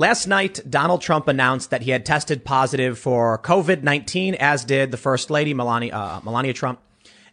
Last night, Donald Trump announced that he had tested positive for COVID-19, as did the First Lady, Melania, uh, Melania Trump.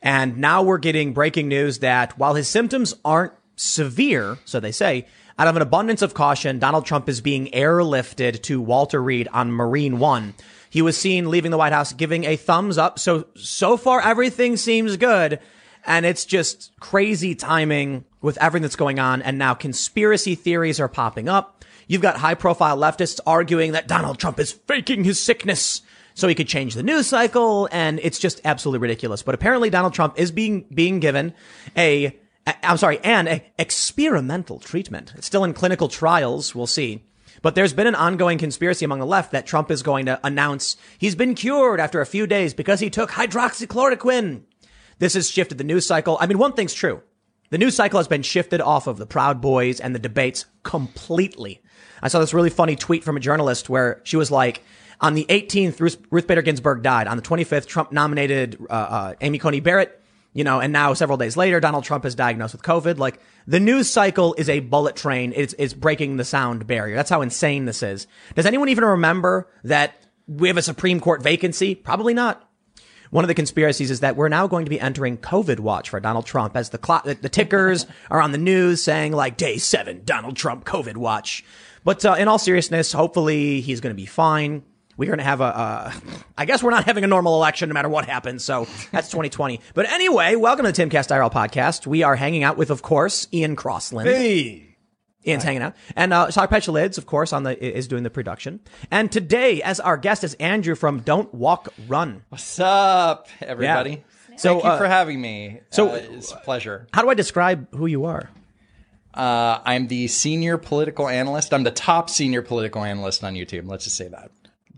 And now we're getting breaking news that while his symptoms aren't severe, so they say, out of an abundance of caution, Donald Trump is being airlifted to Walter Reed on Marine One. He was seen leaving the White House giving a thumbs up. So, so far everything seems good. And it's just crazy timing with everything that's going on. And now conspiracy theories are popping up. You've got high profile leftists arguing that Donald Trump is faking his sickness so he could change the news cycle. And it's just absolutely ridiculous. But apparently Donald Trump is being, being given a, I'm sorry, and a experimental treatment. It's still in clinical trials. We'll see. But there's been an ongoing conspiracy among the left that Trump is going to announce he's been cured after a few days because he took hydroxychloroquine. This has shifted the news cycle. I mean, one thing's true. The news cycle has been shifted off of the Proud Boys and the debates completely. I saw this really funny tweet from a journalist where she was like, on the 18th, Ruth, Ruth Bader Ginsburg died. On the 25th, Trump nominated uh, uh, Amy Coney Barrett. You know, and now several days later, Donald Trump is diagnosed with COVID. Like the news cycle is a bullet train. It's, it's breaking the sound barrier. That's how insane this is. Does anyone even remember that we have a Supreme Court vacancy? Probably not. One of the conspiracies is that we're now going to be entering COVID watch for Donald Trump as the clock, the, the tickers are on the news saying like day seven, Donald Trump COVID watch. But uh, in all seriousness, hopefully he's going to be fine. We're going to have a, uh, I guess we're not having a normal election no matter what happens. So that's 2020. But anyway, welcome to the Timcast IRL podcast. We are hanging out with, of course, Ian Crossland. Hey. Ian's hanging out. And uh, Sar Lids, of course, on the is doing the production. And today, as our guest, is Andrew from Don't Walk Run. What's up, everybody? Yeah. So, Thank you uh, for having me. so- Uh, it's a pleasure. How do I describe who you are? Uh, I'm the senior political analyst. I'm the top senior political analyst on YouTube. Let's just say that.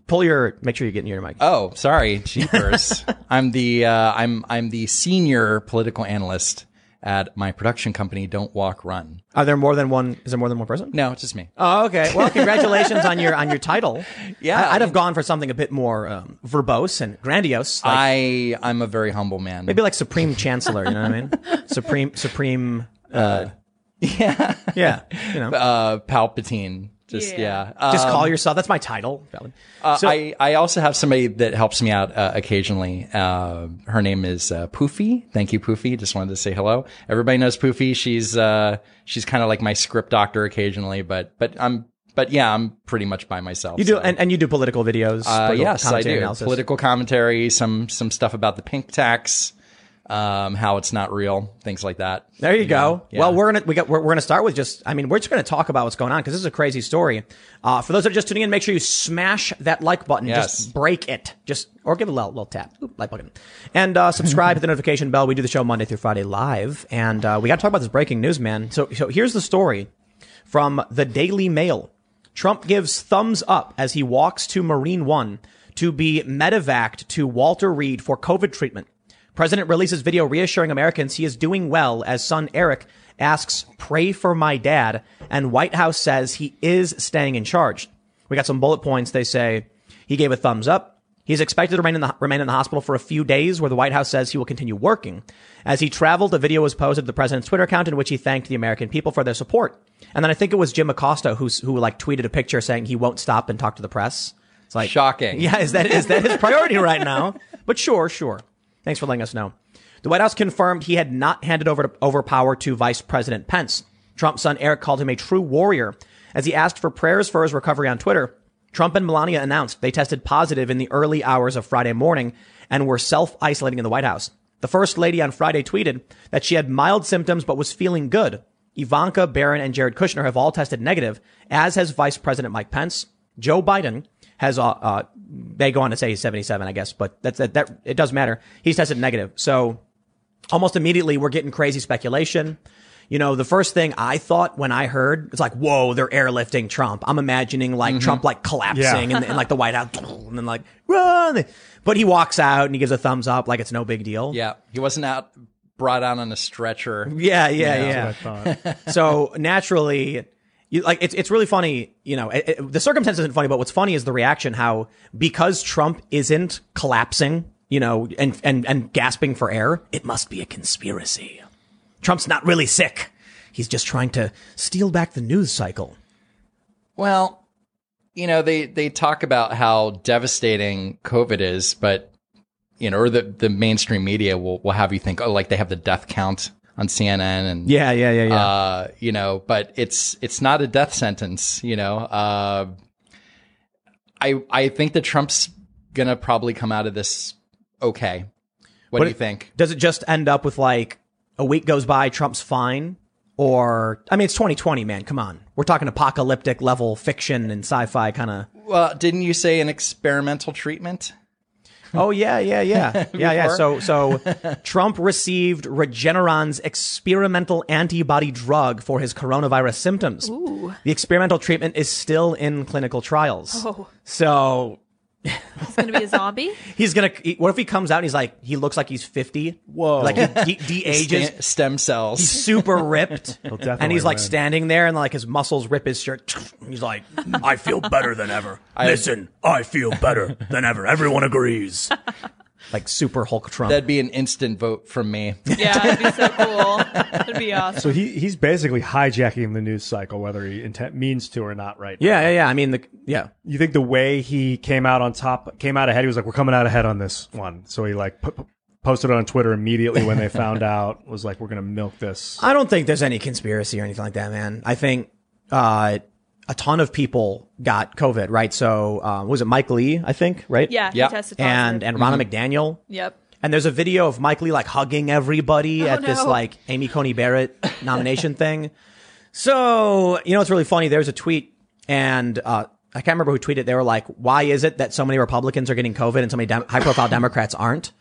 Pull your, make sure you get near your mic. Oh, sorry, jeepers. I'm the uh, I'm I'm the senior political analyst at my production company. Don't walk, run. Are there more than one? Is there more than one person? No, it's just me. Oh, okay. Well, congratulations on your on your title. Yeah. I, would have gone for something a bit more um, verbose and grandiose, like, I I'm a very humble man. maybe like Supreme Chancellor. You know what I mean? Supreme Supreme. Uh, yeah. yeah. You know, Uh, Palpatine. Just yeah. just Um, call yourself. That's my title. Uh, So- I, I also have somebody that helps me out uh, occasionally. Uh, her name is uh, Poofy. Thank you, Poofy. Just wanted to say hello. Everybody knows Poofy. She's uh, she's kind of like my script doctor occasionally, but but I'm but yeah, I'm pretty much by myself. You do, so. and, and you do political videos. uh, political yes, I do. analysis. Political commentary, some some stuff about the pink tax, um, how it's not real, things like that. There you go. yeah. Well, we're gonna we got we're, we're gonna start with just I mean we're just gonna talk about what's going on because this is a crazy story. Uh, for those that are just tuning in, make sure you smash that like button. Yes. Just break it. Just or give it a little, little tap. Oop, like button. And uh, subscribe hit the notification bell. We do the show Monday through Friday live, and uh, we got to talk about this breaking news, man. So so here's the story from the Daily Mail. Trump gives thumbs up as he walks to Marine One to be medevaced to Walter Reed for COVID treatment. President releases video reassuring Americans he is doing well as son Eric asks, pray for my dad. And White House says he is staying in charge. We got some bullet points. They say he gave a thumbs up. He's expected to remain in, the, remain in the hospital for a few days, where the White House says he will continue working. As he traveled, a video was posted to the president's Twitter account in which he thanked the American people for their support. And then I think it was Jim Acosta who's, who like tweeted a picture saying he won't stop and talk to the press. It's like Shocking. Yeah, is that is that his priority right now? But sure, sure. Thanks for letting us know. The White House confirmed he had not handed over to, over power to Vice President Pence. Trump's son Eric called him a true warrior as he asked for prayers for his recovery on Twitter. Trump and Melania announced they tested positive in the early hours of Friday morning and were self-isolating in the White House. The first lady on Friday tweeted that she had mild symptoms but was feeling good. Ivanka, Barron, and Jared Kushner have all tested negative, as has Vice President Mike Pence. Joe Biden has, uh, uh, they go on to say he's 77, I guess, but that's, that, that, it does matter. He's tested negative. So almost immediately we're getting crazy speculation. You know, the first thing I thought when I heard, it's like, whoa, they're airlifting Trump. I'm imagining like mm-hmm. Trump like collapsing Yeah. in, in like the White House and then like, run. But he walks out and he gives a thumbs up like it's no big deal. Yeah, he wasn't out brought out on a stretcher. Yeah, yeah, yeah. I thought. so naturally, you like it's it's really funny. You know, it, it- the circumstance isn't funny, but what's funny is the reaction. How because Trump isn't collapsing, you know, and and and gasping for air, it must be a conspiracy. Trump's not really sick. He's just trying to steal back the news cycle. Well, you know, they they talk about how devastating COVID is, but you know, or the the mainstream media will will have you think, oh, like they have the death count on CNN and Yeah, yeah, yeah, yeah. uh, you know, but it's it's not a death sentence, you know. Uh, I I think that Trump's gonna probably come out of this okay. What, What do you it- think? Does it just end up with like a week goes by, Trump's fine? Or, I mean, it's 2020, man. Come on. We're talking apocalyptic level fiction and sci fi kind of. Well, didn't you say an experimental treatment? Oh, yeah, yeah, yeah. yeah, yeah. So, so Trump received Regeneron's experimental antibody drug for his coronavirus symptoms. Ooh. The experimental treatment is still in clinical trials. Oh. So He's going to be a zombie? he's going to, what if he comes out and he's like, he looks like he's 50? Whoa. Like he de- de-ages. Stem, stem cells. He's super ripped. definitely and he's like win. standing there and like his muscles rip his shirt. He's like, I feel better than ever. Listen, I feel better than ever. Everyone agrees. Like super Hulk Trump. That'd be an instant vote from me. Yeah, that'd be so cool. That'd be awesome. So he he's basically hijacking the news cycle, whether he intent means to or not. Right? now. yeah, yeah, yeah. I mean, the, yeah. You think the way he came out on top, came out ahead? He was like, "We're coming out ahead on this one." So he like pu- posted it on Twitter immediately when they found out. Was like, "We're gonna milk this." I don't think there's any conspiracy or anything like that, man. I think uh, a ton of people got COVID, right? So uh, was it Mike Lee? I think, right? Yeah, Yep. he tested positive. And and Ronna McDaniel. yep. And there's a video of Mike Lee like hugging everybody Oh, at this like Amy Coney Barrett nomination thing. So, you know, it's really funny. There's a tweet and, uh, I can't remember who tweeted. They were like, why is it that so many Republicans are getting COVID and so many dem- high profile Democrats aren't?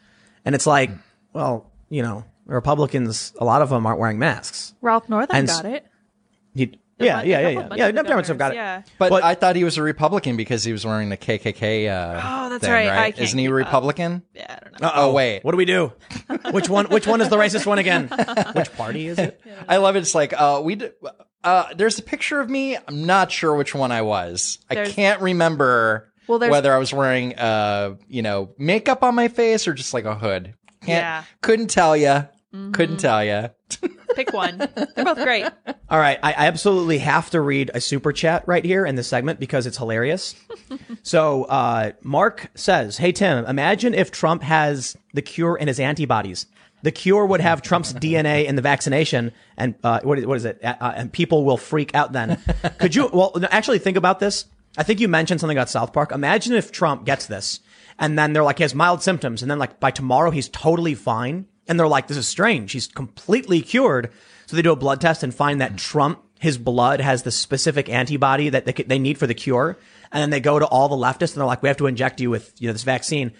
And it's like, well, you know, Republicans, a lot of them aren't wearing masks. Ralph Northam And- got it. You- yeah, bunch- yeah, yeah, yeah. bunch Yeah, of the Democrats have got it. yeah. But But- I thought he was a Republican because he was wearing the KKK. Uh, Oh, that's thing, right. I can't Isn't he a keep up. Republican? Yeah, I don't know. Uh-oh. Oh, wait. What do we do? which one, which one is the racist one again? Which party is it? I love it. It's like uh, we. D- uh, there's a picture of me. I'm not sure which one I was. I can't remember Well, there's- whether I was wearing, uh, you know, makeup on my face or just like a hood. Can't, Yeah. Couldn't tell you. Couldn't tell you. Pick one. They're both great. All right, I I absolutely have to read a super chat right here in this segment because it's hilarious. so, uh, Mark says, "Hey Tim, imagine if Trump has the cure in his antibodies. The cure would have Trump's DNA in the vaccination, and uh, what is, what is it? Uh, uh, and people will freak out. Then, could you? Well, no, actually, think about this. I think you mentioned something about South Park. Imagine if Trump gets this, and then they're like, he has mild symptoms, and then like by tomorrow he's totally fine, and they're like, this is strange. He's completely cured. So they do a blood test and find that Trump, his blood has the specific antibody that they, could- they need for the cure. And then they go to all the leftists and they're like, we have to inject you with, you know, this vaccine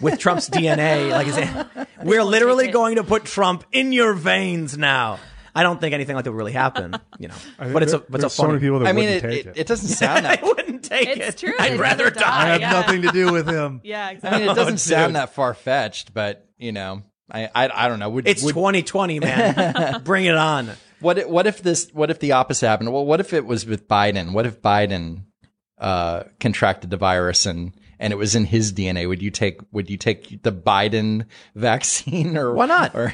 with Trump's DNA. Like, his, we're literally going to put Trump in your veins now. I don't think anything like that would really happen, you know, but it's a, but it's a There's so many people that I mean, wouldn't it, take it, it. it doesn't sound I that. wouldn't take it. It's true. I'd They'd rather rather die. I have yeah. nothing to do with him. Yeah, I mean, it oh, doesn't Oh, sound dude. that far fetched, but you know, I, I, I don't know. Would, It's would, 2020, man. Bring it on. What if- what if this? What if the opposite happened? Well, what if it was with Biden? What if Biden uh, contracted the virus and and it was in his DNA? Would you take Would you take the Biden vaccine or Why not? Or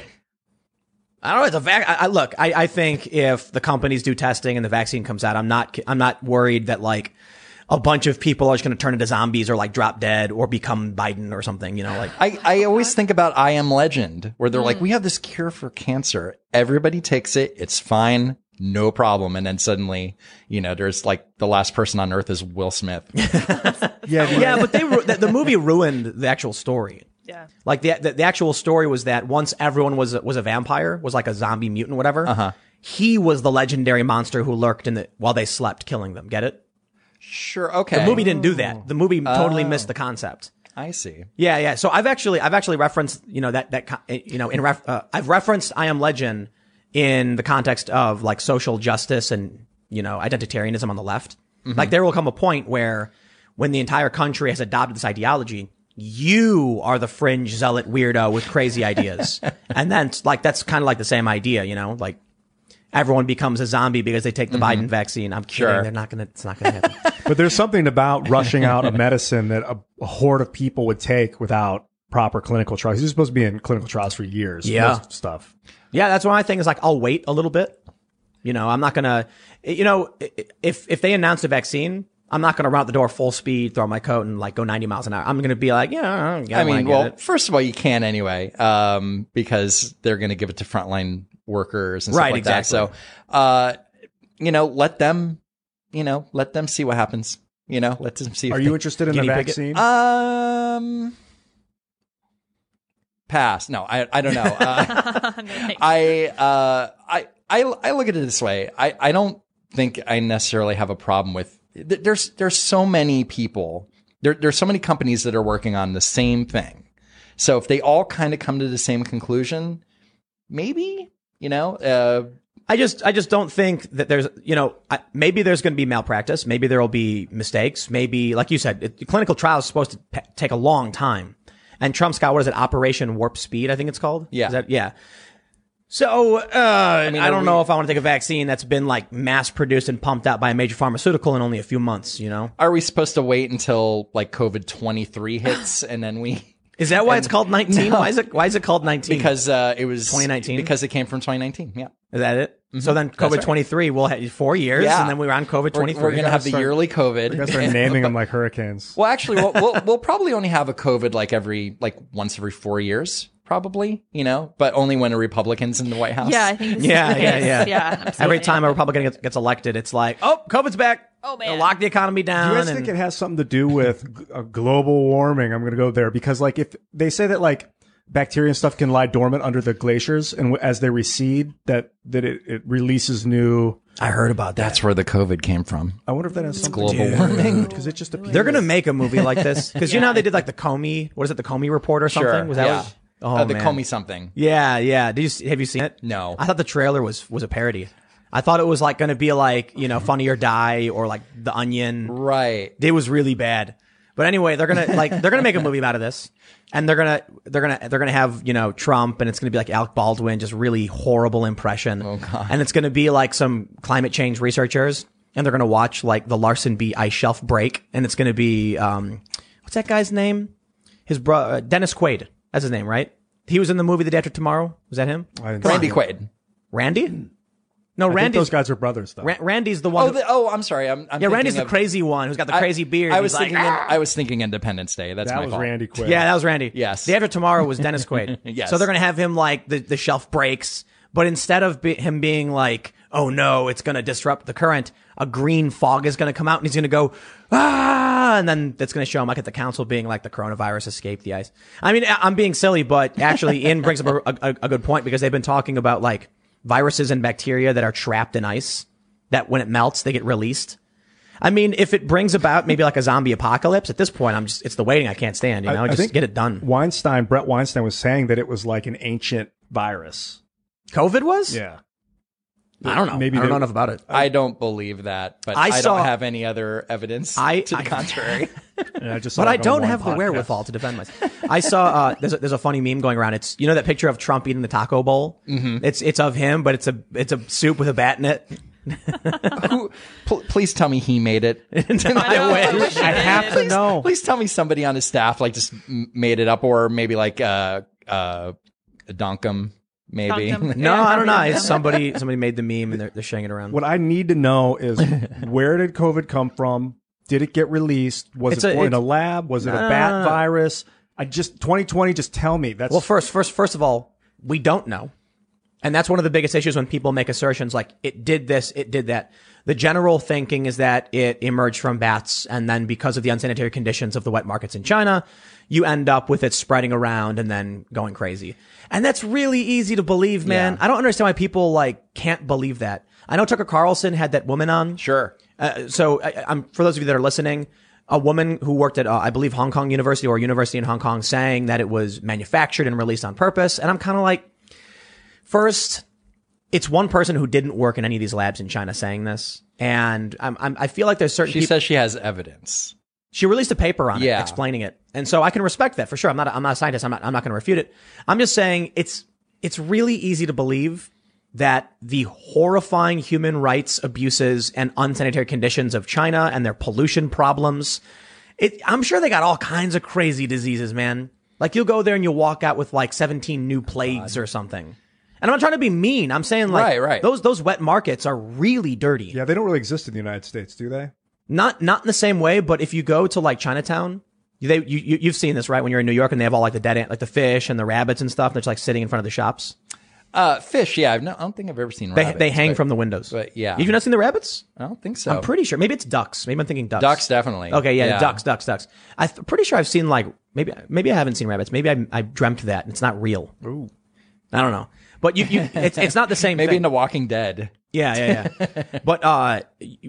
I don't know. It's a vac- I, I look. I, I think if the companies do testing and the vaccine comes out, I'm not. I'm not worried that like a bunch of people are just going to turn into zombies or like drop dead or become Biden or something. You know, like I, I always think about I Am Legend, where they're like, we have this cure for cancer. Everybody takes it. It's fine. No problem. And then suddenly, you know, there's like the last person on earth is Will Smith. Yeah, yeah, but they ru- the, the movie ruined the actual story. Yeah. Like the, the the actual story was that once everyone was a, was a vampire, was like a zombie mutant, whatever. Uh-huh. He was the legendary monster who lurked in the while they slept, killing them. Get it? Sure. Okay. The movie didn't do that. The movie totally missed the concept. I see. Yeah, yeah. So I've actually, I've actually referenced, you know, that, that, co- you know, in ref, uh, I've referenced I Am Legend in the context of like social justice and, you know, identitarianism on the left. Like there will come a point where when the entire country has adopted this ideology, you are the fringe zealot weirdo with crazy ideas. and then like, that's kind of like the same idea, you know, like everyone becomes a zombie because they take the mm-hmm. Biden vaccine. I'm kidding. Sure. They're not to, it's not to happen. but there's something about rushing out a medicine that a, a horde of people would take without proper clinical trials. He's supposed to be in clinical trials for years. Yeah. stuff. Yeah, that's why I think things. Like, I'll wait a little bit. You know, I'm not gonna. You know, if if they announce a vaccine, I'm not going to run out the door full speed, throw on my coat, and like go 90 miles an hour. I'm going to be like, yeah, I, I mean, get well, it. first of all, you can anyway, um, because they're going to give it to frontline workers and stuff Right, like that. So, uh, you know, let them, you know, let them see what happens. You know, let them see. If Are you interested in the Guinea it? vaccine? um, pass? No, I, I don't know. Uh, No. I, uh, I, I, I look at it this way. I, I don't think I necessarily have a problem with. Th- There's, there's so many people. There, there's so many companies that are working on the same thing. So if they all kind of come to the same conclusion, maybe you know, uh, I just, I just don't think that there's, you know, I, maybe there's going to be malpractice. Maybe there will be mistakes. Maybe, like you said, it, clinical trials is supposed to pe- take a long time. And Trump's got, what is it, Operation Warp Speed, I think it's called? Yeah. Is that, yeah. So, uh, I, mean, don't are know if I want to take a vaccine that's been like mass produced and pumped out by a major pharmaceutical in only a few months, you know? are we supposed to wait until like COVID 23 hits and then we? Is that why it's called 19? Why is it, why is it called 19? Because uh, it was 2019? Because it came from 2019. Yeah. is that it? So then COVID right. 23 will have four years Yeah. and then we were on COVID We're, 23. we're going to have the yearly COVID. You guys start naming them like hurricanes. Well, actually, we'll, we'll we'll probably only have a COVID like every like once every four years, probably. You know, but only when a Republican's in the White House. yeah, I think this Yeah, yeah, yeah. yeah. Every time a Republican gets, gets elected, it's like, oh, COVID's back. Oh, man. They'll lock the economy Do down. you guys and- think it has something to do with g- uh, global warming? I'm going to go there because, like, if they say that like bacteria and stuff can lie dormant under the glaciers, and w- as they recede, that that it, it releases new. I heard about that. that's where the COVID came from. I wonder if that has something to do with global warming. because it just appears. They're gonna make a movie like this because you know how they did like the Comey. What is it? The Comey Report or something? Sure. Was that? yeah. what- oh uh, the man. Comey something. Yeah, yeah. Did you see, have you seen it? No. I thought the trailer was was a parody. I thought it was like going to be like you know Funny or Die or like The Onion. Right. It was really bad. But anyway, they're gonna like they're gonna make a movie out of this, and they're gonna they're gonna they're gonna have you know Trump, and it's gonna be like Alec Baldwin, just really horrible impression. Oh God. And it's gonna be like some climate change researchers, and they're gonna watch like the Larsen B ice shelf break, and it's gonna be um what's that guy's name? His bro uh, Dennis Quaid. That's his name, right? He was in the movie The Day After Tomorrow. Was that him? I didn't Randy see it. Quaid. Randy? No, I think Randy's those guys are brothers, though. Ra- Randy's the one. Oh, who- the, oh, I'm sorry. I'm, I'm yeah, Randy's thinking the of- crazy one who's got the I- crazy beard. I was He's like, thinking. "Ah!" I was thinking Independence Day. That's that my was fault. Randy Quaid. Yeah, that was Randy. Yes. The after tomorrow was Dennis Quaid. Yes. So they're gonna have him like the, the shelf breaks, but instead of be, him being like, oh no, it's gonna disrupt the current, a green fog is gonna come out and he's gonna go ah, and then that's gonna show him like at the council being like the coronavirus escaped the ice. I mean, I- I'm being silly, but actually, Ian brings up a, a, a good point because they've been talking about like viruses and bacteria that are trapped in ice that when it melts they get released. I mean, if it brings about maybe like a zombie apocalypse, at this point, I'm just, it's the waiting I can't stand, you know, I just think get it done. Weinstein, Bret Weinstein was saying that it was like an ancient virus. COVID was? Yeah. I don't know. Maybe I don't they- know enough about it. I don't believe that, but I I, saw- don't have any other evidence I- to the I- contrary. I just But I don't one have the wherewithal to defend myself. I saw uh, there's a, there's a funny meme going around. It's you know that picture of Trump eating the taco bowl. Mm-hmm. It's it's of him, but it's a it's a soup with a bat in it. Who, pl- please tell me he made it. I I wish I have to know. Please tell me somebody on his staff like just made it up, or maybe like uh uh Donkum, maybe. No, I don't know. It's somebody somebody made the meme and they're, they're sharing it around. What I need to know is where did COVID come from? Did it get released? Was It's it a- in it's- a lab? Was it a uh. bat virus? I just 2020. Just tell me. That's Well, first, first, first of all, we don't know, and that's one of the biggest issues when people make assertions like it did this, it did that. The general thinking is that it emerged from bats, and then because of the unsanitary conditions of the wet markets in China, you end up with it spreading around and then going crazy. And that's really easy to believe, man. Yeah. I don't understand why people like can't believe that. I know Tucker Carlson had that woman on. Sure. Uh, so I, I'm for those of you that are listening, a woman who worked at uh, I believe Hong Kong University or a university in Hong Kong saying that it was manufactured and released on purpose, and I'm kind of like, first, it's one person who didn't work in any of these labs in China saying this, and I'm, I'm I feel like there's certain She people. says she has evidence. She released a paper on it Yeah. explaining it. And so I can respect that for sure. I'm not, a, I'm not a scientist. I'm not, I'm not going to refute it. I'm just saying it's, it's really easy to believe that the horrifying human rights abuses and unsanitary conditions of China and their pollution problems. It, I'm sure they got all kinds of crazy diseases, man. Like you'll go there and you'll walk out with like 17 new plagues or something. And I'm not trying to be mean. I'm saying like Right, right. those those wet markets are really dirty. yeah. They don't really exist in the United States, do they? Not not in the same way, but if you go to like Chinatown, they you, you you've seen this right when you're in New York and they have all like the dead ant, like the fish and the rabbits and stuff. And they're just like sitting in front of the shops. Uh, fish. Yeah, I've no, I don't think I've ever seen They rabbits. they hang but from the windows. but yeah. you've not seen the rabbits. I don't think so. I'm pretty sure. Maybe it's ducks. Maybe I'm thinking ducks. Ducks definitely. Okay, yeah, Yeah. ducks, ducks, ducks. I'm pretty sure I've seen like maybe maybe I haven't seen rabbits. Maybe I I dreamt that and it's not real. Ooh, I don't know. But you, you it's it's not the same. Maybe thing. in The Walking Dead. Yeah, yeah, yeah. but uh,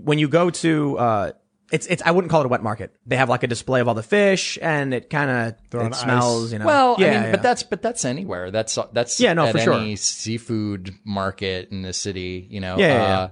when you go to uh, it's it's I wouldn't call it a wet market. They have like a display of all the fish, and it kind of on it ice. smells. You know. Well, yeah, I mean, yeah. but that's but that's anywhere. That's that's Yeah, no, at for sure. any seafood market in the city. You know. Yeah, yeah, uh,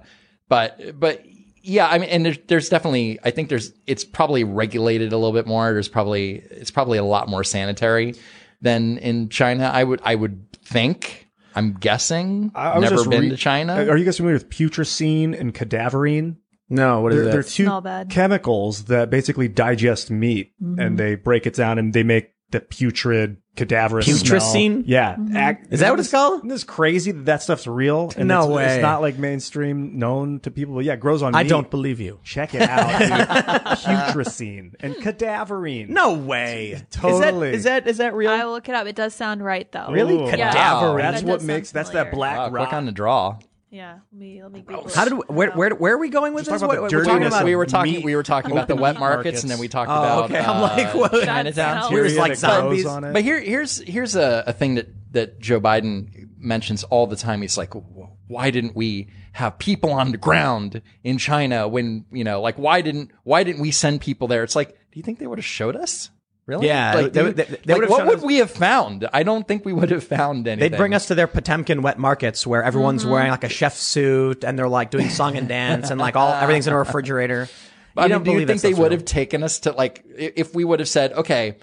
But but yeah, I mean, and there's there's definitely I think there's it's probably regulated a little bit more. There's probably it's probably a lot more sanitary than in China. I would I would think. I'm guessing. I, I was Never just been re- to China. Are you guys familiar with putrescine and cadaverine? no, what is They're, it? they're two Smell bad. chemicals that basically digest meat and mm-hmm. they break it down and they make the putrid cadaverous Putrescine? smell. Yeah. Mm-hmm. Ac- Is that what it's called? Isn't this crazy that that stuff's real? And No it's, way. It's not like mainstream known to people. But yeah, it grows on me. I meat. don't believe you. Check it out. dude. Putrescine and cadaverine. No way. Totally. Is that is that is that real? I will look it up. It does sound right though. Really? Ooh. Yeah. Cadaverine. That's That what makes sound that's that black wow, rock. quick on the draw. Yeah. Let me let me Google How did we, where where where are we going with Just this? talk about What- the what- We're we're talking talking about, about we were talking meat- we were talking about the wet markets, markets. and then we talked Oh, about okay. I'm uh, like, what? Chinatown. That We're just Area like that grows zombies. on it. But here, here's here's a, a thing that that Joe Biden mentions all the time. He's like, "W- why didn't we have people on the ground in China when you know, like, why didn't why didn't we send people there? It's like, do you think they would have showed us? Really? Yeah, Like, they- do they- they like, what would us- we have found? I don't think we would have found anything. They'd bring us to their Potemkin wet markets where everyone's wearing like a chef suit and they're like doing song and dance and like all everything's in a refrigerator. I mean, don't do you believe that think they would real. have taken us to like if we would have said, okay,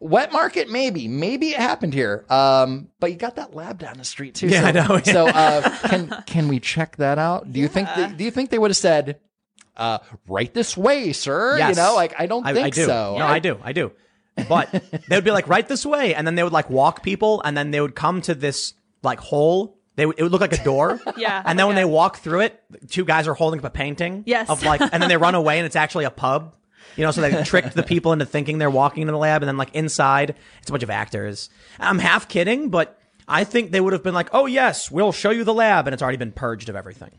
wet market, maybe, maybe it happened here. Um, but you got that lab down the street too. Yeah, so, I know. So, uh, can can we check that out? Do you think they, do you think they would have said, uh, right this way, sir? Yes. You know, like I don't I, think I do. so. No, I do. I do. But they would be like right this way, and then they would like walk people, and then they would come to this like hole. They would, it would look like a door. Yeah, And then when they walk through it, two guys are holding up a painting. Yes. Of like, and then they run away, and it's actually a pub. You know, so they tricked the people into thinking they're walking into the lab, and then like inside, it's a bunch of actors. I'm half kidding, but I think they would have been like, "Oh yes, we'll show you the lab," and it's already been purged of everything.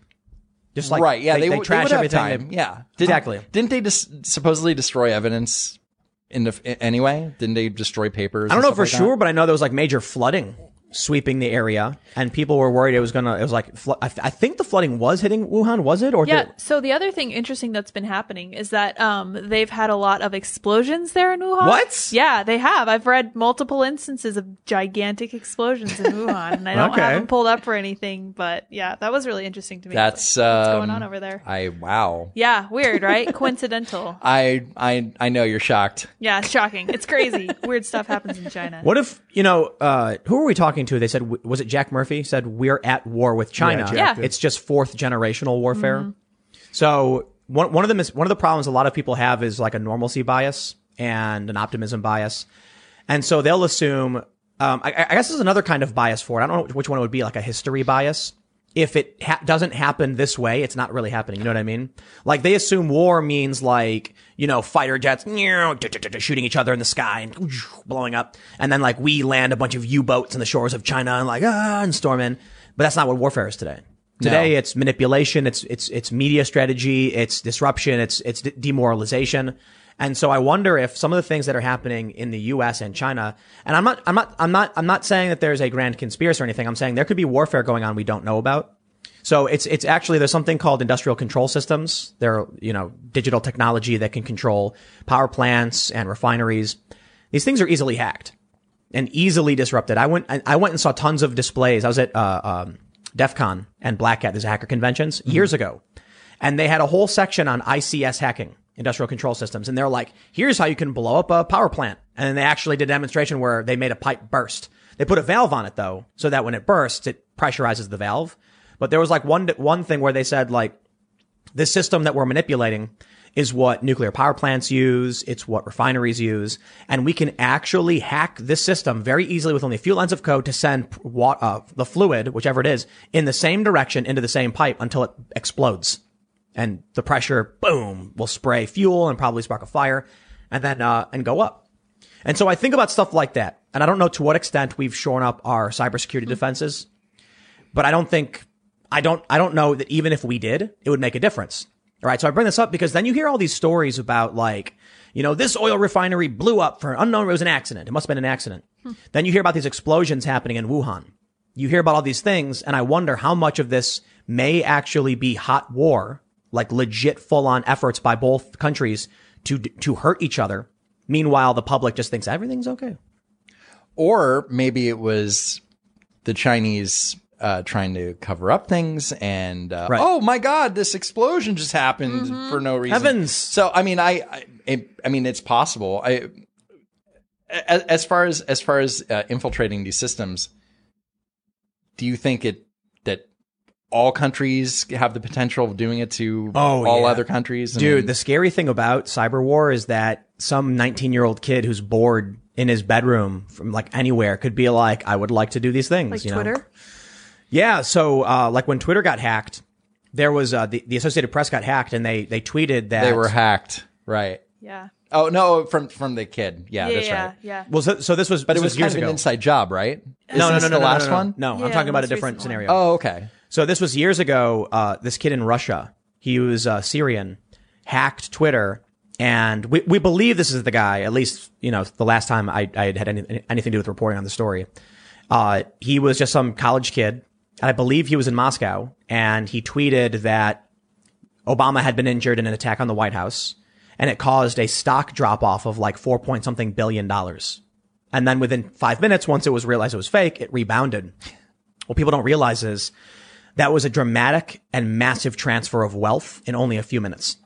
Just like right? Yeah, they, they, they would- trash they would everything. Have time. They- yeah, Exactly. Didn't they dis- supposedly destroy evidence in the anyway? Didn't they destroy papers? I don't know for like that? sure, but I know there was like major flooding sweeping the area, and people were worried it was gonna. It was like flo- I, th- I think the flooding was hitting Wuhan. Was it or Yeah. did, So the other thing interesting that's been happening is that um they've had a lot of explosions there in Wuhan. What? Yeah, they have. I've read multiple instances of gigantic explosions in Wuhan, and I don't Okay. have them pulled up for anything. But yeah, that was really interesting to me. That's It's like, what's going um, on over there. I wow. Yeah, weird, right? Coincidental. I I I know you're shocked. Yeah, it's shocking. It's crazy. Weird stuff happens in China. what if you know uh, who are we talking to? They said was it Jack Murphy said we're at war with China. Jack Yeah. it's just fourth generational warfare. Mm-hmm. So one one of the mis- one of the problems a lot of people have is like a normalcy bias and an optimism bias, and so they'll assume. Um, I, I guess there's another kind of bias for it. I don't know which one it would be, like a history bias. If it ha- doesn't happen this way, it's not really happening. You know what I mean? Like they assume war means like you know fighter jets shooting each other in the sky and blowing up, and then like we land a bunch of U-boats on the shores of China and like ah and storm in. But that's not what warfare is today. Today it's manipulation, it's it's it's media strategy, it's disruption, it's it's de- demoralization. And so I wonder if some of the things that are happening in the US and China, and I'm not I'm not I'm not I'm not saying that there's a grand conspiracy or anything. I'm saying there could be warfare going on we don't know about. So it's it's actually there's something called industrial control systems. They're you know digital technology that can control power plants and refineries. These things are easily hacked and easily disrupted. I went I went and saw tons of displays. I was at uh, um, DEF CON and Black Hat, these hacker conventions years ago, and they had a whole section on ICS hacking, industrial control systems, and they're like, "Here's how you can blow up a power plant." And they actually did a demonstration where they made a pipe burst. They put a valve on it though, so that when it bursts, it pressurizes the valve. But there was like one one thing where they said like this system that we're manipulating is what nuclear power plants use. It's what refineries use. And we can actually hack this system very easily with only a few lines of code to send uh, the fluid, whichever it is, in the same direction into the same pipe until it explodes. And the pressure, boom, will spray fuel and probably spark a fire and then, uh, and go up. And so I think about stuff like that. And I don't know to what extent we've shorn up our cybersecurity defenses, but I don't think, I don't, I don't know that even if we did, it would make a difference. All right. So I bring this up because then you hear all these stories about like, you know, this oil refinery blew up for an unknown, it was an accident. It must have been an accident. Then you hear about these explosions happening in Wuhan. You hear about all these things and I wonder how much of this may actually be hot war, like legit full on efforts by both countries to, to hurt each other. Meanwhile, the public just thinks everything's okay. Or maybe it was the Chinese uh, trying to cover up things and uh, Right. oh my god this explosion just happened for no reason Heavens. so i mean i I, it, I mean it's possible i as, as far as as far as uh, infiltrating these systems do you think it that all countries have the potential of doing it to Oh, all yeah. other countries I Dude, mean, the scary thing about cyber war is that some 19 year old kid who's bored in his bedroom from like anywhere could be like, I would like to do these things. Like you know? Twitter. Yeah. So, uh, like when Twitter got hacked, there was, uh, the, the Associated Press got hacked and they, they tweeted that they were hacked right Yeah. oh no from from the kid yeah, Yeah. that's yeah. right Yeah. well, so, so this was, but this it was, years kind of ago. an inside job right no, Isn't no, no, this no, the no, last no, no, one No, Yeah, I'm talking about a different recent one. scenario. Oh, okay. So this was years ago. Uh, this kid in Russia, he was uh, Syrian, hacked Twitter, and we, we believe this is the guy. At least you know the last time I, I had had any, anything to do with reporting on the story. Uh, he was just some college kid, and I believe he was in Moscow, and he tweeted that Obama had been injured in an attack on the White House, and it caused a stock drop off of like four point something billion dollars. And then within five minutes, once it was realized it was fake, it rebounded. What people don't realize is that was a dramatic and massive transfer of wealth in only a few minutes.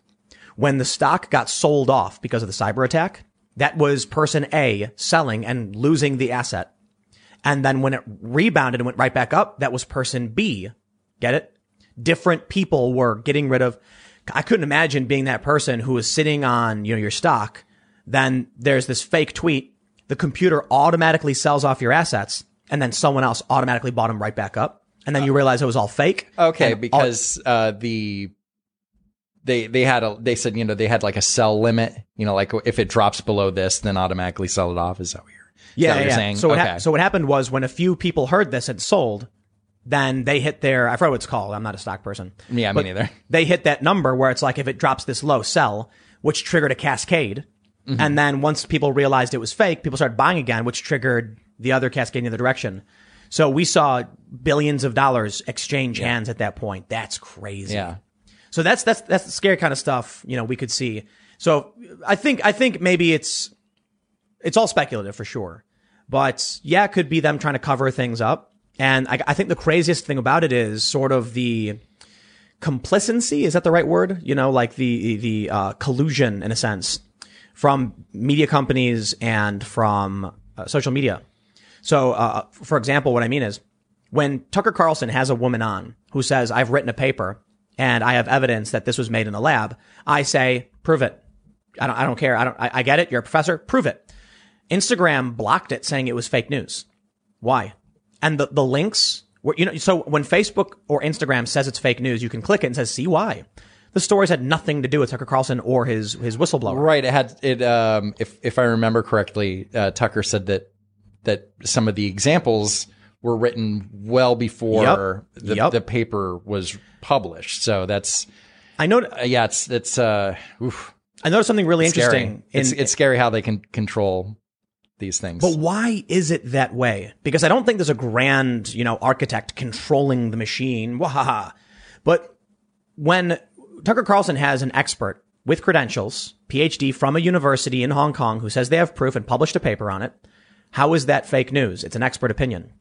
When the stock got sold off because of the cyber attack, that was person A selling and losing the asset. And then when it rebounded and went right back up, that was person B. Get it? Different people were getting rid of. I couldn't imagine being that person who was sitting on, you know, your stock. Then there's this fake tweet. The computer automatically sells off your assets and then someone else automatically bought them right back up. And then you realize it was all fake. Okay, And all- because uh, the they they had a they said you know they had like a sell limit. You know, like if it drops below this, then automatically sell it off. Is that what you're? Yeah, that what yeah. you're saying? So what, okay. hap- so what happened was when a few people heard this and sold, then they hit their I forgot what it's called. I'm not a stock person. yeah, me neither. They hit that number where it's like if it drops this low, sell, which triggered a cascade. Mm-hmm. And then once people realized it was fake, people started buying again, which triggered the other cascade in the other direction. So we saw billions of dollars exchange hands at that point. That's crazy. Yeah. So that's that's that's the scary kind of stuff you know we could see. So I think I think maybe it's it's all speculative for sure, but yeah, it could be them trying to cover things up. And I, I think the craziest thing about it is sort of the complacency. Is that the right word? You know, like the the uh, collusion in a sense from media companies and from uh, social media. So, uh, for example, what I mean is when Tucker Carlson has a woman on who says, I've written a paper and I have evidence that this was made in a lab, I say, prove it. I don't, I don't care. I don't, I, I get it. You're a professor. Prove it. Instagram blocked it saying it was fake news. Why? And the, the links were, you know, so when Facebook or Instagram says it's fake news, you can click it and says, see why. The stories had nothing to do with Tucker Carlson or his, his whistleblower. Right. It had it. Um, if if I remember correctly, uh, Tucker said that that some of the examples were written well before Yep. the, Yep. the paper was published. So that's I know, uh, yeah. It's it's uh, oof, I noticed something really interesting. It's it's scary how they can control these things. But why is it that way? Because I don't think there's a grand, you know, architect controlling the machine. Wahaha. But when Tucker Carlson has an expert with credentials, PhD from a university in Hong Kong who says they have proof and published a paper on it, how is that fake news? It's an expert opinion.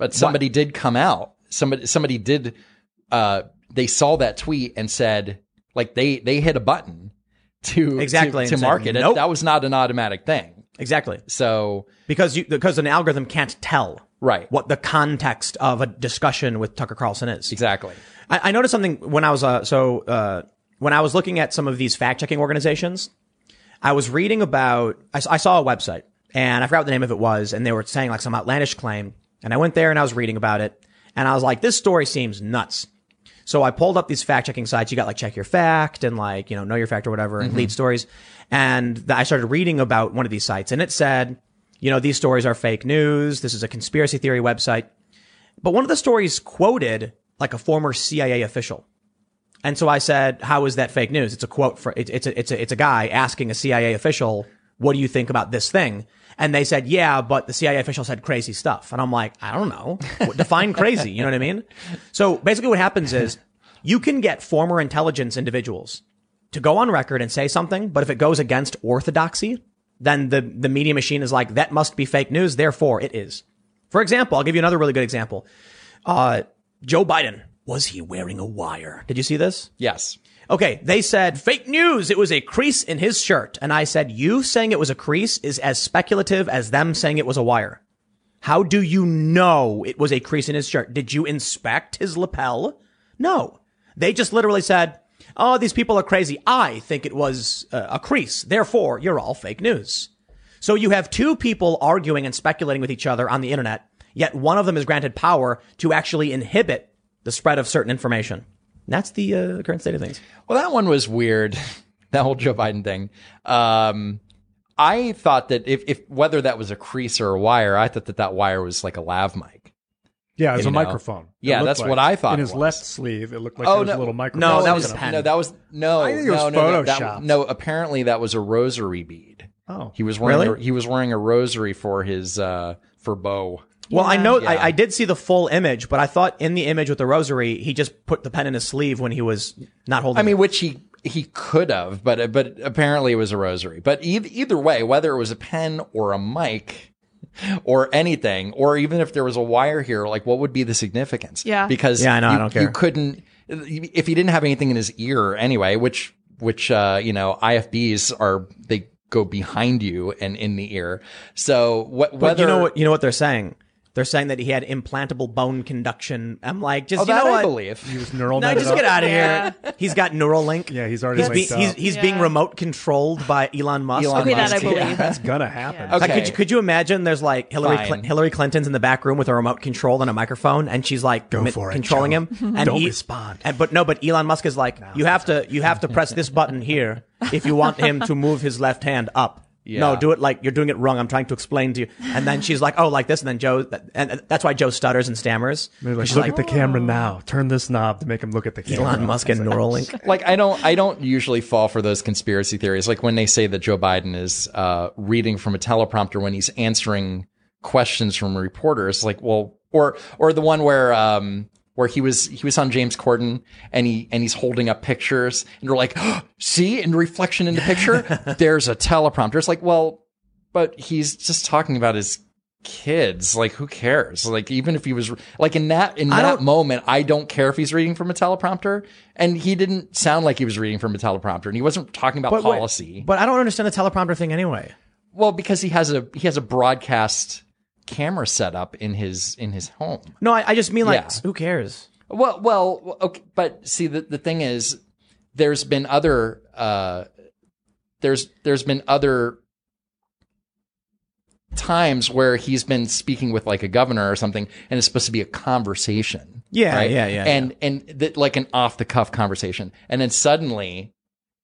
But somebody did come out. Somebody somebody did. Uh, they saw that tweet and said, like they they hit a button to Exactly, to, to market it. "Nope." That was not an automatic thing. Exactly. So Because you, because an algorithm can't tell Right. what the context of a discussion with Tucker Carlson is. exactly. I, I noticed something when I was uh, so uh, when I was looking at some of these fact checking organizations. I was reading about I saw a website and I forgot what the name of it was, and they were saying like some outlandish claim, and I went there and I was reading about it, and I was like, this story seems nuts. So I pulled up these fact checking sites. You got like check your fact and like, you know, know your fact or whatever and lead mm-hmm. stories. And th- I started reading about one of these sites and it said, you know, these stories are fake news. This is a conspiracy theory website. But one of the stories quoted like a former CIA official. And so I said, how is that fake news? It's a quote for, it, it's a, it's a, it's a guy asking a CIA official, what do you think about this thing? And they said, yeah, but the CIA official said crazy stuff. And I'm like, I don't know. Define crazy. You know what I mean? So basically what happens is you can get former intelligence individuals to go on record and say something, but if it goes against orthodoxy, then the, the media machine is like, that must be fake news. Therefore it is. For example, I'll give you another really good example. Uh, Joe Biden, was he wearing a wire? Did you see this? Yes. Okay, they said fake news. It was a crease in his shirt. And I said, you saying it was a crease is as speculative as them saying it was a wire. How do you know it was a crease in his shirt? Did you inspect his lapel? No. They just literally said, oh, these people are crazy. I think it was uh, a crease. Therefore, you're all fake news. So you have two people arguing and speculating with each other on the internet, yet one of them is granted power to actually inhibit the spread of certain information. That's the uh, current state of things. Well, that one was weird. That whole Joe Biden thing. Um, I thought that if, if whether that was a crease or a wire, I thought that that wire was like a lav mic. Yeah, it was You a know. microphone. Yeah, that's like. what I thought In his left sleeve, it looked like Oh, there was no. a little microphone. No, that was. No, that was no. I think it was no, no, no, that- photoshopped. no, apparently that was a rosary bead. Oh, He was wearing Really? a, he was wearing a rosary for his uh for Bo. Well, I know Yeah. I, I did see the full image, but I thought in the image with the rosary, he just put the pen in his sleeve when he was not holding. I mean, it. which he he could have, but but apparently it was a rosary. But either, either way, whether it was a pen or a mic or anything, or even if there was a wire here, like what would be the significance? Yeah. because Yeah, I know, I you, don't care. You couldn't if he didn't have anything in his ear anyway, which which uh, you know IFBs are they go behind you and in the ear. So what but you know what you know what they're saying. They're saying that he had implantable bone conduction. I'm like, just oh, you that know I what? believe. he was neural No, just up. get out of Yeah. here. He's got Neuralink. Yeah, he's already He's, be, he's, he's Yeah. being remote controlled by Elon Musk. Elon Okay, that Musk, I believe. yeah. That's gonna happen. Okay. Like, could you could you imagine? There's like Hillary Cl- Hillary Clinton's in the back room with a remote control and a microphone, and she's like Go mi- for it, controlling Joe. him. And Don't he- respond. And but no, but Elon Musk is like, you have to you have to press this button here if you want him to move his left hand up. No, do it like you're doing it wrong. I'm trying to explain to you. And then she's like, oh, like this. And then Joe, and that's why Joe stutters and stammers. They're like, She's look like, at the camera now. Turn this knob to make him look at the camera. Elon Musk and Neuralink. like I don't I don't usually fall for those conspiracy theories. Like when they say that Joe Biden is uh, reading from a teleprompter when he's answering questions from reporters. Like, well, or or the one where um, where he was he was on James Corden and he and he's holding up pictures and they're like, oh, see, in reflection in the picture, there's a teleprompter. It's like, well, but he's just talking about his kids. Like who cares? Like even if he was like in that in I that moment i don't care if he's reading from a teleprompter. And he didn't sound like he was reading from a teleprompter and he wasn't talking about But wait, policy. but I don't understand the teleprompter thing anyway. well because he has a he has a broadcast camera setup in his in his home No, I, I just mean like, Yeah. who cares? Well, well, okay, but see, the the thing is, there's been other, uh, there's there's been other times where he's been speaking with like a governor or something, and it's supposed to be a conversation. Yeah, right? yeah, yeah, and and th- like an off the cuff conversation, and then suddenly.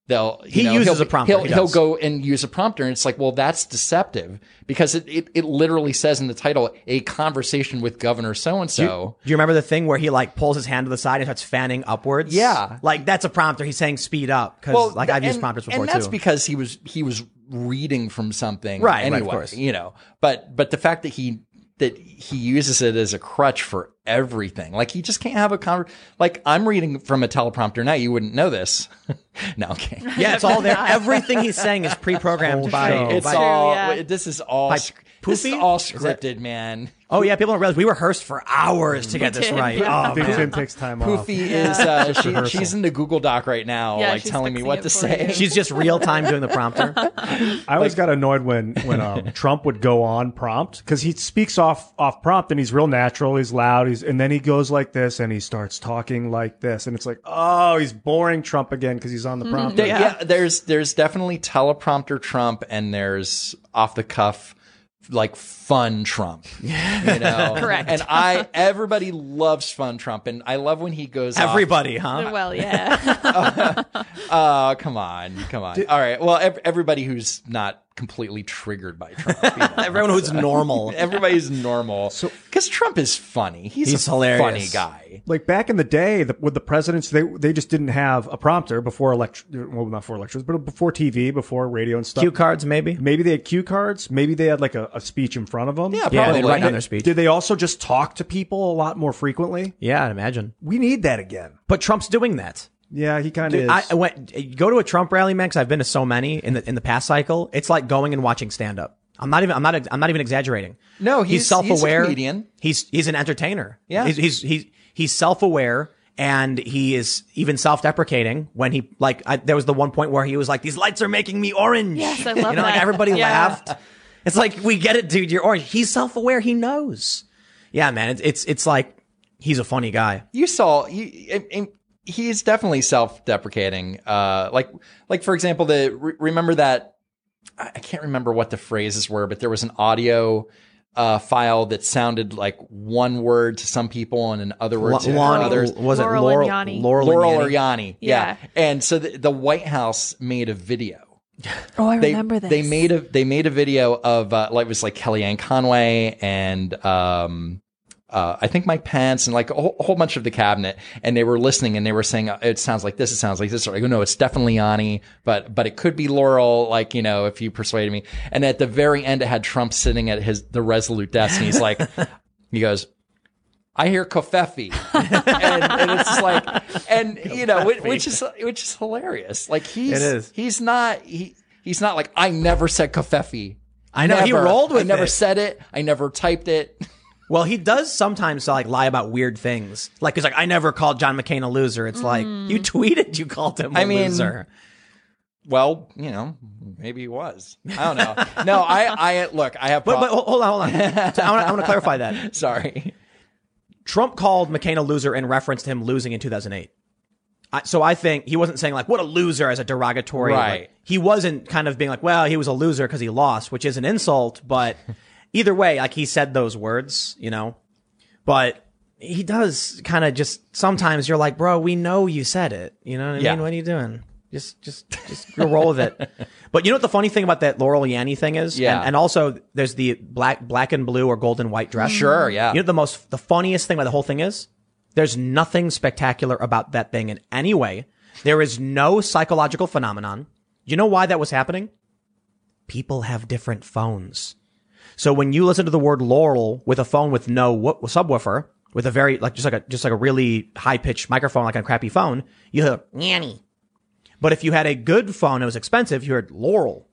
They'll, He know, uses he'll, a prompter, He'll, he he'll go and use a prompter, and it's like, well, that's deceptive because it, it, it literally says in the title, a conversation with Governor so and so. do you remember the thing where he like pulls his hand to the side and starts fanning upwards? Yeah. like that's a prompter. He's saying speed up because like I've used prompters before too. and that's too. because he was he was reading from something, Right, right, of course. you know, but but the fact that he that he uses it as a crutch for everything, like he just can't have a conver Like I'm reading from a teleprompter now, you wouldn't know this. no, okay. yeah, it's all there. Everything he's saying is pre-programmed by. show. It's by- all. yeah. This is all. By sc- This is Poofy? all Is it- scripted, man. oh yeah, people don't realize we rehearsed for hours to get this right. yeah. Oh I think. Tim takes time off. Poofy is uh, she, she's in the Google Doc right now, Yeah, like telling me what to say. you. She's just real time doing the prompter. I always got annoyed when when um, Trump would go on prompt because he speaks off off prompt and he's real natural, he's loud, he's and then he goes like this and he starts talking like this and it's like oh he's boring Trump again because he's on the prompter. There- yeah. there's there's definitely teleprompter Trump and there's off the cuff like fun Trump. You know? Correct. And I everybody loves fun Trump and I love when he goes off- Everybody, huh? Uh, well, yeah. Oh, come on. Come on. All right. Well, ev- everybody who's not completely triggered by Trump. you know. Everyone who's uh, normal. Everybody's normal. Because Trump is funny. He's, He's a hilarious. funny guy. like back in the day the, with the presidents they they just didn't have a prompter before elect well not for lectures but before tv before radio and stuff Cue cards, maybe. maybe they had cue cards maybe they had like a, a speech in front of them Yeah, Yeah, probably. they'd write down their speech. did they also just talk to people a lot more frequently Yeah, I'd imagine. we need that again But Trump's doing that. Yeah he kind of is I, I went go to a Trump rally, man. Because I've been to so many in the in the past cycle. It's like going and watching stand up. I'm not even. I'm not. I'm not even exaggerating. No, he's- he's self-aware. comedian. He's he's an entertainer. Yeah. He's he's he's, he's self-aware and he is even self-deprecating when he like. I, there was the one point where he was like, "These lights are making me orange." Yes, I love that. You love know, like everybody Yeah. laughed. It's like we get it, dude. You're orange. He's self-aware. He knows. Yeah, man. It's it's it's like he's a funny guy. You saw he, I- I- he's definitely self-deprecating. Uh, like like for example, the re- remember that I I can't remember what the phrases were, but there was an audio uh, file that sounded like one word to some people and another word to Lonnie, others. was Laurel it and Laurel? Yanni. Laurel, Laurel and or Yanni? Yanni, yeah. Yeah. And so the, the White House made a video. Oh, I They, remember this. they made a they made a video of uh, like it was like Kellyanne Conway and um uh, I think Mike Pence and like a whole, a whole bunch of the cabinet, and they were listening and they were saying "Uh, it sounds like this, it sounds like this. Or I go, no, it's definitely Yanni, but but it could be Laurel. Like you know, if you persuaded me. And at the very end, it had Trump sitting at his the Resolute desk, and he's like, he goes, I hear covfefe. and, and it's like, and you know, which, which is, which is hilarious. Like he's, It is. he's not, he, he's not like, I never said covfefe. I know, he rolled with I never it. said it. I never typed it. Well, he does sometimes like lie about weird things. Like he's like, I never called John McCain a loser. It's like mm. you tweeted you called him a I mean, loser. Well, you know, maybe he was. I don't know. No, I, I, look, I have, But, pro- but hold on, hold on. So I want to I wanna clarify that. sorry. Trump called McCain a loser in reference to him losing in 2008. I, so I think he wasn't saying like, what a loser as a derogatory. Right. like, he wasn't kind of being like, well, he was a loser because he lost, which is an insult. But either way, like he said those words, you know, but he does kind of just sometimes you're like, bro, we know you said it. You know what I Yeah. mean? What are you doing? Just, just, just roll with it. But you know what the funny thing about that Laurel Yanni thing is? Yeah. And, and also there's the black, black and blue or gold and white dress. Sure, yeah. You know the most the funniest thing about the whole thing is there's nothing spectacular about that thing in any way. There is no psychological phenomenon. You know why that was happening? People have different phones. So when you listen to the word Laurel with a phone with no wo- subwoofer, with a very like just like a just like a really high pitched microphone like a crappy phone, you hear Yanni. But if you had a good phone, it was expensive. You heard Laurel.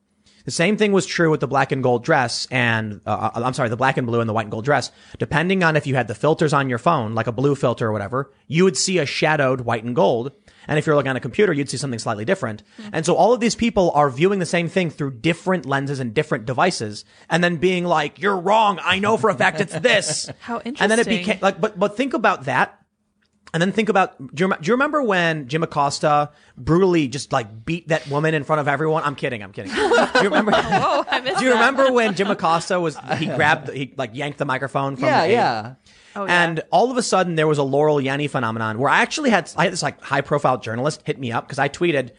The same thing was true with the black and gold dress and, uh, I'm sorry, the black and blue and the white and gold dress. Depending on if you had the filters on your phone, like a blue filter or whatever, you would see a shadowed white and gold. And if you're looking on a computer, you'd see something slightly different. Mm-hmm. And so all of these people are viewing the same thing through different lenses and different devices and then being like, you're wrong. I know for a fact it's this. How interesting. And then it became like, but, but think about that. And then think about, do you, do you remember when Jim Acosta brutally just like beat that woman in front of everyone? I'm kidding. I'm kidding. Do you remember? Oh, I missed Do you remember when Jim Acosta was, he grabbed, he like yanked the microphone from Yeah, the yeah. Oh, yeah. And all of a sudden there was a Laurel Yanni phenomenon where I actually had, I had this like high profile journalist hit me up because I tweeted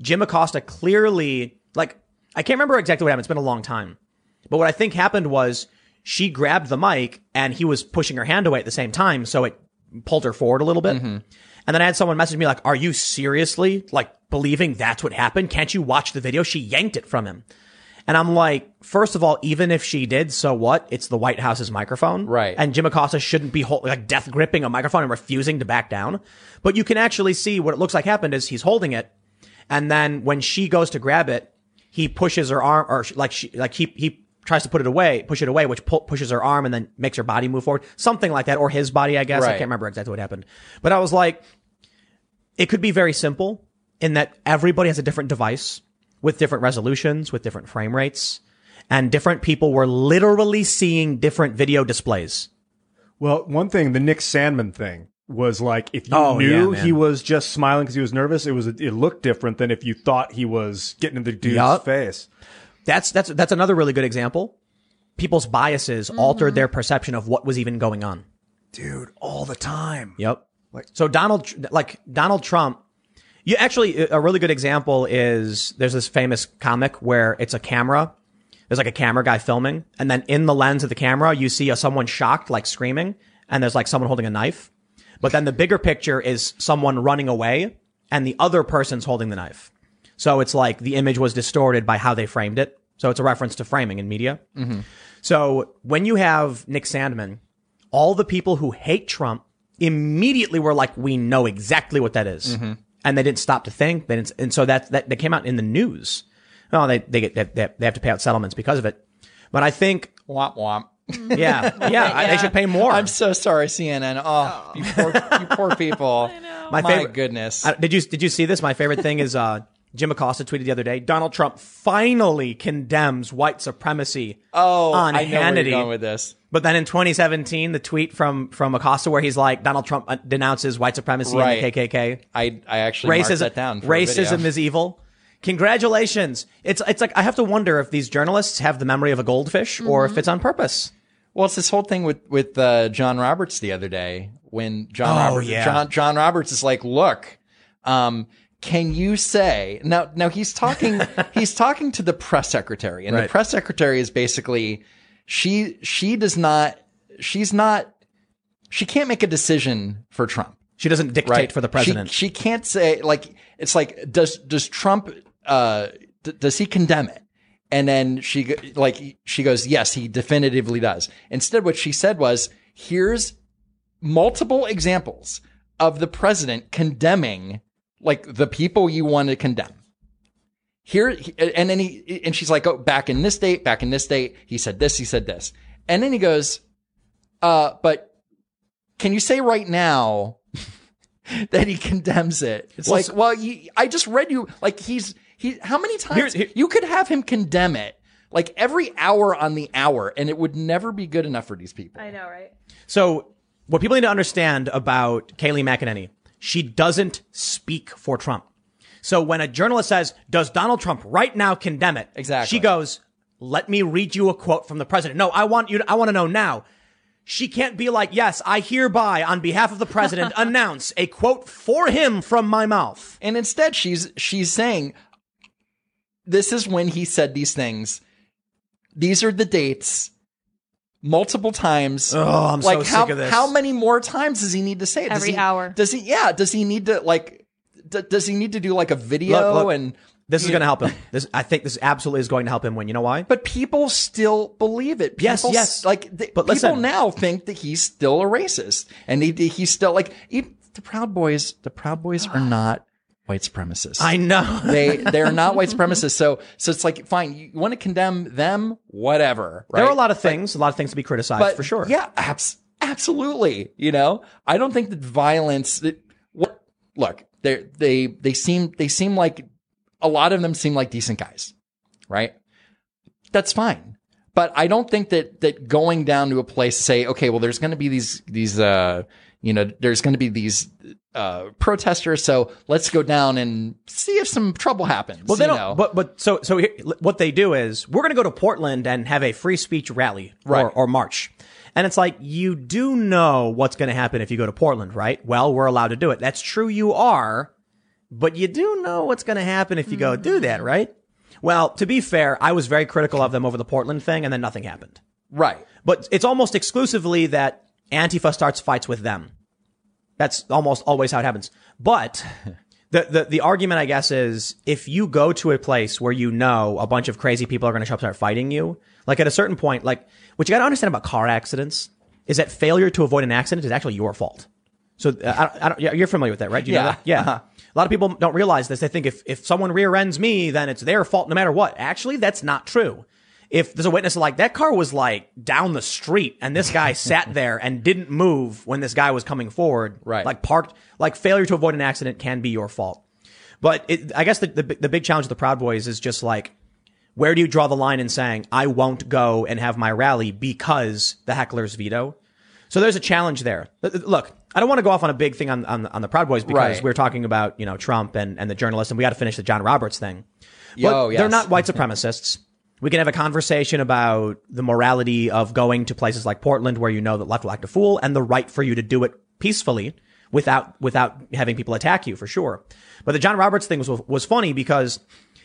Jim Acosta clearly, like, I can't remember exactly what happened. It's been a long time. But what I think happened was she grabbed the mic and he was pushing her hand away at the same time. So it pulled her forward a little bit. Mm-hmm. And then I had someone message me like, are you seriously like believing that's what happened? Can't you watch the video? She yanked it from him. And I'm like, first of all, even if she did, so what? It's the White House's microphone. Right. And Jim Acosta shouldn't be hold, like death gripping a microphone and refusing to back down. But you can actually see what it looks like happened is he's holding it. And then when she goes to grab it, he pushes her arm or like she, like he, he tries to put it away, push it away, which pu- pushes her arm and then makes her body move forward. Something like that. Or his body, I guess. I can't remember exactly what happened. But I was like, it could be very simple in that everybody has a different device with different resolutions, with different frame rates, and different people were literally seeing different video displays. Well, one thing, the Nick Sandmann thing was like if you Oh, knew man. he was just smiling because he was nervous, it was it looked different than if you thought he was getting in the dude's Yup. face. That's that's that's another really good example. people's biases mm-hmm. altered their perception of what was even going on. dude, all the time. Yep. so Donald, like Donald Trump, you actually a really good example is there's this famous comic where it's a camera. There's like a camera guy filming, and then in the lens of the camera, you see a, someone shocked, like screaming, and there's like someone holding a knife. But then the bigger picture is someone running away, and the other person's holding the knife. So it's like the image was distorted by how they framed it. So it's a reference to framing in media. Mm-hmm. So when you have Nick Sandmann, all the people who hate Trump immediately were like, we know exactly what that is. Mm-hmm. And they didn't stop to think. They didn't, and so that, that, that came out in the news. Oh, they, they get, they, they have to pay out settlements because of it. But I think, Womp womp. yeah, yeah, I- they should pay more. I'm so sorry, CNN. Oh, you poor, you poor people. My My, favorite- goodness. I- did you, did you see this? My favorite thing is, uh, Jim Acosta tweeted the other day, Donald Trump finally condemns white supremacy oh, on I know where Hannity. you're going with this. But then in 2017, the tweet from from Acosta where he's like, Donald Trump uh, denounces white supremacy Right. and the KKK. I I actually marked Racism, that down. Racism is evil. Congratulations. It's it's like I have to wonder if these journalists have the memory of a goldfish or Mm-hmm. if it's on purpose. Well, it's this whole thing with with uh, John Roberts the other day when John Oh, Roberts yeah. John John Roberts is like, look, um, can you say now? Now he's talking he's talking to the press secretary, and the press secretary is basically she she does not she's not she can't make a decision for Trump. She doesn't dictate Right. for the president. She, she can't say like it's like does does Trump uh d- does he condemn it? And then she like she goes yes he definitively does. Instead, what she said was here's multiple examples of the president condemning like the people you want to condemn. Here and then he and she's like, oh, back in this date, back in this date, he said this, he said this, and then he goes, uh, but can you say right now that he condemns it? It's Well, like, so- well, you, I just read you like he's he. How many times Here's- here- you could have him condemn it? Like every hour on the hour, and it would never be good enough for these people. I know, right? So what people need to understand about Kayleigh McEnany, she doesn't speak for Trump. So when a journalist says, "Does Donald Trump right now condemn it?" Exactly. She goes, "Let me read you a quote from the president." No, I want you. To, I want to know now. She can't be like, "Yes, I hereby, on behalf of the president, announce a quote for him from my mouth." And instead, she's she's saying, "This is when he said these things. These are the dates." Multiple times. Oh, I'm so like how, sick of this. How many more times does he need to say it? Does Every he- hour. Does he? Yeah. Does he need to like? D- does he need to do like a video Look, look. and? This is going to help him. This, I think, this absolutely is going to help him win. You know why? But people still believe it. Yes, People yes. s- Like th- But people listen. now think that he's still a racist, and he, he's still like even the Proud Boys. The Proud Boys are not white supremacists. I know. they they're not white supremacists. So so it's like fine, you want to condemn them, whatever. Right? There are a lot of things, a lot of things to be criticized but for sure. Yeah, abs- absolutely. You know, I don't think that violence. That what look they they they seem they seem like a lot of them seem like decent guys, right? That's fine. But I don't think that that going down to a place say, okay, well, there's going to be these these uh you know there's going to be these uh protesters, so let's go down and see if some trouble happens. Well, they don't. know? But but so so here, what they do is we're going to go to Portland and have a free speech rally Right. or, or march, and it's like you do know what's going to happen if you go to Portland, right? Well, we're allowed to do it. That's true. You are, but you do know what's going to happen if you go do that, right? Well, to be fair, I was very critical of them over the Portland thing, and then nothing happened. right. But it's almost exclusively that Antifa starts fights with them. That's almost always how it happens. But the, the, the argument, I guess, is if you go to a place where you know a bunch of crazy people are going to show up and start fighting you, like at a certain point, like what you got to understand about car accidents is that failure to avoid an accident is actually your fault. So uh, I don't, I don't, yeah, you're familiar with that, right? You know Yeah. that? Yeah. Uh-huh. A lot of people don't realize this. They think if, if someone rear ends me, then it's their fault no matter what. Actually, that's not true. If there's a witness like that car was like down the street and this guy sat there and didn't move when this guy was coming forward, Right. Like parked, like failure to avoid an accident can be your fault. But it, I guess the, the the big challenge of the Proud Boys is just like, where do you draw the line in saying I won't go and have my rally because the hecklers veto? So there's a challenge there. Th- th- Look, I don't want to go off on a big thing on on, on the Proud Boys because Right. we're talking about you know Trump and and the journalists, and we got to finish the John Roberts thing. But Yo, they're not white supremacists. We can have a conversation about the morality of going to places like Portland where you know that left will act a fool and the right for you to do it peacefully without, without having people attack you for sure. But the John Roberts thing was, was funny because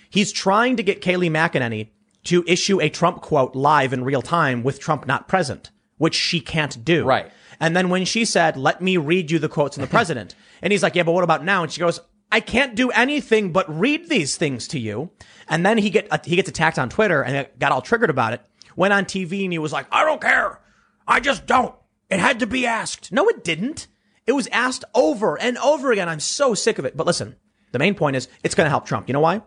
he's trying to get Kayleigh McEnany to issue a Trump quote live in real time with Trump not present, which she can't do. Right. And then when she said, let me read you the quotes from the president, and he's like, yeah, but what about now? And she goes, I can't do anything but read these things to you. And then he get, uh, he gets attacked on Twitter and got all triggered about it. Went on TV and he was like, I don't care. I just don't. It had to be asked. No, it didn't. It was asked over and over again. I'm so sick of it. But listen, the main point is it's going to help Trump. You know why?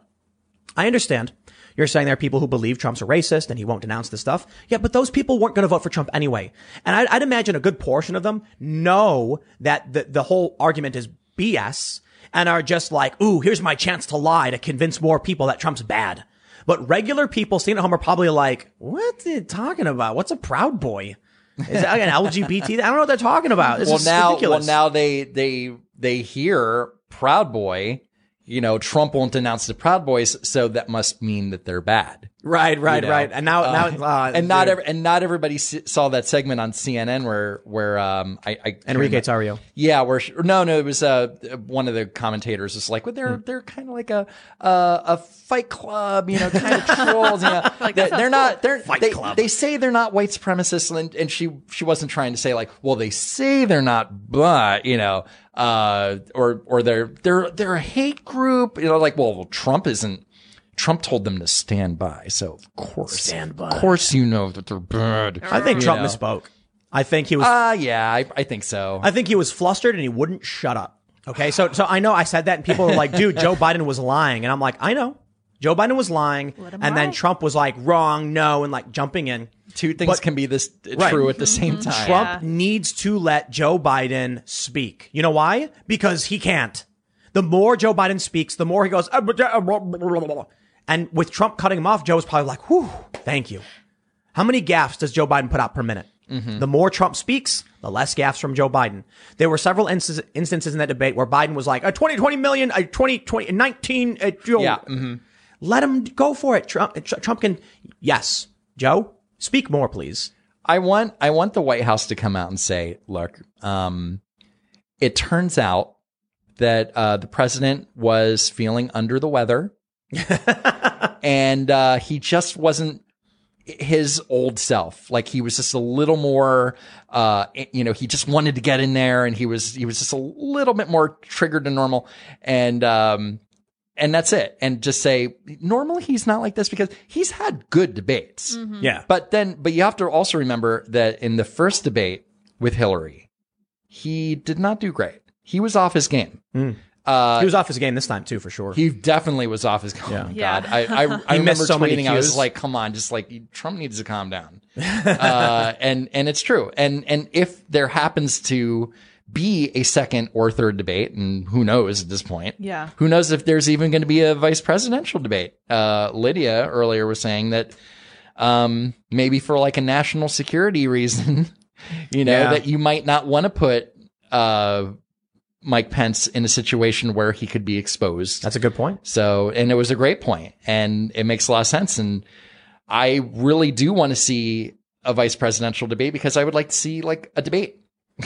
I understand. You're saying there are people who believe Trump's a racist and he won't denounce this stuff. Yeah, but those people weren't going to vote for Trump anyway. And I'd, I'd imagine a good portion of them know that the, the whole argument is BS and are just like, ooh, here's my chance to lie to convince more people that Trump's bad. But regular people staying at home are probably like, what's it talking about? What's a proud boy? Is that like an LGBT? I don't know what they're talking about. This well is now, ridiculous. well now they they they hear Proud Boy. You know, Trump won't denounce the Proud Boys, so that must mean that they're bad. Right, right, you know? right. And now, now, uh, and not dude, every, and not everybody s- saw that segment on CNN where where um I, I Enrique Tarrio. Yeah, where she, no, no, it was uh one of the commentators was like, well, they're Hmm. they're kind of like a uh, a Fight Club, you know, kind of trolls. You know, Like, They- that they're sounds not they're Fight they, Club. they say they're not white supremacists, and, and she she wasn't trying to say like, well, they say they're not, but you know, uh, or or they're they're they're a hate group, you know, like, well, Trump isn't. Trump told them to stand by, so of course, Stand by. of course, you know that they're bad. I think You Trump know. misspoke. I think he was. Uh, yeah, I, I think so. I think he was flustered and he wouldn't shut up. Okay, so so I know I said that and people were like, "Dude, Joe Biden was lying," and I'm like, "I know." Joe Biden was lying, him and then. Trump was like, "Wrong, no," and like jumping in. Two things But- can be this Right. true at the same time. Trump Yeah. needs to let Joe Biden speak. You know why? Because he can't. The more Joe Biden speaks, the more he goes. Uh, uh, And with Trump cutting him off, Joe was probably like, "Whew, thank you." How many gaffes does Joe Biden put out per minute? The more Trump speaks, the less gaffes from Joe Biden. There were several instances, instances in that debate where Biden was like, a 20, 20 million, a 20, 20, 19, uh, Joe. Yeah, mhm. Let him go for it. Trump, Tr- Trump can, yes. Joe, speak more, please. I want I want the White House to come out and say, look, um, it turns out that uh, the president was feeling under the weather, and uh, he just wasn't his old self. Like he was just a little more, uh, you know, he just wanted to get in there, and he was he was just a little bit more triggered than normal, and um, and that's it. And just say normally he's not like this because he's had good debates. Yeah. But then, but you have to also remember that in the first debate with Hillary, he did not do great. He was off his game. He was off his game this time too, for sure. He definitely was off his. Oh my Yeah. god! I I, I remember missed so many tweeting. I was like, "Come on, just like Trump needs to calm down." uh, and and it's true. And and if there happens to be a second or third debate, and who knows at this point? Yeah. Who knows if there's even going to be a vice presidential debate? Uh, Lydia earlier was saying that um, maybe for like a national security reason, you know, Yeah. that you might not want to put uh, Mike Pence in a situation where he could be exposed. That's a good point. So, and it was a great point and it makes a lot of sense. And I really do want to see a vice presidential debate because I would like to see like a debate.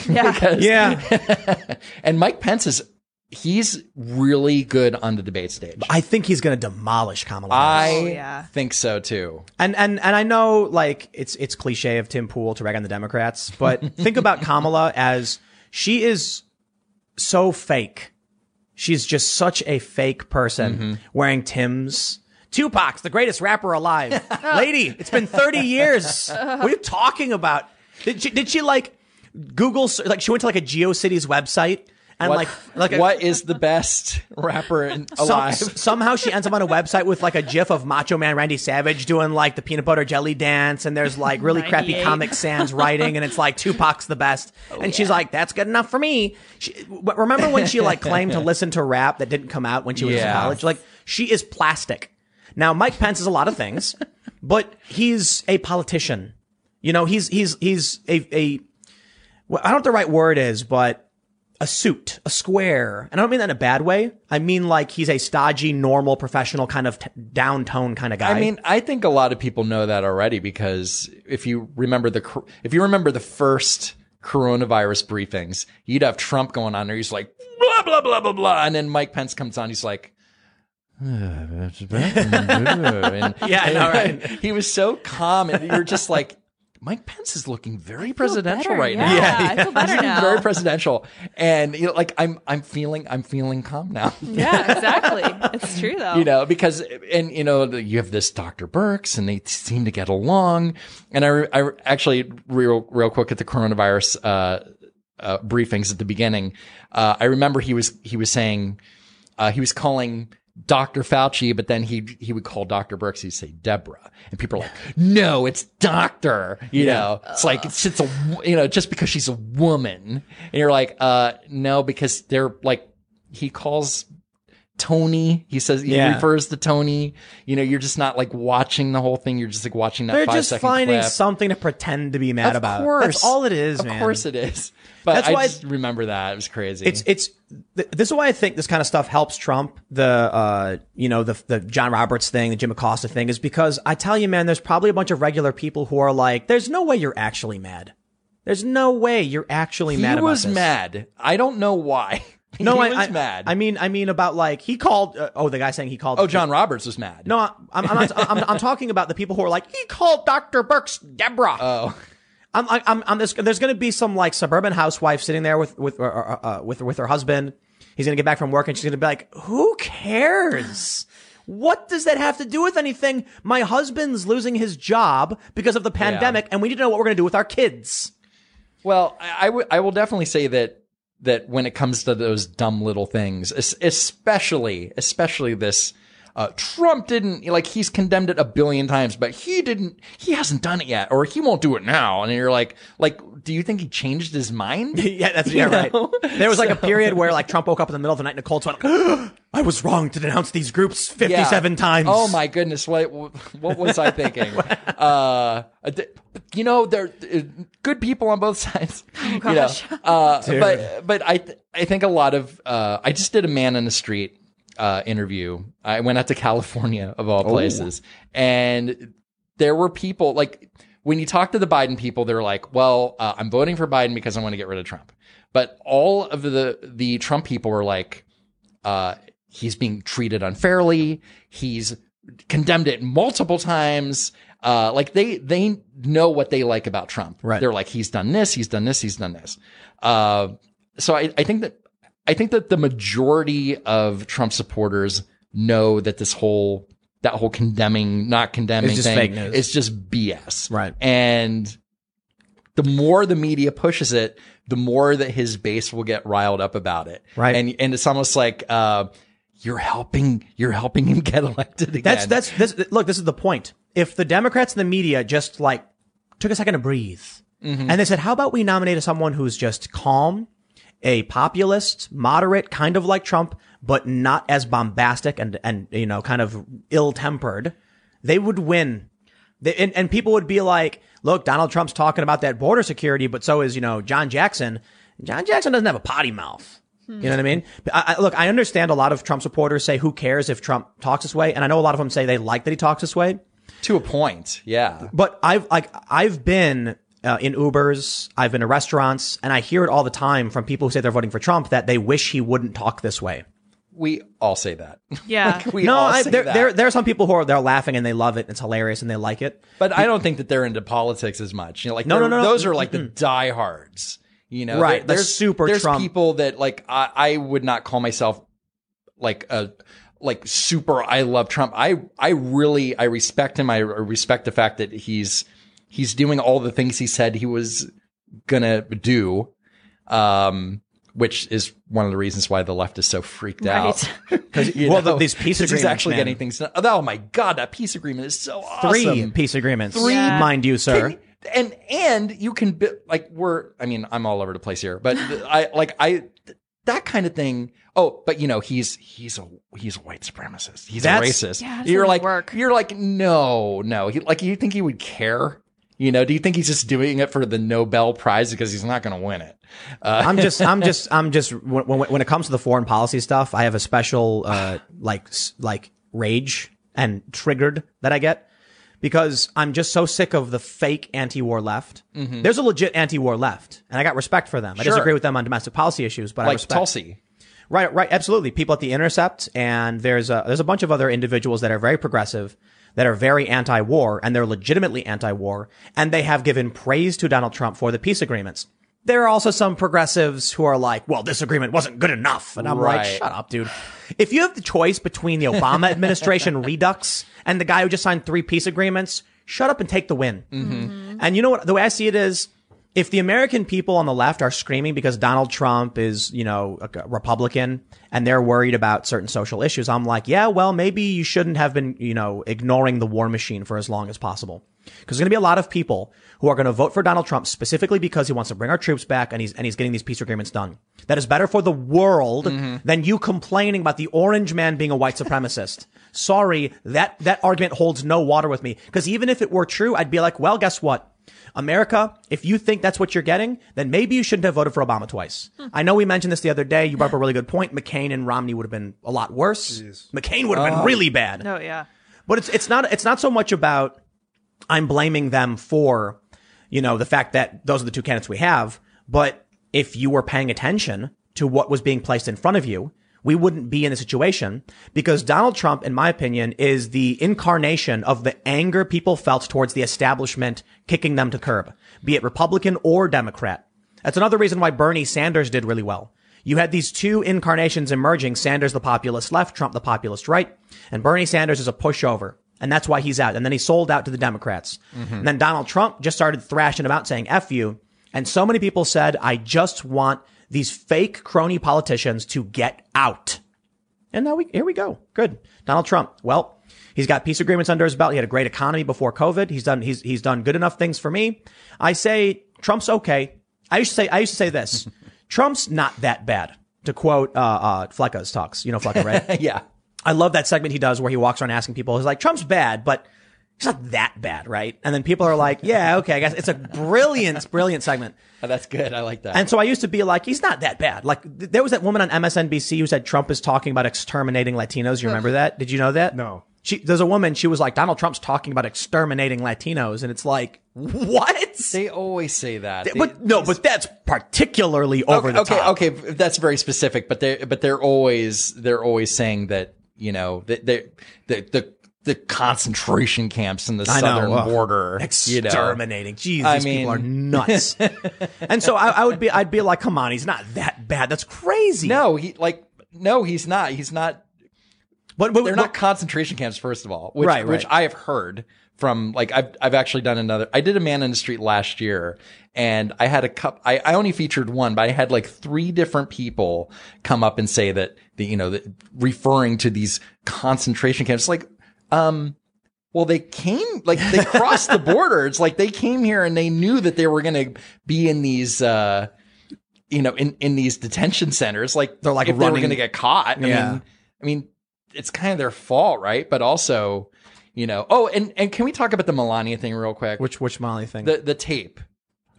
Yeah. Because- Yeah. and Mike Pence is, he's really good on the debate stage. I think he's going to demolish Kamala I Oh, yeah. think so too. and and and I know like it's it's cliche of Tim Pool to rag on the Democrats, but think about Kamala as she is so fake. She's just such a fake person mm-hmm. wearing Timbs. Tupac's the greatest rapper alive. Oh. Lady, it's been 30 years. Uh-huh. What are you talking about? Did she, did she like Google, like she went to like a GeoCities website and What, like, like a, what is the best rapper in, alive? s- somehow she ends up on a website with like a gif of Macho Man Randy Savage doing like the peanut butter jelly dance, and there's like really crappy Comic Sans writing, and it's like Tupac's the best, oh, and she's like, "That's good enough for me." She, remember when she like claimed to listen to rap that didn't come out when she was in college? Like she is plastic. Now Mike Pence is a lot of things, but he's a politician. You know, he's he's he's a a well, I don't know what the right word is, but a suit, a square. And I don't mean that in a bad way. I mean like he's a stodgy, normal, professional kind of t- down tone kind of guy. I mean, I think a lot of people know that already because if you remember the if you remember the first coronavirus briefings, you'd have Trump going on there. He's like blah blah blah blah blah, and then Mike Pence comes on. He's like. and, Yeah, I know, right? He was so calm, and you're just like, Mike Pence is looking very presidential better, right yeah. now. Yeah, I feel better He's now. Very presidential, and you know, like I'm, I'm feeling, I'm feeling calm now. Yeah, exactly. it's true though. you know, because, and, you know, you have this Dr. Birx and they seem to get along. And I, I actually, real, real quick at the coronavirus, uh, uh, briefings at the beginning, uh, I remember he was, he was saying, uh, he was calling Dr. Fauci, but then he, he would call Dr. Birx, he'd say Deborah. And people are like, no, it's doctor. You know, it's like, it's, it's a, you know, just because she's a woman. And you're like, uh, no, because they're like, he calls Tony. He says he Yeah. refers to Tony. You know, you're just not like watching the whole thing. You're just like watching that they're just finding clip. something to pretend to be mad about. of about. course, That's all it is, Of man. course it is. But That's I why just remember that it was crazy. It's it's th- this is why I think this kind of stuff helps Trump. The uh you know the the John Roberts thing, the Jim Acosta thing, is because I tell you, man, there's probably a bunch of regular people who are like, "There's no way you're actually mad. There's no way you're actually he mad." was about this. He was mad. I don't know why. No, he I, was I, mad. I mean, I mean about like he called. Uh, oh, the guy saying he called. oh, John Roberts was mad. No, I'm I'm, not, I'm I'm talking about the people who are like he called Dr. Birx Deborah. Oh, I'm, I'm, I'm, there's, there's going to be some like suburban housewife sitting there with, with, uh, uh, uh, with, with her husband. He's going to get back from work and she's going to be like, who cares? What does that have to do with anything? My husband's losing his job because of the pandemic and we need to know what we're going to do with our kids. Well, I, I would- I will definitely say that that when it comes to those dumb little things, especially especially this, uh, Trump didn't like he's condemned it a billion times, but he didn't. He hasn't done it yet, or he won't do it now. And you're like, like, do you think he changed his mind? yeah, that's yeah, right. There was like a period where like Trump woke up in the middle of the night and Nicole went, I was wrong to denounce these groups 57 Yeah. times. Oh my goodness, what what was I thinking? uh, you know, there uh, good people on both sides. Oh gosh. uh, but but I th- I think a lot of uh, I just did a man in the street uh, interview. I went out to California of all places, and there were people like when you talk to the Biden people, they're like, "Well, uh, I'm voting for Biden because I want to get rid of Trump." But all of the the Trump people were like, uh, he's being treated unfairly. He's condemned it multiple times. Uh, like they, they know what they like about Trump. Right. They're like, he's done this, he's done this, he's done this. Uh, so I, I think that, I think that the majority of Trump supporters know that this whole, that whole condemning, not condemning It's thing is just BS. Right. And the more the media pushes it, the more that his base will get riled up about it. Right. And and it's almost like uh, you're helping you're helping him get elected again. That's that's this. Look, this is the point. If the Democrats and the media just like took a second to breathe, and they said, "How about we nominate someone who's just calm, a populist, moderate, kind of like Trump, but not as bombastic and and you know, kind of ill tempered," they would win. They, and, and people would be like, "Look, Donald Trump's talking about that border security, but so is you know John Jackson. John Jackson doesn't have a potty mouth." You know what I mean? I, I, look, I understand a lot of Trump supporters say, "Who cares if Trump talks this way?" And I know a lot of them say they like that he talks this way. to a point. Yeah. But I've like I've been uh, in Ubers, I've been to restaurants, and I hear it all the time from people who say they're voting for Trump that they wish he wouldn't talk this way. We all say that. Yeah. we no, all I, say there, that. there there are some people who are they're laughing and they love it. It's hilarious and they like it. but I don't think that they're into politics as much. You know, like No, they're- no, no, no. those are like the diehards. You know, Right, There- the there's super There's Trump- people that like I, I would not call myself like a like super. I love Trump. I I really I respect him. I respect the fact that he's he's doing all the things he said he was gonna do. Um, which is one of the reasons why the left is so freaked out. Right. Well, know, these peace 'cause he's agreements, actually man. getting things done. Oh my god, that peace agreement is so Three awesome. peace agreements, Three. Yeah. mind you, sir. Can- and and you can bi- like we're I mean I'm all over the place here, but I like I that kind of thing. Oh, but you know he's he's a he's a white supremacist. He's That's- a racist. Yeah, you're like work. you're like no no. He, like you think he would care? You know, do you think he's just doing it for the Nobel Prize because he's not going to win it? Uh, I'm just, I'm just, I'm just. When, when, when it comes to the foreign policy stuff, I have a special, uh, like, like rage and triggered that I get because I'm just so sick of the fake anti-war left. There's a legit anti-war left, and I got respect for them. I Mm-hmm. Sure. disagree with them on domestic policy issues, but I like respect. Tulsi. Right, right, absolutely. People at the Intercept, and there's a there's a bunch of other individuals that are very progressive, that are very anti-war, and they're legitimately anti-war, and they have given praise to Donald Trump for the peace agreements. There are also some progressives who are like, "Well, this agreement wasn't good enough," and I'm like, "Shut up, dude." If you have the choice between the Obama administration redux and the guy who just signed three peace agreements, shut up and take the win. Mm-hmm. And you know what? The way I see it is, if the American people on the left are screaming because Donald Trump is, you know, a Republican and they're worried about certain social issues, I'm like, yeah, well, maybe you shouldn't have been, you know, ignoring the war machine for as long as possible. Because there's going to be a lot of people who are going to vote for Donald Trump specifically because he wants to bring our troops back and he's, and he's getting these peace agreements done. That is better for the world mm-hmm. than you complaining about the orange man being a white supremacist. Sorry, that, that argument holds no water with me. Because even if it were true, I'd be like, well, guess what? America, if you think that's what you're getting, then maybe you shouldn't have voted for Obama twice. I know we mentioned this the other day. You brought up a really good point. McCain and Romney would have been a lot worse. McCain would have been oh. really bad. No, yeah. But it's it's not it's not so much about I'm blaming them for, you know, the fact that those are the two candidates we have. But if you were paying attention to what was being placed in front of you, we wouldn't be in a situation because Donald Trump, in my opinion, is the incarnation of the anger people felt towards the establishment kicking them to curb, be it Republican or Democrat. That's another reason why Bernie Sanders did really well. You had these two incarnations emerging, Sanders the populist left, Trump the populist right, and Bernie Sanders is a pushover. And that's why he's out. And then he sold out to the Democrats. Mm-hmm. And then Donald Trump just started thrashing about saying F you. And so many people said, I just want these fake crony politicians to get out. And now we, here we go. Good. Donald Trump. Well, he's got peace agreements under his belt. He had a great economy before COVID. He's done, he's, he's done good enough things for me. I say Trump's okay. I used to say, I used to say this. Trump's not that bad. To quote, uh, uh, Fleccas Talks. You know Flecka, right? yeah. I love that segment he does where he walks around asking people, he's like, Trump's bad, but he's not that bad, right? And then people are like, yeah, okay, I guess it's a brilliant, brilliant segment. Oh, that's good. I like that. And so I used to be like, he's not that bad. Like th- there was that woman on MSNBC who said Trump is talking about exterminating Latinos. You remember that? Did you know that? No. She, there's a woman, she was like, Donald Trump's talking about exterminating Latinos. And it's like, what? they always say that. They- But no, but that's particularly over okay, the okay, top. okay, Okay. that's very specific, but they but they're always they're always saying that you know that they the the the concentration camps in the I southern ugh. border, you know. exterminating. Jeez, I these people are nuts. and so I, I would be, I'd be like, come on, he's not that bad. That's crazy. No, he like no, he's not. He's not. but, but They're but- not concentration camps, first of all, which Right, which right. I have heard from. Like I've I've actually done another. I did a man in the street last year, and I had a cup. I, I only featured one, but I had like three different people come up and say that the you know that referring to these concentration camps, like um. Well, they came like they crossed the border. It's like they came here and they knew that they were going to be in these, uh, you know, in, in these detention centers. Like They're, like, if they were going to get caught. I Yeah. mean, I mean, it's kind of their fault, right? But also, you know, oh, and, and can we talk about the Melania thing real quick? which, which Molly thing? the, the tape.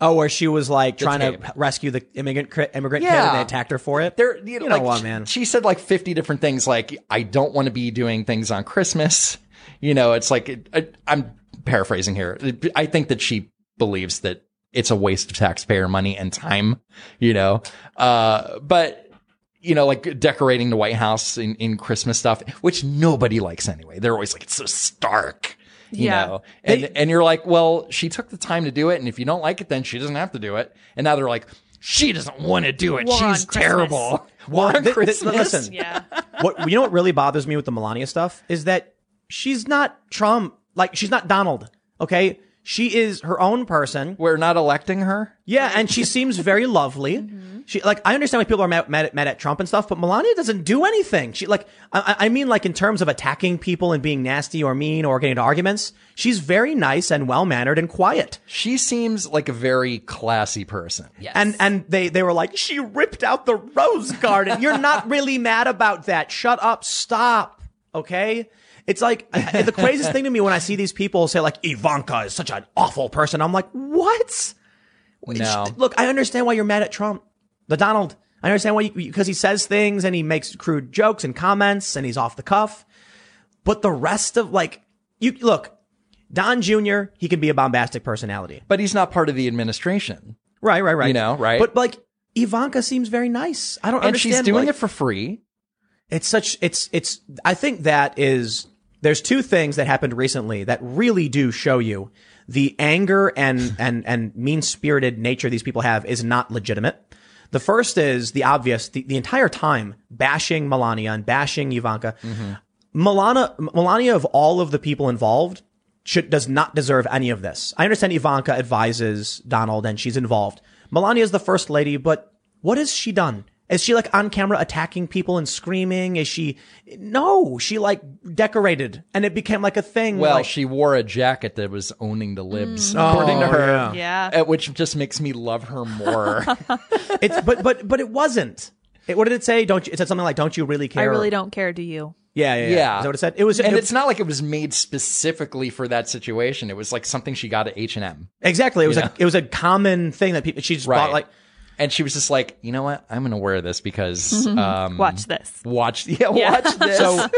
oh, where she was like trying tape. to rescue the immigrant, immigrant kid and they attacked her for it. There, you know, You know like, what, man? She said like 50 different things. Like, I don't want to be doing things on Christmas. You know, it's like, I, I'm paraphrasing here. I think that she believes that it's a waste of taxpayer money and time, you know, uh, but, you know, like decorating the White House in, in Christmas stuff, which nobody likes anyway. They're always like, it's so stark. You Yeah. know, and, and you're like, well, she took the time to do it. And if you don't like it, then she doesn't have to do it. And now they're like, she doesn't want to do it. War She's Christmas. terrible. War on th- th- Christmas. listen. Yeah. what, you know what really bothers me with the Melania stuff is that she's not Trump. Like, she's not Donald. Okay. She is her own person. We're not electing her. Yeah, and she seems very lovely. Mm-hmm. She like I understand why people are mad, mad, at, mad at Trump and stuff, but Melania doesn't do anything. She like I, I mean like in terms of attacking people and being nasty or mean or getting into arguments, she's very nice and well mannered and quiet. She seems like a very classy person. Yes. And and they they were like she ripped out the rose garden. You're not really mad about that. Shut up. Stop. Okay. It's like the craziest thing to me when I see these people say like Ivanka is such an awful person. I'm like, what? No. Look, I understand why you're mad at Trump, the Donald. I understand why you, because he says things and he makes crude jokes and comments and he's off the cuff. But the rest of like you look, Don Jr. He can be a bombastic personality. But he's not part of the administration. Right, right, right. You know, right? But like Ivanka seems very nice. I don't And understand. she's doing like- it for free. it's such it's it's I think that is there's two things that happened recently that really do show you the anger and and and mean-spirited nature these people have is not legitimate. The first is the obvious the, the entire time bashing Melania and bashing Ivanka. Mm-hmm. Melania Melania of all of the people involved should does not deserve any of this. I understand Ivanka advises Donald and she's involved. Melania is the first lady, but what has she done? Is she like on camera attacking people and screaming? Is she no? She like decorated and it became like a thing. Well, like, she wore a jacket that was owning the libs, according to Oh, her. yeah. Yeah. uh, Which just makes me love her more. it's but but but it wasn't. It, what did it say? Don't you? It said something like, "Don't you really care?" I really don't care, do you? Yeah, yeah, yeah. Yeah. Is that what it said? It was. and it- it's not like it was made specifically for that situation. It was like something she got at H and M. exactly. It was Yeah. a it was a common thing that people. She just bought like. And she was just like, you know what? I'm gonna wear this because um, Watch this. watch, yeah, Yeah. watch this. So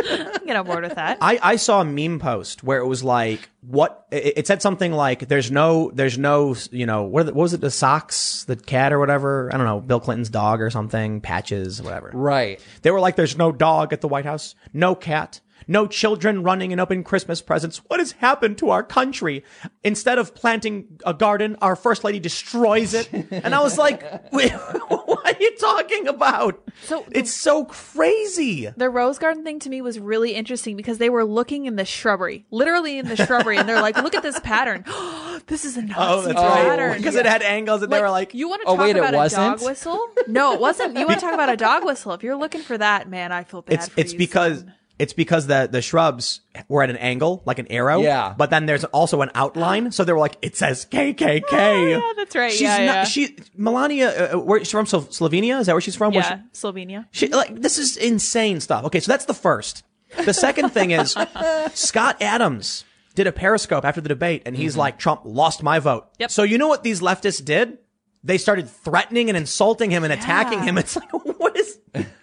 get on board with that. I, I saw a meme post where it was like what it, it said something like there's no there's no you know what, are the- what was it the socks the cat or whatever I don't know Bill Clinton's dog or something patches whatever right. they were like there's no dog at the White House no cat no children running and opening Christmas presents what has happened to our country instead of planting a garden our first lady destroys it and I was like what are you talking about So- it's so crazy The rose garden thing to me was really interesting because they were looking in the shrubbery, literally in the shrubbery, and they're like, "Look at this pattern. this is a oh, Nazi oh that's pattern." right because it had angles and they were like you want to Oh, talk wait, about a wasn't? dog whistle? No, it wasn't. You want to talk about a dog whistle? If you're looking for that, man, I feel bad. it's for it's you, because son. It's because the the shrubs were at an angle like an arrow. Yeah. But then there's also an outline, so they were like, it says KKK. Oh, yeah, that's right. She's yeah, not. yeah. She Melania. Uh, where she's from? Slo- Slovenia. Is that where she's from? Yeah, Slovenia. She, she like this is insane stuff. Okay, so that's the first. The second thing is Scott Adams did a Periscope after the debate, and he's like, Trump lost my vote. Mm-hmm. Yep. So you know what these leftists did? They started threatening and insulting him and attacking him. It's like, what is?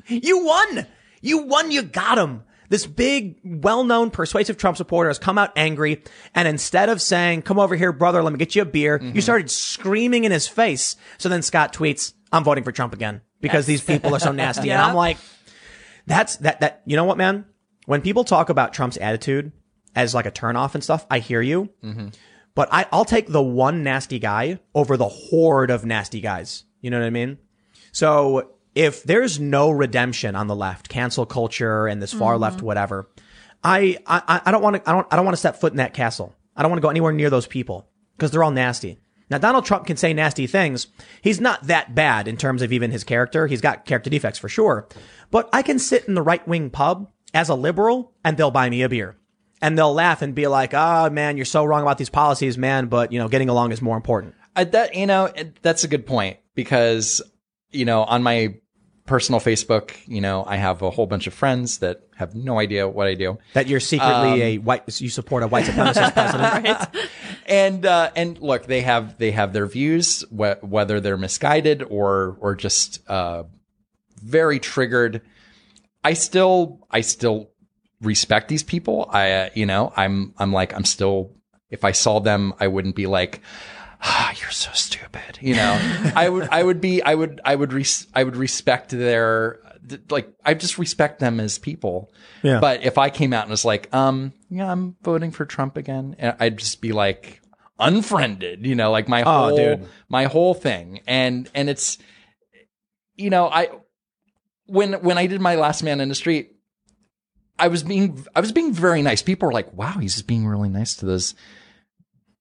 You won. You won. You got him. This big, well-known, persuasive Trump supporter has come out angry, and instead of saying, "Come over here, brother, let me get you a beer," you mm-hmm. started screaming in his face. So then Scott tweets, "I'm voting for Trump again because these people are so nasty." And I'm like, that's that that you know what, man? When people talk about Trump's attitude as like a turnoff and stuff, I hear you. Mm-hmm. But I, I'll take the one nasty guy over the horde of nasty guys. You know what I mean? So if there's no redemption on the left, cancel culture and this far left, whatever, I, I, I don't want to, I don't, I don't want to step foot in that castle. I don't want to go anywhere near those people because they're all nasty. Now, Donald Trump can say nasty things. He's not that bad in terms of even his character. He's got character defects for sure. But I can sit in the right wing pub as a liberal and they'll buy me a beer. And they'll laugh and be like, ah, man, you're so wrong about these policies, man. But, you know, getting along is more important. I, that you know that's a good point because you know on my personal Facebook, you know, I have a whole bunch of friends that have no idea what I do. That you're secretly a white, you support a white supremacist president. right? and uh, and look, they have they have their views, wh- whether they're misguided or or just uh, very triggered. I still I still respect these people. I uh, you know I'm I'm like I'm still if I saw them, I wouldn't be like. Ah, you're so stupid. You know, I would, I would be, I would, I would, res- I would respect their, like, I just respect them as people. Yeah. But if I came out and was like, um, yeah, I'm voting for Trump again, and I'd just be like unfriended, you know, like my Oh, whole, dude. my whole thing. And, and it's, you know, I, when, when I did my last man in the street, I was being, I was being very nice. People were like, wow, he's just being really nice to those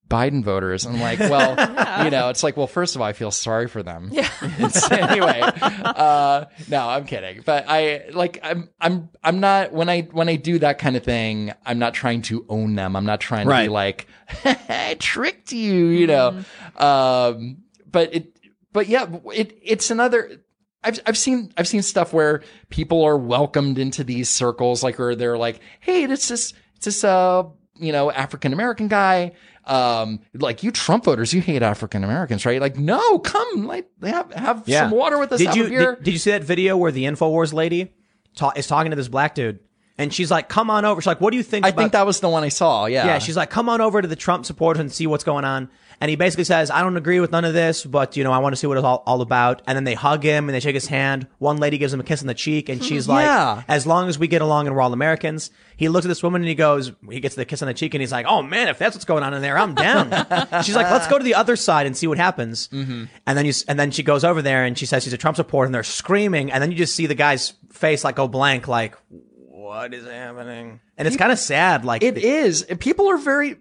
Biden voters. And I'm like, well, you know, it's like, well, first of all, I feel sorry for them. Yeah. It's- anyway, uh, no, I'm kidding. But I like, I'm, I'm, I'm not, when I, when I do that kind of thing, I'm not trying to own them. I'm not trying to be like, I tricked you, you know? Um, but it, but yeah, it, it's another, I've, I've seen, I've seen stuff where people are welcomed into these circles, like, or they're like, Hey, it's this, it's it's this uh you know African American guy. Um, like you Trump voters, you hate African Americans, right? Like, no, come, like have have some water with us. Did you did, did you see that video where the Infowars lady ta- is talking to this black dude, and she's like, "Come on over." She's like, "What do you think?" I about- think that was the one I saw. Yeah, Yeah, she's like, "Come on over to the Trump supporters and see what's going on." And he basically says, "I don't agree with none of this, but you know, I want to see what it's all, all about." And then they hug him and they shake his hand. One lady gives him a kiss on the cheek, and she's like, Yeah. "As long as we get along and we're all Americans." He looks at this woman and he goes, he gets the kiss on the cheek, and he's like, "Oh man, if that's what's going on in there, I'm down." she's like, "Let's go to the other side and see what happens." Mm-hmm. And then you, and then she goes over there and she says she's a Trump supporter, and they're screaming, and then you just see the guy's face like go blank, like. What is happening? And it's kind of sad. Like It the- is. People are very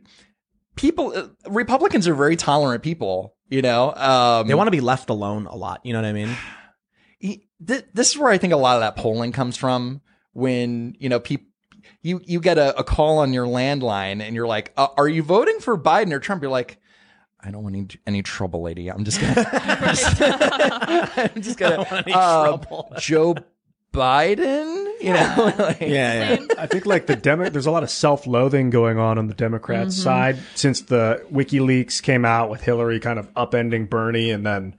people. uh, Republicans are very tolerant people. You know, um, They want to be left alone a lot. You know what I mean? he- th- this is where I think a lot of that polling comes from. When you know people. You, you get a, a call on your landline and you're like, uh, are you voting for Biden or Trump? You're like, I don't want any, any trouble, lady. I'm just gonna, I'm just gonna, uh, Joe Biden, you know, like, Yeah, yeah. I think like the Demo- there's a lot of self-loathing going on on the Democrats' mm-hmm. side since the WikiLeaks came out with Hillary kind of upending Bernie, and then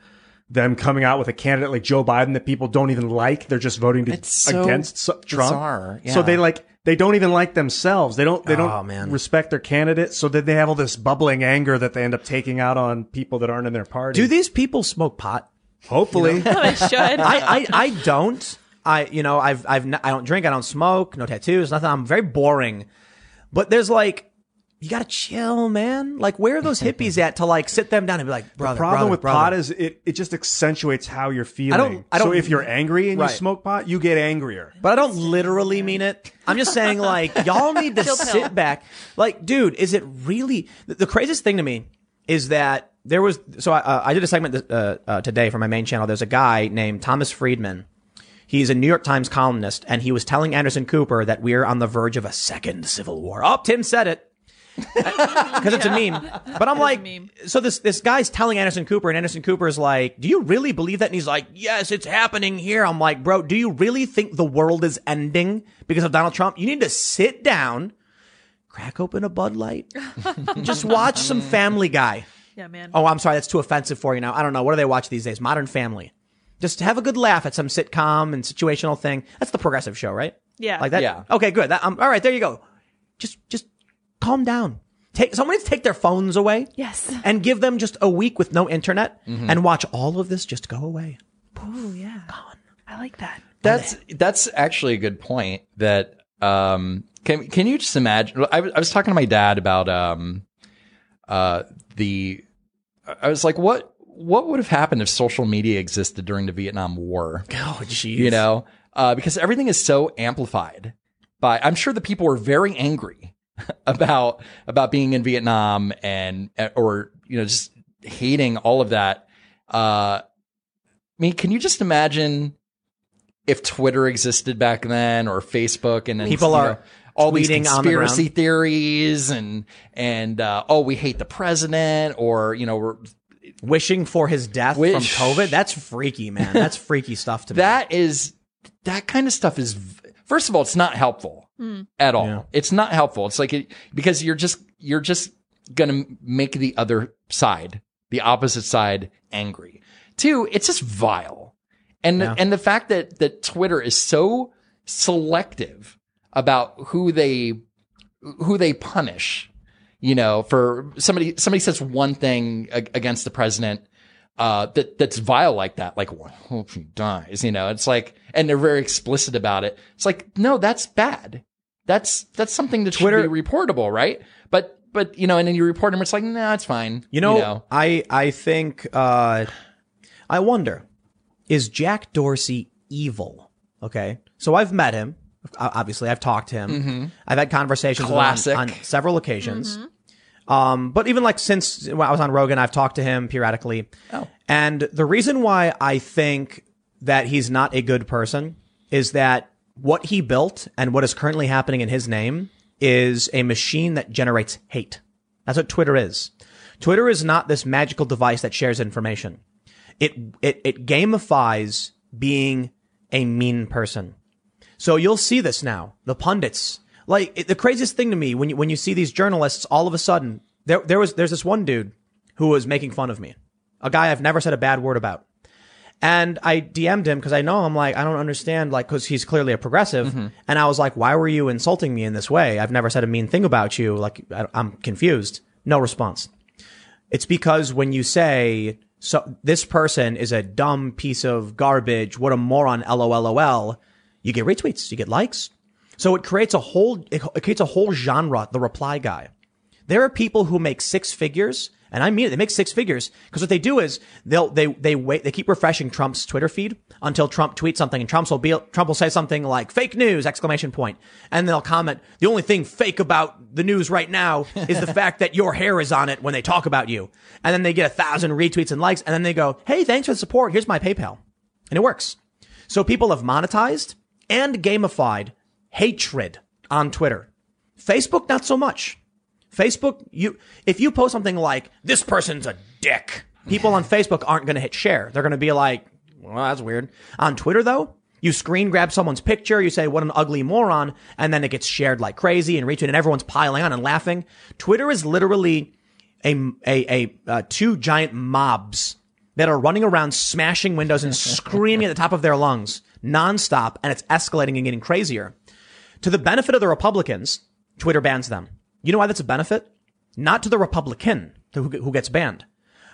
them coming out with a candidate like Joe Biden that people don't even like. They're just voting to, so against so- Trump. yeah. So they like they don't even like themselves. They don't they Oh, don't man. respect their candidate. So then they have all this bubbling anger that they end up taking out on people that aren't in their party. Do these people smoke pot? Hopefully. It should. I, I, I don't. I, you know, I've, I've, n- I don't drink. I don't smoke. No tattoos. Nothing. I'm very boring. But there's like, you gotta chill, man. Like, where are those hippies at to like sit them down and be like, brother, The problem brother, with brother. pot is it, it just accentuates how you're feeling. don't- I don't- so if you're angry and Right. you smoke pot, you get angrier. But I don't literally mean it. I'm just saying, like, y'all need to Chill pill. sit back. Like, dude, is it really the, the craziest thing to me is that there was. So I, uh, I did a segment uh, uh, today for my main channel. There's a guy named Thomas Friedman. He's a New York Times columnist, and he was telling Anderson Cooper that we're on the verge of a second civil war. Oh, Tim said it because it's a meme. But I'm like, so this this guy's telling Anderson Cooper, and Anderson Cooper is like, "Do you really believe that?" And he's like, "Yes, it's happening here." I'm like, "Bro, do you really think the world is ending because of Donald Trump? You need to sit down, crack open a Bud Light, just watch some mm. Family Guy." yeah, man. Oh, I'm sorry, that's too offensive for you now. I don't know. What do they watch these days? Modern Family. Just have a good laugh at some sitcom and situational thing. That's the progressive show, right? Yeah. Like that. Yeah. Okay, good. That, um, all right, there you go. Just, just calm down. Take someone needs to take their phones away. Yes. And give them just a week with no internet and watch all of this just go away. Oh yeah. I like that. That's that's actually a good point. That um, can can you just imagine? I, was- I was talking to my dad about um, uh, the. I was like, what what would have happened if social media existed during the Vietnam War? Oh, jeez. You know, uh, because everything is so amplified. By I'm sure the people were very angry about about being in Vietnam and or you know just hating all of that. Uh, I mean, can you just imagine if Twitter existed back then or Facebook and then, People are know, all these on the conspiracy theories and and uh, oh we hate the president or you know we're Wishing for his death Wish- from COVID. That's freaky, man. That's freaky stuff to me. that is that kind of stuff is first of all it's not helpful hmm. at all Yeah. it's not helpful it's like it, because you're just you're just gonna make the other side the opposite side angry two it's just vile and Yeah. and the fact that that twitter is so selective about who they who they punish you know for somebody somebody says one thing ag- against the president uh, that that's vile like that. Like, well, I hope he dies. You know, it's like, and they're very explicit about it. It's like, no, that's bad. That's that's something that Twitter- should be reportable, right? But but you know, and then you report them. It's like, nah, it's fine. You know, I I think uh I wonder is Jack Dorsey evil? Okay. So I've met him. Obviously, I've talked to him. I've had conversations with him on- Classic. on, several occasions. Um, but even like since I was on Rogan, I've talked to him periodically. Oh. And the reason why I think that he's not a good person is that what he built and what is currently happening in his name is a machine that generates hate. That's what Twitter is. Twitter is not this magical device that shares information. It, it, it gamifies being a mean person. So you'll see this now. The pundits, Like it, the craziest thing to me when you, when you see these journalists, all of a sudden there there was there's this one dude who was making fun of me, a guy I've never said a bad word about. And I DM'd him because I know I'm like, I don't understand, like, because he's clearly a progressive. Mm-hmm. And I was like, why were you insulting me in this way? I've never said a mean thing about you. Like, I, I'm confused. No response. It's because when you say, so this person is a dumb piece of garbage, what a moron, lolol, you get retweets, you get likes. So it creates a whole, it, creates a whole genre, the reply guy. There are people who make six figures, and I mean it. They make six figures because what they do is they'll they they wait. They keep refreshing Trump's Twitter feed until Trump tweets something, and Trump will be Trump will say something like "fake news!" exclamation point, and they'll comment. The only thing fake about the news right now is the fact that your hair is on it when they talk about you, and then they get a thousand retweets and likes, and then they go, "Hey, thanks for the support. Here's my PayPal," and it works. So people have monetized and gamified hatred on Twitter. Facebook, not so much. Facebook, you if you post something like this person's a dick, people on Facebook aren't going to hit share. They're going to be like, well, that's weird. On Twitter though, you screen grab someone's picture, you say what an ugly moron, and then it gets shared like crazy and retweeted, and everyone's piling on and laughing. Twitter is literally a a, a uh, two giant mobs that are running around smashing windows and screaming at the top of their lungs nonstop, and it's escalating and getting crazier. To the benefit of the Republicans, Twitter bans them. You know why that's a benefit? Not to the Republican who, gets banned,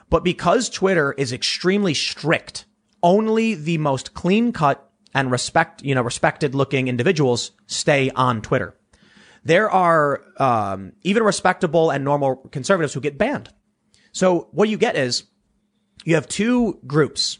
but because Twitter is extremely strict, only the most clean cut and respect, you know, respected looking individuals stay on Twitter. There are um, even respectable and normal conservatives who get banned. So what you get is you have two groups,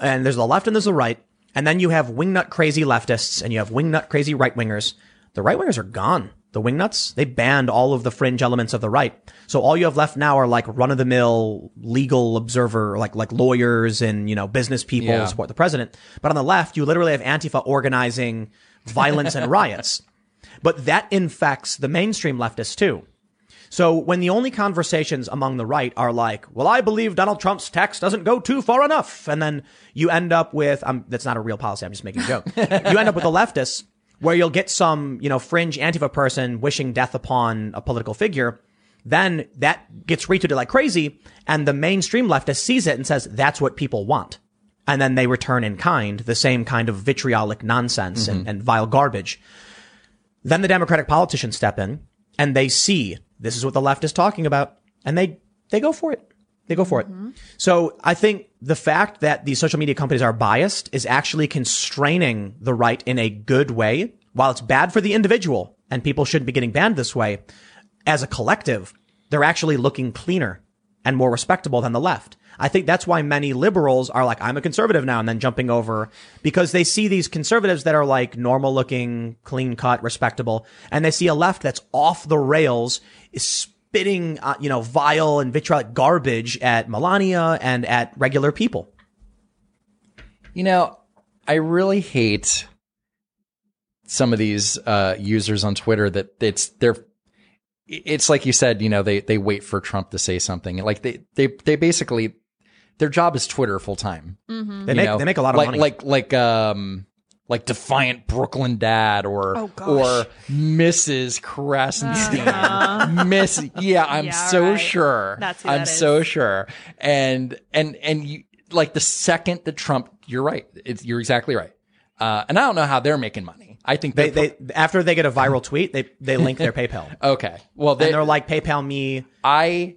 and there's the left and there's the right, and then you have wingnut crazy leftists and you have wingnut crazy right wingers. The right wingers are gone. The wingnuts, they banned all of the fringe elements of the right. So all you have left now are like run of the mill legal observer, like, like lawyers and, you know, business people Yeah. who support the president. But on the left, you literally have Antifa organizing violence and riots. But that infects the mainstream leftists too. So when the only conversations among the right are like, well, I believe Donald Trump's tax doesn't go too far enough. And then you end up with, um, that's not a real policy. I'm just making a joke. you end up with the leftists where you'll get some, you know, fringe Antifa person wishing death upon a political figure. Then that gets retweeted like crazy. And the mainstream leftist sees it and says, that's what people want. And then they return in kind, the same kind of vitriolic nonsense and, and vile garbage. Then the Democratic politicians step in and they see this is what the left is talking about and they, they go for it. They go for it. Mm-hmm. So I think the fact that these social media companies are biased is actually constraining the right in a good way. While it's bad for the individual and people shouldn't be getting banned this way, as a collective, they're actually looking cleaner and more respectable than the left. I think that's why many liberals are like, I'm a conservative now, and then jumping over because they see these conservatives that are like normal looking, clean cut, respectable, and they see a left that's off the rails, is spitting, uh, you know, vile and vitriolic garbage at Melania and at regular people. You know, I really hate some of these uh, users on Twitter that it's they're it's like you said, you know, they they wait for Trump to say something. Like they they they basically their job is Twitter full time. They make know? they make a lot of like, money. Like like um like defiant Brooklyn dad or Oh, or Mrs. Krassenstein. Miss yeah, I'm Yeah, so right. sure. That's who I'm that is. so sure. And and and you like the second that Trump you're right. It's you're exactly right. Uh, and I don't know how they're making money. I think they, they're they after they get a viral tweet, they they link their PayPal. okay. Well, they, and they're like PayPal me. I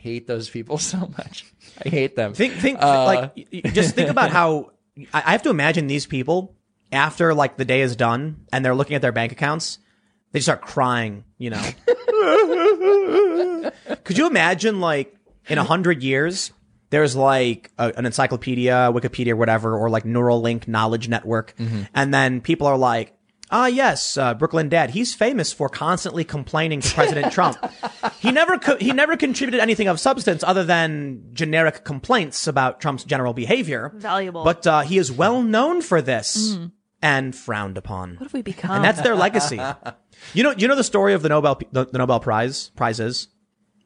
hate those people so much. I hate them. Think, think, Uh, like, just think about how I have to imagine these people after like the day is done and they're looking at their bank accounts, they start crying. You know, could you imagine like in a hundred years? There's like a, an encyclopedia, Wikipedia, whatever, or like Neuralink knowledge network. And then people are like, ah, yes, uh, Brooklyn Dad. He's famous for constantly complaining to President Trump. He never, co- he never contributed anything of substance other than generic complaints about Trump's general behavior. Valuable. But, uh, he is well known for this and frowned upon. What have we become? And that's their legacy. You know, you know the story of the Nobel, the, the Nobel Prize, prizes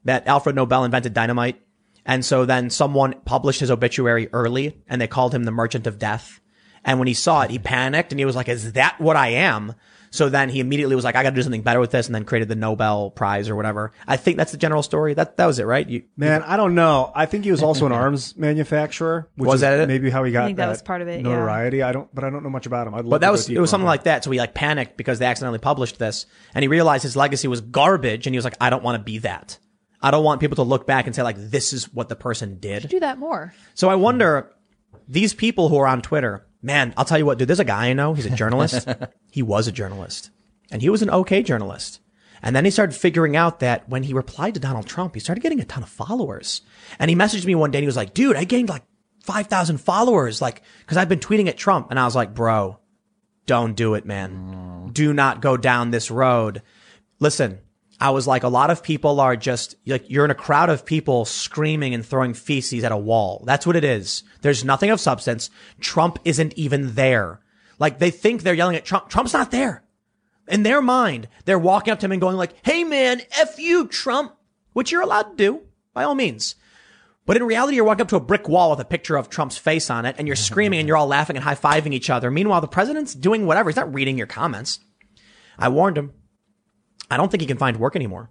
that Alfred Nobel invented dynamite. And so then someone published his obituary early and they called him the merchant of death. And when he saw it, he panicked and he was like, is that what I am? So then he immediately was like, I got to do something better with this, and then created the Nobel Prize or whatever. I think that's the general story. That that was it, right? You, Man, I don't know. I think he was also an arms manufacturer. Which Was is that it? Maybe how he got I think that was part of it, yeah. Notoriety. I don't, but I don't know much about him. I'd love But that go was it deeper was something on like that. So he like panicked because they accidentally published this, and he realized his legacy was garbage, and he was like, I don't want to be that. I don't want people to look back and say like, this is what the person did. Do that more. So I wonder, these people who are on Twitter, man, I'll tell you what, dude, there's a guy I know, he's a journalist. he was a journalist. And he was an okay journalist. And then he started figuring out that when he replied to Donald Trump, he started getting a ton of followers. And he messaged me one day and he was like, dude, I gained like 5,000 followers, like, cause I've been tweeting at Trump. And I was like, bro, don't do it, man. Mm. Do not go down this road. Listen, I was like, a lot of people are just like, you're in a crowd of people screaming and throwing feces at a wall. That's what it is. There's nothing of substance. Trump isn't even there. Like they think they're yelling at Trump. Trump's not there. In their mind, they're walking up to him and going like, Hey man, F you, Trump, which you're allowed to do by all means. But in reality, you're walking up to a brick wall with a picture of Trump's face on it and you're screaming and you're all laughing and high fiving each other. Meanwhile, the president's doing whatever. He's not reading your comments. I warned him. I don't think he can find work anymore.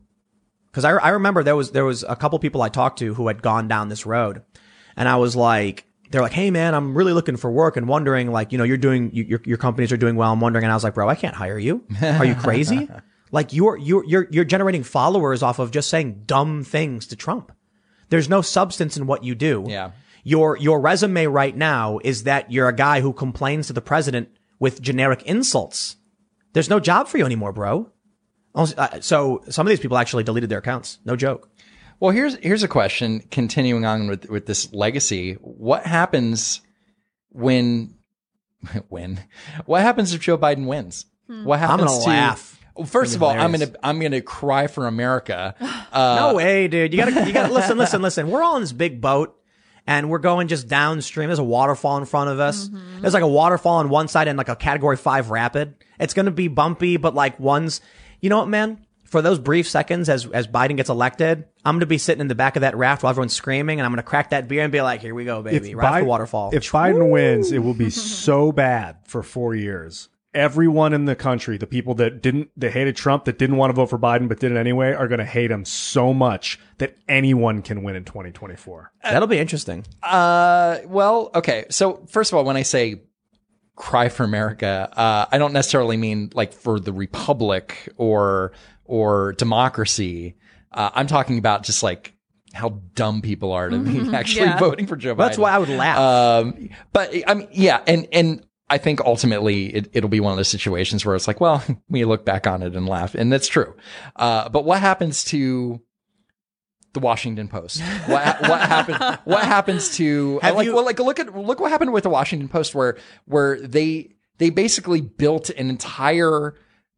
Cause I, I remember there was, there was a couple people I talked to who had gone down this road and I was like, they're like, Hey man, I'm really looking for work and wondering like, you know, you're doing, you, your, your companies are doing well. I'm wondering. And I was like, bro, I can't hire you. Are you crazy? like you're, you're, you're, you're generating followers off of just saying dumb things to Trump. There's no substance in what you do. Yeah. Your, your resume right now is that you're a guy who complains to the president with generic insults. There's no job for you anymore, bro. Also, uh, So some of these people actually deleted their accounts. No joke. Well, here's here's a question. Continuing on with with this legacy, what happens when when what happens if Joe Biden wins? What happens? I'm happens gonna to? laugh. Well, first of all, I'm gonna I'm gonna cry for America. Uh, no way, dude. You gotta, you gotta listen, listen, listen. We're all in this big boat and we're going just downstream. There's a waterfall in front of us. There's like a waterfall on one side and like a category five rapid. It's going to be bumpy, but like one's, you know what, man? For those brief seconds as, as Biden gets elected, I'm going to be sitting in the back of that raft while everyone's screaming and I'm going to crack that beer and be like, here we go, baby. Right off the Biden- waterfall. If Biden wins, it will be so bad for four years. Everyone in the country, the people that didn't, that hated Trump, that didn't want to vote for Biden but did it anyway, are going to hate him so much that anyone can win in 2024. That'll be interesting. Uh, well, okay. So first of all, when I say cry for America, uh, I don't necessarily mean like for the republic or or democracy. Uh, I'm talking about just like how dumb people are to be actually Yeah. voting for Joe Biden. That's why I would laugh. Um, but I mean, yeah, and and I think ultimately it, it'll be one of those situations where it's like, well, we look back on it and laugh, and that's true. Uh, but what happens to the Washington Post? What what happened? What happens to Have like you- well, like look at look what happened with the Washington Post, where where they they basically built an entire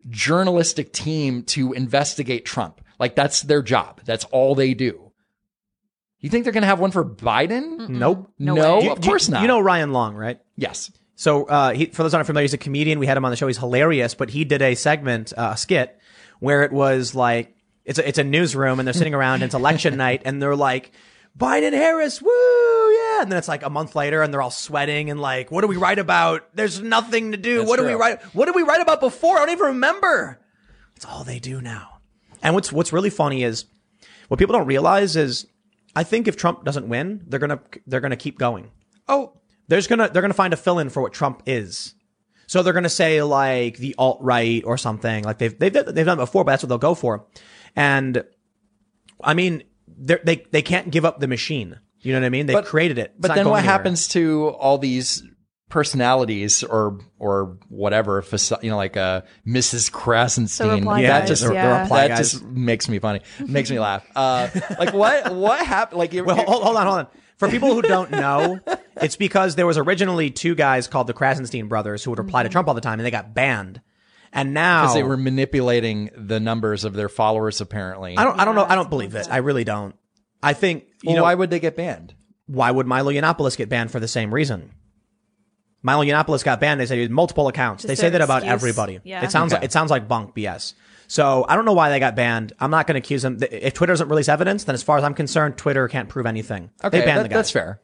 journalistic team to investigate Trump. Like that's their job. That's all they do. You think they're going to have one for Biden? nope. No No, way. of course not. You know Ryan Long, right? yes. So, uh, he, for those not familiar, he's a comedian. We had him on the show. He's hilarious, but he did a segment, uh, a skit where it was like, it's a, it's a newsroom and they're sitting around and it's election night and they're like, Biden Harris, woo, yeah. And then it's like a month later and they're all sweating and like, what do we write about? There's nothing to do. That's what do we write? What did we write about before? I don't even remember. It's all they do now. And what's, what's really funny is what people don't realize is I think if Trump doesn't win, they're going to, they're going to keep going Oh, there's gonna they're gonna find a fill in for what Trump is. So they're gonna say like the alt right or something like they've they've they've done it before, but that's what they'll go for. And I mean, they're- they they can't give up the machine. You know what I mean? They But- created it. It's but then what anywhere. happens to all these personalities or or whatever you know like uh Mrs. Krassenstein The reply that guys, just yeah. reply that guys. just makes me funny makes me laugh uh like what what happened like you Well, hold, hold on, hold on. For people who don't know, it's because there was originally two guys called the Krassenstein brothers who would reply to Trump all the time, and they got banned. And now because they were manipulating the numbers of their followers apparently I don't I don't know I don't believe it. I really don't. I think you well, know why would they get banned why would Milo Yiannopoulos get banned for the same reason? Milo Yiannopoulos got banned. They said he had multiple accounts. Just they say that about excuse. everybody. Yeah. It sounds Okay. like it sounds like bunk BS. So I don't know why they got banned. I'm not going to accuse them. If Twitter doesn't release evidence, then as far as I'm concerned, Twitter can't prove anything. okay they banned that- the guy. that's fair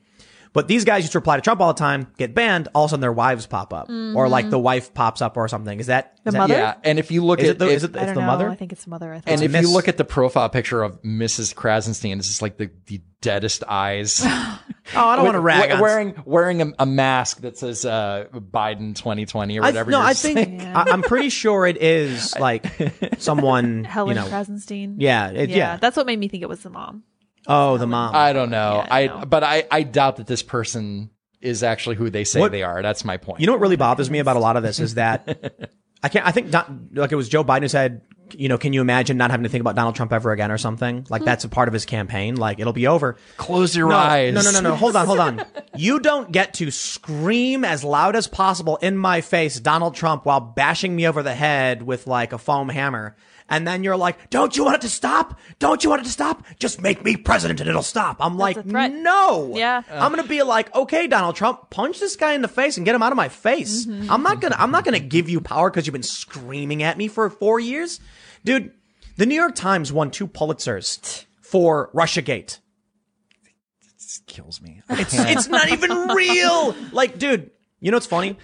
But these guys used to reply to Trump all the time, get banned, all of a sudden their wives pop up. Or like the wife pops up or something. Is that The is that- mother? Yeah, and if you look Is at it the, if- is it the, it's the know. mother? I think it's the mother. I think. and if Miss- you look at the profile picture of Mrs. Krassenstein, it's just like the, the deadest eyes. Oh, I don't want to rag We- on wearing wearing a, a mask that says uh, Biden 2020 or I, whatever. no, you're I saying. think I, I'm pretty sure it is like someone. Helen you know, Krassenstein. Yeah, it- yeah. That's what made me think it was the mom. Oh, the mom. I don't know. Yeah, I no. but I I doubt that this person is actually who they say What- they are. That's my point. You know what really bothers me about a lot of this is that I can't. I think not, like it was Joe Biden who said, you know, can you imagine not having to think about Donald Trump ever again or something? Like that's a part of his campaign. Like it'll be over. Close your No, eyes. no, no, no, no. Hold on, hold on. You don't get to scream as loud as possible in my face, Donald Trump, while bashing me over the head with like a foam hammer. And then you're like, don't you want it to stop? Don't you want it to stop? Just make me president and it'll stop. I'm like, no. Yeah. I'm going to be like, okay, Donald Trump, punch this guy in the face and get him out of my face. Mm-hmm. I'm not going to, I'm not going to give you power because you've been screaming at me for four years. Dude, the New York Times won two Pulitzers for Russiagate. This kills me. It's it's not even real. Like, dude, you know what's funny?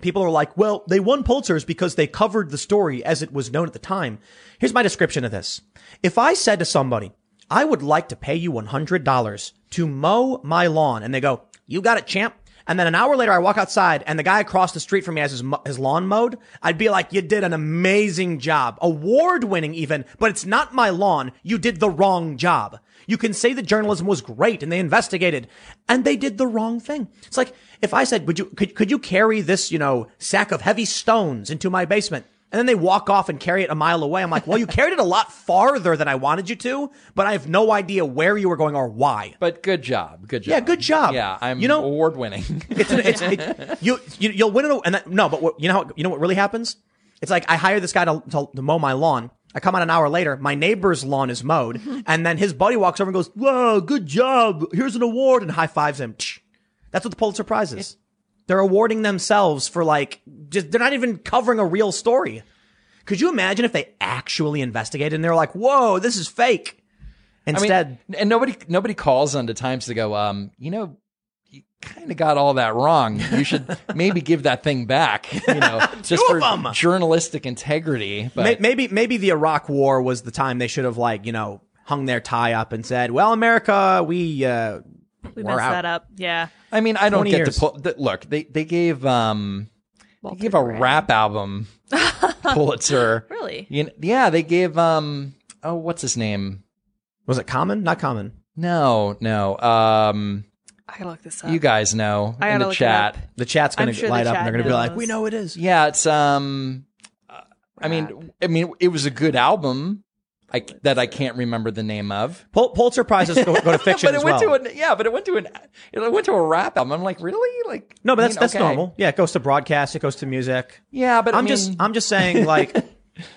People are like, well, they won Pulitzers because they covered the story as it was known at the time. Here's my description of this. If I said to somebody, I would like to pay you $100 to mow my lawn, and they go, you got it, champ. And then an hour later, I walk outside and the guy across the street from me has his, his lawn mowed. I'd be like, you did an amazing job. Award winning even, but it's not my lawn. You did the wrong job. You can say the journalism was great and they investigated and they did the wrong thing. It's like if I said, would you, could, could you carry this, you know, sack of heavy stones into my basement? And then they walk off and carry it a mile away. I'm like, well, you carried it a lot farther than I wanted you to, but I have no idea where you were going or why. But good job. Good job. Yeah, good job. Yeah, I'm You know- award winning. It's, an, it's it, you, you you'll win it, and that, no, but what, you know how, you know what really happens? It's like I hire this guy to, to, to mow my lawn. I come out an hour later, my neighbor's lawn is mowed, and then his buddy walks over and goes, "Whoa, good job! Here's an award," and high fives him. That's what the Pulitzer Prize is. They're awarding themselves for like just they're not even covering a real story. Could you imagine if they actually investigated and they're like, "Whoa, this is fake"? I mean, Instead, and nobody nobody calls on the Times to go, um, you know, you kind of got all that wrong. You should maybe give that thing back. You know, just for of 'em. journalistic integrity. But maybe maybe the Iraq War was the time they should have like you know hung their tie up and said, "Well, America, we uh, We messed out." that up. Yeah. I mean, I don't get years. to pull. The, look, they they gave um they gave a Graham. rap album Pulitzer. Really? You kn- yeah, they gave um oh what's his name? Was it common? Not common. No, no. Um, I gotta look this up. you guys know I in gotta the look it chat. up. The chat's going I'm to sure the light up chat and they're going to be like, "We know it is." Yeah, it's um. uh, I mean, I mean, it was a good album. I, that I can't remember the name of. Pul- Pulitzer prizes go, go to fiction but it went well. to an yeah, but it went to an it went to a rap album. I'm like, really? Like no, but I that's mean, that's okay. normal. Yeah, it goes to broadcast. It goes to music. Yeah, but I I'm mean, just I'm just saying like,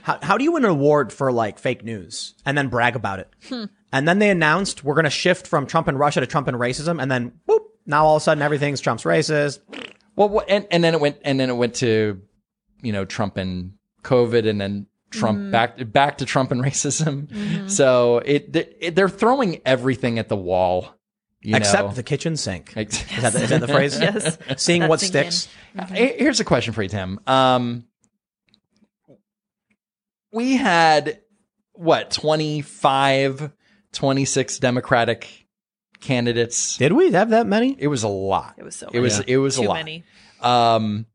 how how do you win an award for like fake news and then brag about it? Hmm. And then they announced we're going to shift from Trump and Russia to Trump and racism, and then whoop, now all of a sudden everything's Trump's racist. well, what, and and then it went and then it went to you know Trump and COVID, and then Trump Mm-hmm. back back to Trump and racism. So it, it they're throwing everything at the wall, you Except know. the kitchen sink. Ex- Is that the, is that the phrase? Yes. Seeing That's what sticks. Here- Here's a question for you, Tim. Um, we had what 25, 26 Democratic candidates. Did we have that many? It was a lot. It was so It was. many. It was Too a lot. many. Um,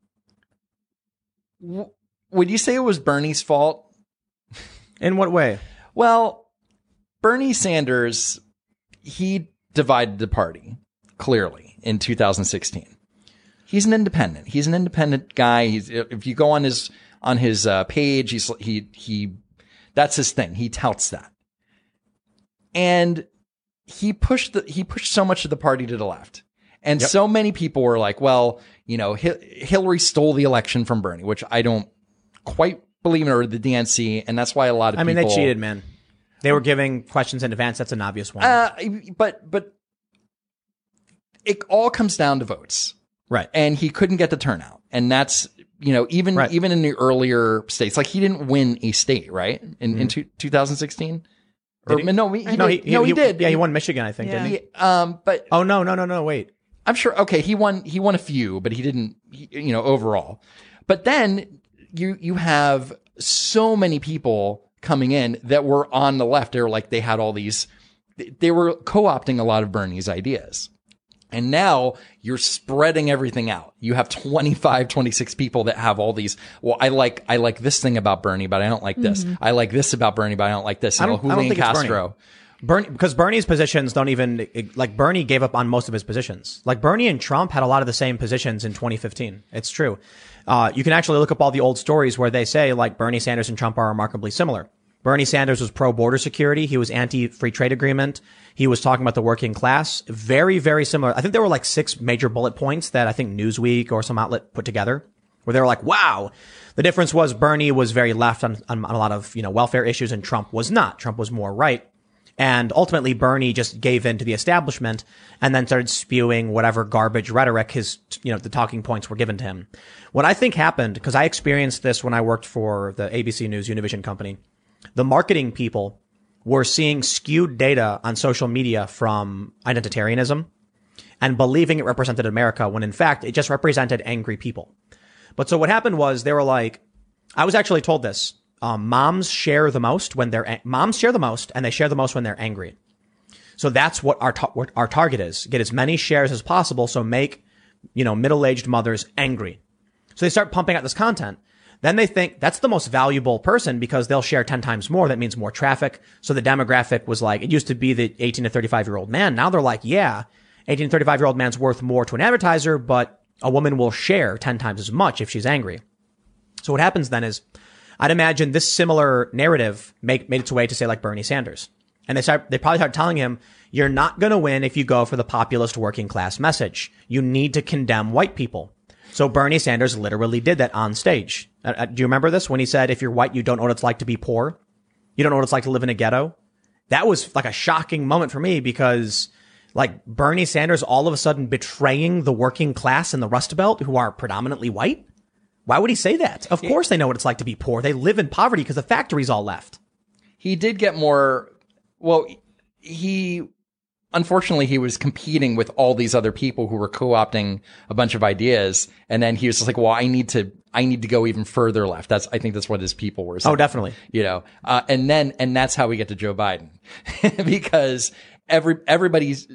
w- would you say it was Bernie's fault? In what way? Well, Bernie Sanders, he divided the party clearly in 2016. He's an independent. He's an independent guy. He's if you go on his on his uh, page, he's he he that's his thing. He touts that, and he pushed the he pushed so much of the party to the left, and so many people were like, well, you know, Hi- Hillary stole the election from Bernie, which I don't quite believe in, or the DNC, and that's why a lot of people. I mean, people they cheated, man. They were giving questions in advance. That's an obvious one. Uh, but but it all comes down to votes, right. and he couldn't get the turnout, and that's you know even Right. even in the earlier states, like he didn't win a state, right? In in two, 2016, or Mm-hmm. he? no, he, he no, did. he, no, he, did. Yeah, he won Michigan, I think, Yeah. didn't he? He- um, but Oh no, no, no, no! Wait, I'm sure. Okay, he won. He won a few, but he didn't. he- You know, overall. But then you you have so many people coming in that were on the left. They're like they had all these. they- They were co-opting a lot of Bernie's ideas. And now you're spreading everything out. You have 25, 26 people that have all these. Well, I like, I like this thing about Bernie, but I don't like this. Mm-hmm. I like this about Bernie, but I don't like this. You I know, don't- I don't Julian think it's Bernie. Bernie, because Bernie's positions don't even like Bernie gave up on most of his positions. Like Bernie and Trump had a lot of the same positions in 2015. It's true. Uh, you can actually look up all the old stories where they say like Bernie Sanders and Trump are remarkably similar. Bernie Sanders was pro border security. He was anti free trade agreement. He was talking about the working class. Very, very similar. I think there were like six major bullet points that I think Newsweek or some outlet put together where they were like, wow. The difference was Bernie was very left on, on, on a lot of, you know, welfare issues and Trump was not. Trump was more right. And ultimately, Bernie just gave in to the establishment and then started spewing whatever garbage rhetoric his, you know, the talking points were given to him. What I think happened, because I experienced this when I worked for the ABC News Univision company, the marketing people were seeing skewed data on social media from identitarianism and believing it represented America when in fact it just represented angry people. But so what happened was they were like, I was actually told this. Um, moms share the most when they're, moms share the most and they share the most when they're angry. So that's what our, ta- what our target is. Get as many shares as possible. So make, you know, middle-aged mothers angry. So they start pumping out this content. Then they think that's the most valuable person because they'll share 10 times more. That means more traffic. So the demographic was like, it used to be the 18 to 35 year old man. Now they're like, yeah, 18 to 35 year old man's worth more to an advertiser, but a woman will share 10 times as much if she's angry. So what happens then is I'd imagine this similar narrative make, made its way to say like Bernie Sanders. And they start, they probably start telling him, you're not going to win if you go for the populist working class message. You need to condemn white people. So Bernie Sanders literally did that on stage. Uh, uh, do you remember this when he said, if you're white, you don't know what it's like to be poor? You don't know what it's like to live in a ghetto? That was like a shocking moment for me because like Bernie Sanders all of a sudden betraying the working class in the Rust Belt who are predominantly white? Why would he say that? Of course they know what it's like to be poor. They live in poverty because the factories all left. he did get more well he unfortunately he was competing with all these other people who were co-opting a bunch of ideas and then he was just like well i need to i need to go even further left that's i think that's what his people were saying Oh, definitely. you know uh, and then and that's how we get to joe biden because every everybody's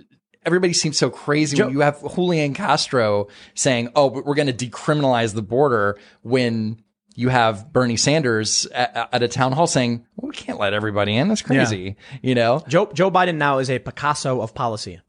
everybody seems so crazy when you have Julian Castro saying, "Oh, but we're going to decriminalize the border," when you have Bernie Sanders at, at a town hall saying, well, "We can't let everybody in. That's crazy," you know. Joe, Joe Biden now is a Picasso of policy.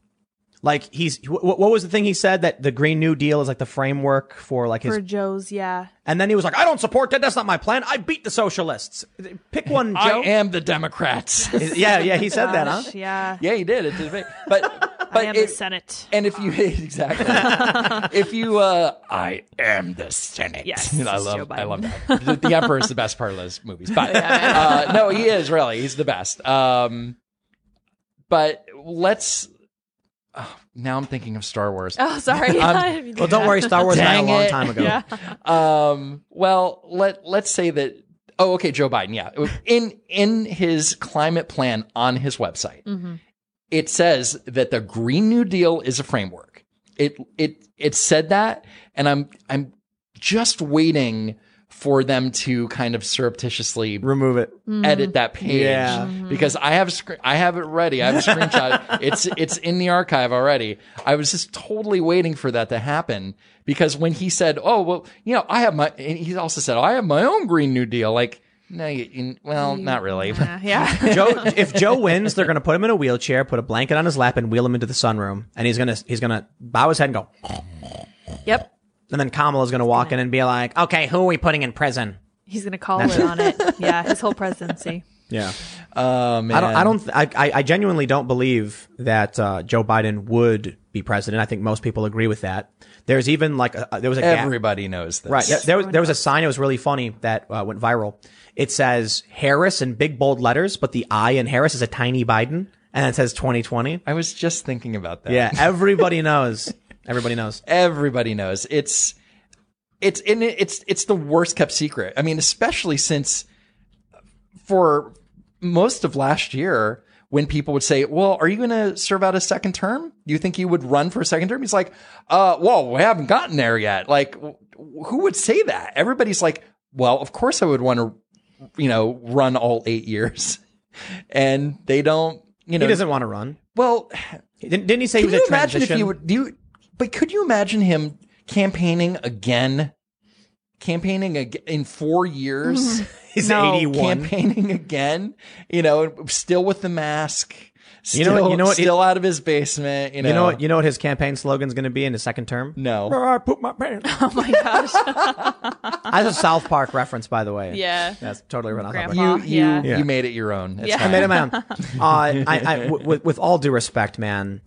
Like he's, wh- what was the thing he said that the Green New Deal is like the framework for like his, For Joe's, yeah. and then he was like, I don't support that. That's not my plan. I beat the socialists. Pick one, I Joe. am the Democrats. yeah, yeah, he said that, huh? Yeah. yeah, he did. It's debate. but but I am the Senate. And if you exactly, if you, uh, I am the Senate. Yes, I love, I love that. The, the Emperor is the best part of those movies, but uh, no, he is really. He's the best. Um, but let's. oh, now I'm thinking of Star Wars. Oh, sorry. Um, Well, don't worry, Star Wars died a long it. time ago. yeah. Um, well, let let's say that. Oh, okay, Joe Biden. Yeah, in in his climate plan on his website, it says that the Green New Deal is a framework. It it it said that, and I'm I'm just waiting for them to kind of surreptitiously Remove it. Mm-hmm. edit that page Yeah. Mm-hmm. because I have a I have it ready. I have a screenshot. it's it's in the archive already. I was just totally waiting for that to happen because when he said, "Oh well, you know, I have my," and he also said, "I have my own Green New Deal." Like, no, you, you, well, not really. Yeah. yeah. Joe, if Joe wins, they're going to put him in a wheelchair, put a blanket on his lap, and wheel him into the sunroom, and he's gonna he's gonna bow his head and go, Yep. and then Kamala's gonna walk in and be like, "Okay, who are we putting in prison?" He's gonna call it on it. Yeah, his whole presidency. Yeah, Oh man, I don't. I don't. I, I I genuinely don't believe that uh, Joe Biden would be president. I think most people agree with that. There's even like a, there was a gap- Everybody knows this, Right. There, there was there was a sign. It was really funny that uh, went viral. It says Harris in big bold letters, but the I in Harris is a tiny Biden, and it says 2020. I was just thinking about that. Yeah, everybody knows. Everybody knows. everybody knows it's it's and it's it's the worst kept secret. I mean, especially since for most of last year when people would say, well, are you going to serve out a second term? Do you think you would run for a second term? He's like, uh, whoa, we haven't gotten there yet. Like, who would say that? Everybody's like, well, of course I would want to, you know, run all eight years. And they don't, you know, He doesn't want to run. well, Didn't, didn't he say he was you a imagine transition? if you would do you, but could you imagine him campaigning again? Campaigning ag- in four years, He's No. 81. campaigning again, you know, still with the mask, still, You know what- you know what- still out of his basement, you know. You know what? You know what his campaign slogan's going to be in his second term? no. I put my pants. Oh my gosh. That's a South Park reference, by the way. Yeah. That's totally right. Grandpa. You, you, Yeah. you made it your own. It's Yeah. I made it my own. Uh, I, I, w- with, with all due respect, man,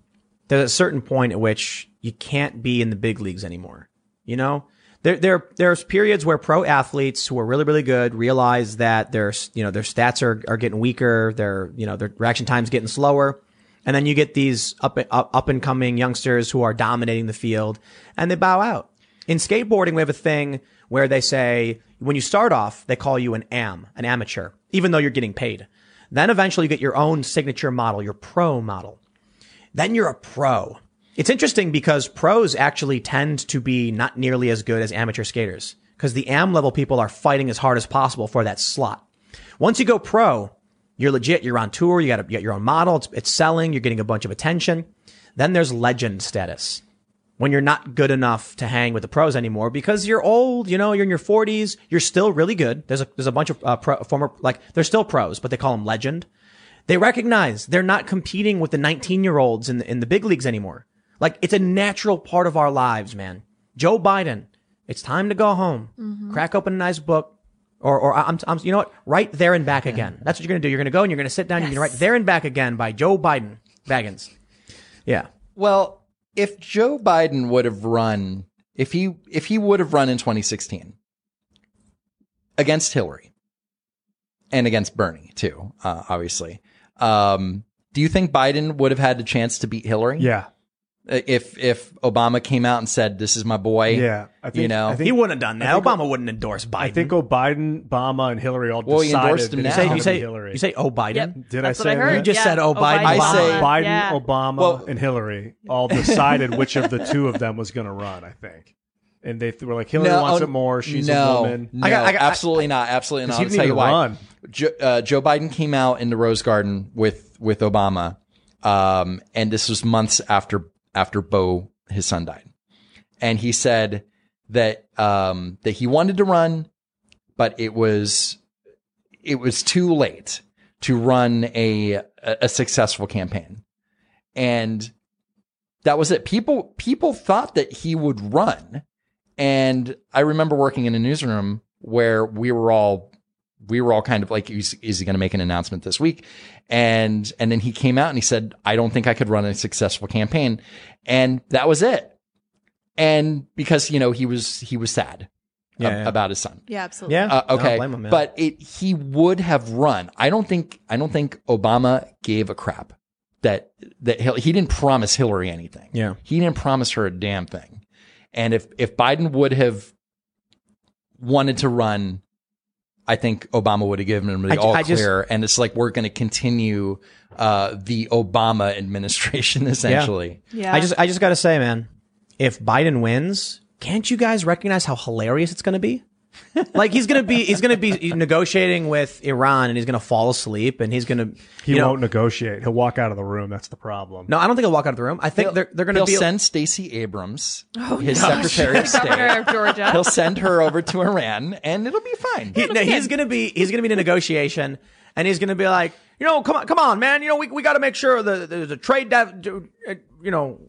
there's a certain point at which you can't be in the big leagues anymore. You know, there, there, there's periods where pro athletes who are really, really good realize that their, you know, their stats are, are getting weaker. Their, you know, their reaction time's getting slower. And then you get these up, up, up and coming youngsters who are dominating the field and they bow out. In skateboarding, we have a thing where they say, when you start off, they call you an am, an amateur, even though you're getting paid. Then eventually you get your own signature model, your pro model. Then you're a pro. It's interesting because pros actually tend to be not nearly as good as amateur skaters because the am level people are fighting as hard as possible for that slot. Once you go pro, you're legit. You're on tour. You got, you your own model. It's, it's selling. You're getting a bunch of attention. Then there's legend status when you're not good enough to hang with the pros anymore because you're old, you know, you're in your 40s, you're still really good. There's a there's a bunch of uh, pro, former like they're still pros, but they call them legend. They recognize they're not competing with the 19 year olds in the, in the big leagues anymore. Like it's a natural part of our lives, man. Joe Biden, it's time to go home. Crack open a nice book. Or, or I'm, I'm, you know what? Right there and back again. That's what you're gonna do. You're gonna go and you're gonna sit down. You're gonna write there and back again by Joe Biden Baggins. Yeah. Well, if Joe Biden would have run, if he if he would have run in 2016 against Hillary and against Bernie too, uh, obviously, um, do you think Biden would have had a chance to beat Hillary? Yeah. Uh, If if Obama came out and said, "This is my boy," Yeah. I think, you know, I think, He wouldn't have done that. think- Obama wouldn't endorse Biden. I think oh, Biden, Obama, and Hillary all Well, he decided endorsed him now. it's say, you say Hillary. you say oh Biden. Yep. Did That's I what say I heard. that? You just Yeah. said, oh, Biden, I say- Biden, Yeah. Obama, Well- and Hillary all decided which of the two of them was going to run. I think, and they th- were like, Hillary wants oh, it more. She's no, a woman. No, I got- I got- absolutely not. Absolutely not. I'll tell you even why. run. Joe, uh, Joe Biden came out in the Rose Garden with with Obama, um, and this was months after after Bo his son died, and he said that um, that he wanted to run, but it was it was too late to run a a, successful campaign, and that was it. People people thought that he would run, and I remember working in a newsroom where we were all we were all kind of like, is, is he going to make an announcement this week? And, and then he came out and he said, I don't think I could run a successful campaign. And that was it. And because, you know, he was, he was sad Yeah, ab- yeah. about his son. Yeah, absolutely. Yeah. Uh, okay. blame him, man. but it, he would have run. I don't think, I don't think Obama gave a crap that, that Hil- he didn't promise Hillary anything. Yeah. He didn't promise her a damn thing. And if, if Biden would have wanted to run, I think Obama would have given him the I all I just- clear. and it's like, we're going to continue, uh, the Obama administration essentially. Yeah. I just I just got to say, man, if Biden wins, can't you guys recognize how hilarious it's going to be? Like he's gonna be he's gonna be negotiating with Iran and he's gonna fall asleep and he's gonna He know, won't negotiate. He'll walk out of the room. That's the problem. no I don't think he'll walk out of the room I think they're they're gonna He'll be send Stacey Abrams, Oh, his no. Secretary of Governor State. of Georgia. He'll send her over to Iran, and it'll be fine. He- no, he's gonna be he's gonna be in a negotiation, and he's gonna be like, you know, come on, come on, man, you know, we we got to make sure that there's a trade that, uh, you know,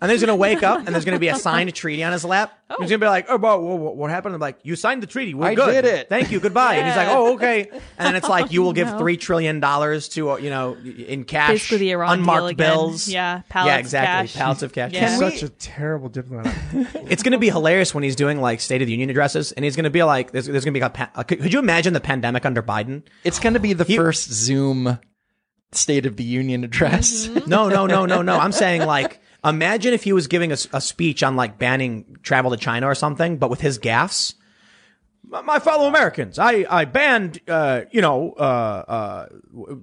and he's gonna wake up and there's gonna be a signed treaty on his lap. He's gonna be like, oh, bro, wha- wha- what happened? I'm like, you signed the treaty. We're good. I good. did it. Thank you. Goodbye. And he's like, oh, okay. And then it's like, you will give no. three trillion dollars to, uh, you know, in cash, Basically the Iran unmarked deal bills. Yeah, pallets yeah, of exactly. cash. Pallets of cash. Yeah. It's such Such a terrible diplomat. it's going to be hilarious when he's doing like State of the Union addresses, and he's going to be like, "There's, there's going to be a, pa- could, could you imagine the pandemic under Biden? It's going to be the first Zoom State of the Union address. No, no, no, no, no. I'm saying like, imagine if he was giving a speech on like banning travel to China or something, but with his gaffes. my fellow Americans, I, I banned, uh, you know, uh, uh,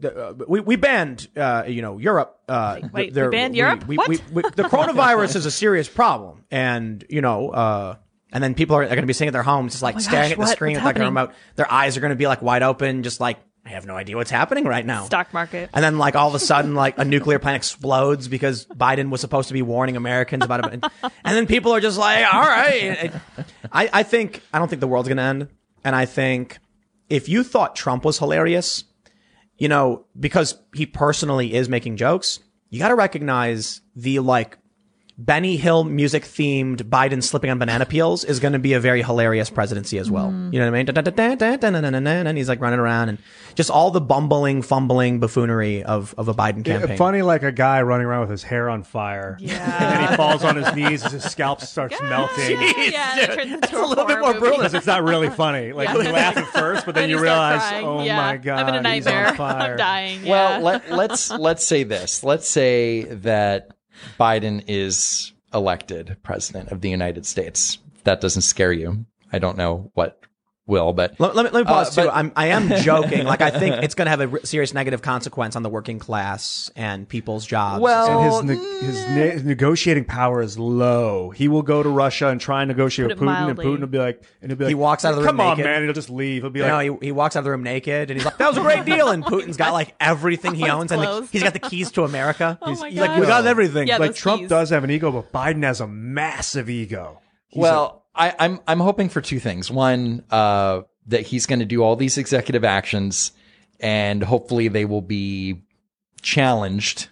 uh, we, we banned, uh, you know, Europe. Uh, Wait, their- we banned Europe? We, What? we, we, the coronavirus is a serious problem. And, you know, uh, and then people are, are going to be sitting at their homes, just like Oh staring gosh, at the what? screen What's with like a remote. Their eyes are going to be like wide open, just like, I have no idea what's happening right now. Stock market. And then, like all of a sudden, like a nuclear plant explodes because Biden was supposed to be warning Americans about it. And then people are just like, "All right." I, I think I don't think the world's gonna end. And I think if you thought Trump was hilarious, you know, because he personally is making jokes, you got to recognize the like Benny Hill music themed Biden slipping on banana peels is going to be a very hilarious presidency as well. Mm. You know what I mean? And he's like running around and just all the bumbling, fumbling buffoonery of, of a Biden campaign. It, funny, like a guy running around with his hair on fire. Yeah. and he falls on his knees as his scalp starts yeah. melting. Yeah, it's a little bit more brutal because it's not really funny. Like yeah. you laugh at first, but then, you, realize, crying. oh yeah. my god, I'm in a nightmare. I'm dying. Well, let, let's let's say this. Let's say that Biden is elected president of the United States. That doesn't scare you. I don't know what will, but Let, let me, let me pause Uh, too. but- I'm, I am joking. Like, I think it's going to have a re- serious negative consequence on the working class and people's jobs. well, And his, ne- his, ne- his negotiating power is low. He will go to Russia and try and negotiate Put with it Putin, and. Putin will be like, and he'll be like, He walks out of the room Come on, man! He'll just leave. He'll be You like, no, he, he walks out of the room naked and he's like, that was a great deal. And Putin's got like everything he owns and the, he's got the keys to America. Oh he's, my he's like, God. we got everything. Yeah, like Trump keys. does have an ego, but Biden has a massive ego. He's well, I, I'm I'm hoping for two things. One, uh, that he's going to do all these executive actions, and hopefully they will be challenged.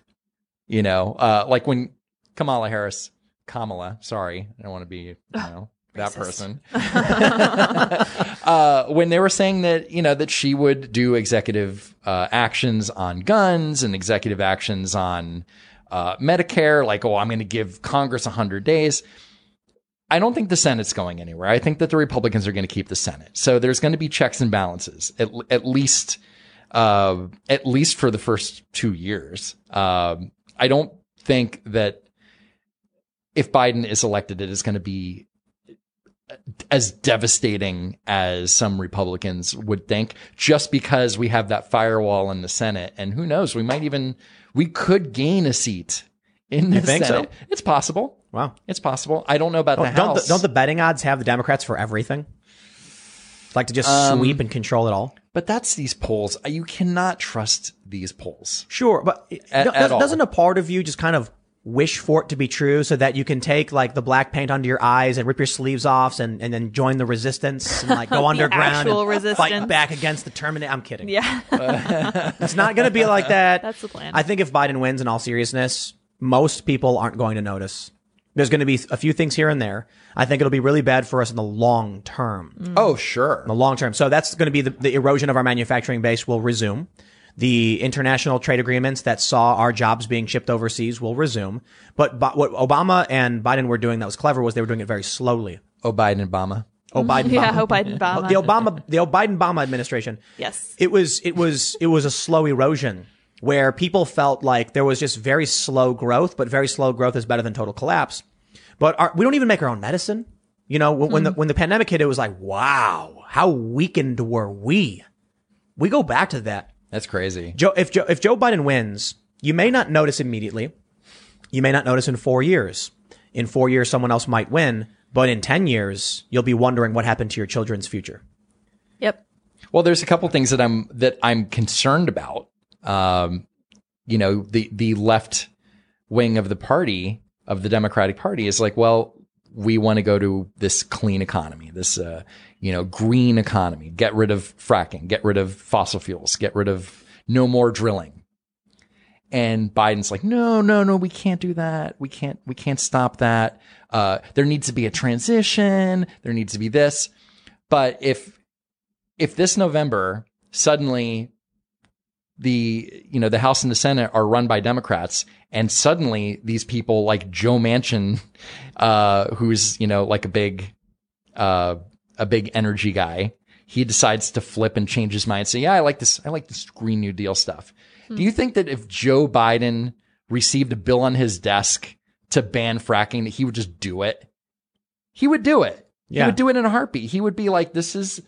You know, uh, like when Kamala Harris, Kamala, sorry, I don't want to be, you know, that person. uh, when they were saying that, you know, that she would do executive uh, actions on guns and executive actions on uh, Medicare, like, oh, I'm going to give Congress 100 days. I don't think the Senate's going anywhere. I think that the Republicans are going to keep the Senate. So there's going to be checks and balances, at, at least, uh, at least for the first two years. Um, I don't think that if Biden is elected, it is going to be as devastating as some Republicans would think, just because we have that firewall in the Senate. And who knows, we might even, we could gain a seat in the think so? Senate. It's possible. Wow. It's possible. I don't know about the Don't, don't, House. the, don't the betting odds have the Democrats for everything? Like to just Um, sweep and control it all? but that's these polls. You cannot trust these polls. Sure, but At- does, at all. doesn't a part of you just kind of wish for it to be true so that you can take like the black paint under your eyes and rip your sleeves off and, and then join the resistance and like go underground and resistance. fight back against the Terminator? I'm kidding. yeah. It's not going to be like that. That's the plan. I think if Biden wins in all seriousness, most people aren't going to notice. There's going to be a few things here and there. I think it'll be really bad for us in the long term. Mm. Oh, sure. In the long term. So that's going to be the, the erosion of our manufacturing base will resume. The international trade agreements that saw our jobs being shipped overseas will resume. But, but what Obama and Biden were doing that was clever was they were doing it very slowly. Oh, Biden and Obama. Oh, Biden, yeah. Obama. Oh, Biden Obama. the Obama, the Biden Obama administration. yes. It was, it was, it was a slow erosion where people felt like there was just very slow growth, but very slow growth is better than total collapse. But our, we don't even make our own medicine. You know, when, when the when the pandemic hit, it was like, wow, how weakened were we? We go back to that. That's crazy. Joe, if Joe, if Joe Biden wins, you may not notice immediately. You may not notice in four years. In four years, someone else might win, but in ten years, you'll be wondering what happened to your children's future. Yep. Well, there's a couple things that I'm that I'm concerned about. Um, you know, the the left wing of the party of the Democratic Party is like, well, we want to go to this clean economy, this uh, you know, green economy. Get rid of fracking, get rid of fossil fuels, get rid of no more drilling. And Biden's like, no, no, no, we can't do that. We can't, we can't stop that. Uh, there needs to be a transition. There needs to be this. But if, if this November suddenly the, you know, the House and the Senate are run by Democrats and suddenly these people like Joe Manchin, uh, who's, you know, like a big, uh, a big energy guy, he decides to flip and change his mind and say, yeah, I like this. I like this Green New Deal stuff. Do you think that if Joe Biden received a bill on his desk to ban fracking, that he would just do it? He would do it. Yeah. He would do it in a heartbeat. He would be like, this is,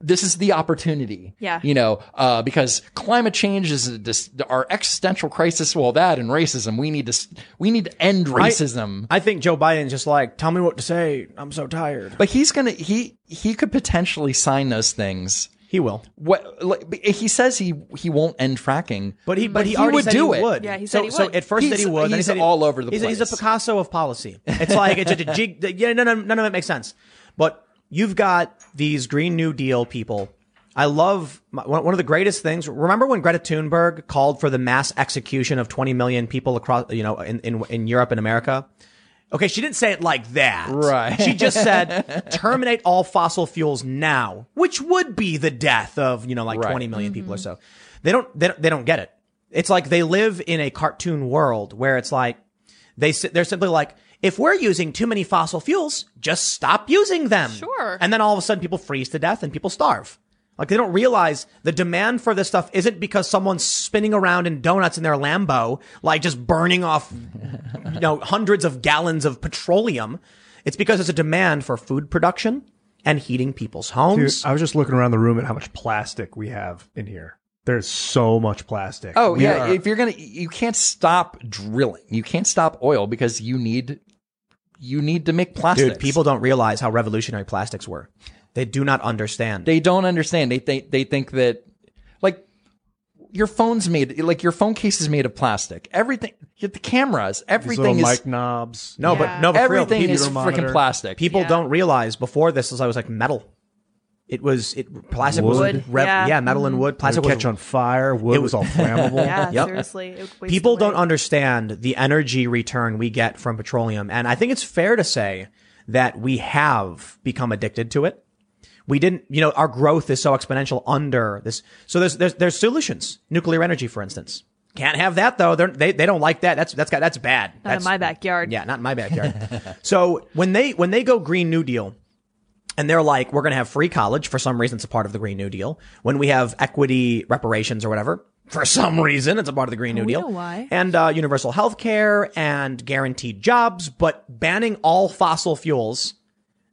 this is the opportunity. Yeah. You know, uh, because climate change is a dis- our existential crisis. Well, that and racism. We need to, we need to end racism. I think Joe Biden's just like, tell me what to say. I'm so tired. but he's gonna, he, he could potentially sign those things. He will. What like, he says he he won't end fracking, But he, but, he, already would said do he it. would. Yeah, he said so, he So at first he said he He's- would. then he he's said he- all over the he's, He's a. Picasso of policy. It's like it's a, a jig. Yeah, none, of- none of it makes sense. But you've got these Green New Deal people. I love one one of the greatest things. Remember when Greta Thunberg called for the mass execution of 20 million people across, you know, in, in, in Europe and America? Okay, she didn't say it like that. Right. She just said terminate all fossil fuels now, which would be the death of, you know, like Right. 20 million mm-hmm. people or so. They don't, they don't, they don't get it. It's like they live in a cartoon world where it's like they si- they're simply like if we're using too many fossil fuels, just stop using them. Sure. And then all of a sudden people freeze to death and people starve. Like they don't realize the demand for this stuff isn't because someone's spinning around in donuts in their Lambo, like just burning off, you know, hundreds of gallons of petroleum. It's because there's a demand for food production and heating people's Dude, homes. I was just looking around the room at how much plastic we have in here. There's so much plastic. Oh We yeah, are- if you're gonna, you can't stop drilling. You can't stop oil because you need, you need to make plastic. Dude, people don't realize how revolutionary plastics were. They do not understand. they don't understand. They think they think that like your phone's made like your phone case is made of plastic. Everything, the cameras, everything little is mic knobs. no, Yeah. but no, but for real, everything is freaking plastic. People Yeah. don't realize before this was I was like metal. It was it plastic was Wood, yeah. yeah. metal and mm-hmm. wood. It Plastic would was catch on fire. Wood it was was- all flammable. Yeah, Yep. seriously. it people away. don't understand the energy return we get from petroleum, and I think it's fair to say that we have become addicted to it. We didn't, you know, our growth is so exponential under this. So there's there's there's solutions. Nuclear energy, for instance. Can't have that though. They're, they they don't like that. That's that's got that's bad. Not that's, in my backyard. Yeah, not in my backyard. so when they when they go Green New Deal, and they're like, we're going to have free college for some reason. It's a part of the Green New Deal. When we have equity reparations or whatever, for some reason, it's a part of the Green New we Deal. know why. And uh, universal health care and guaranteed jobs, but banning all fossil fuels.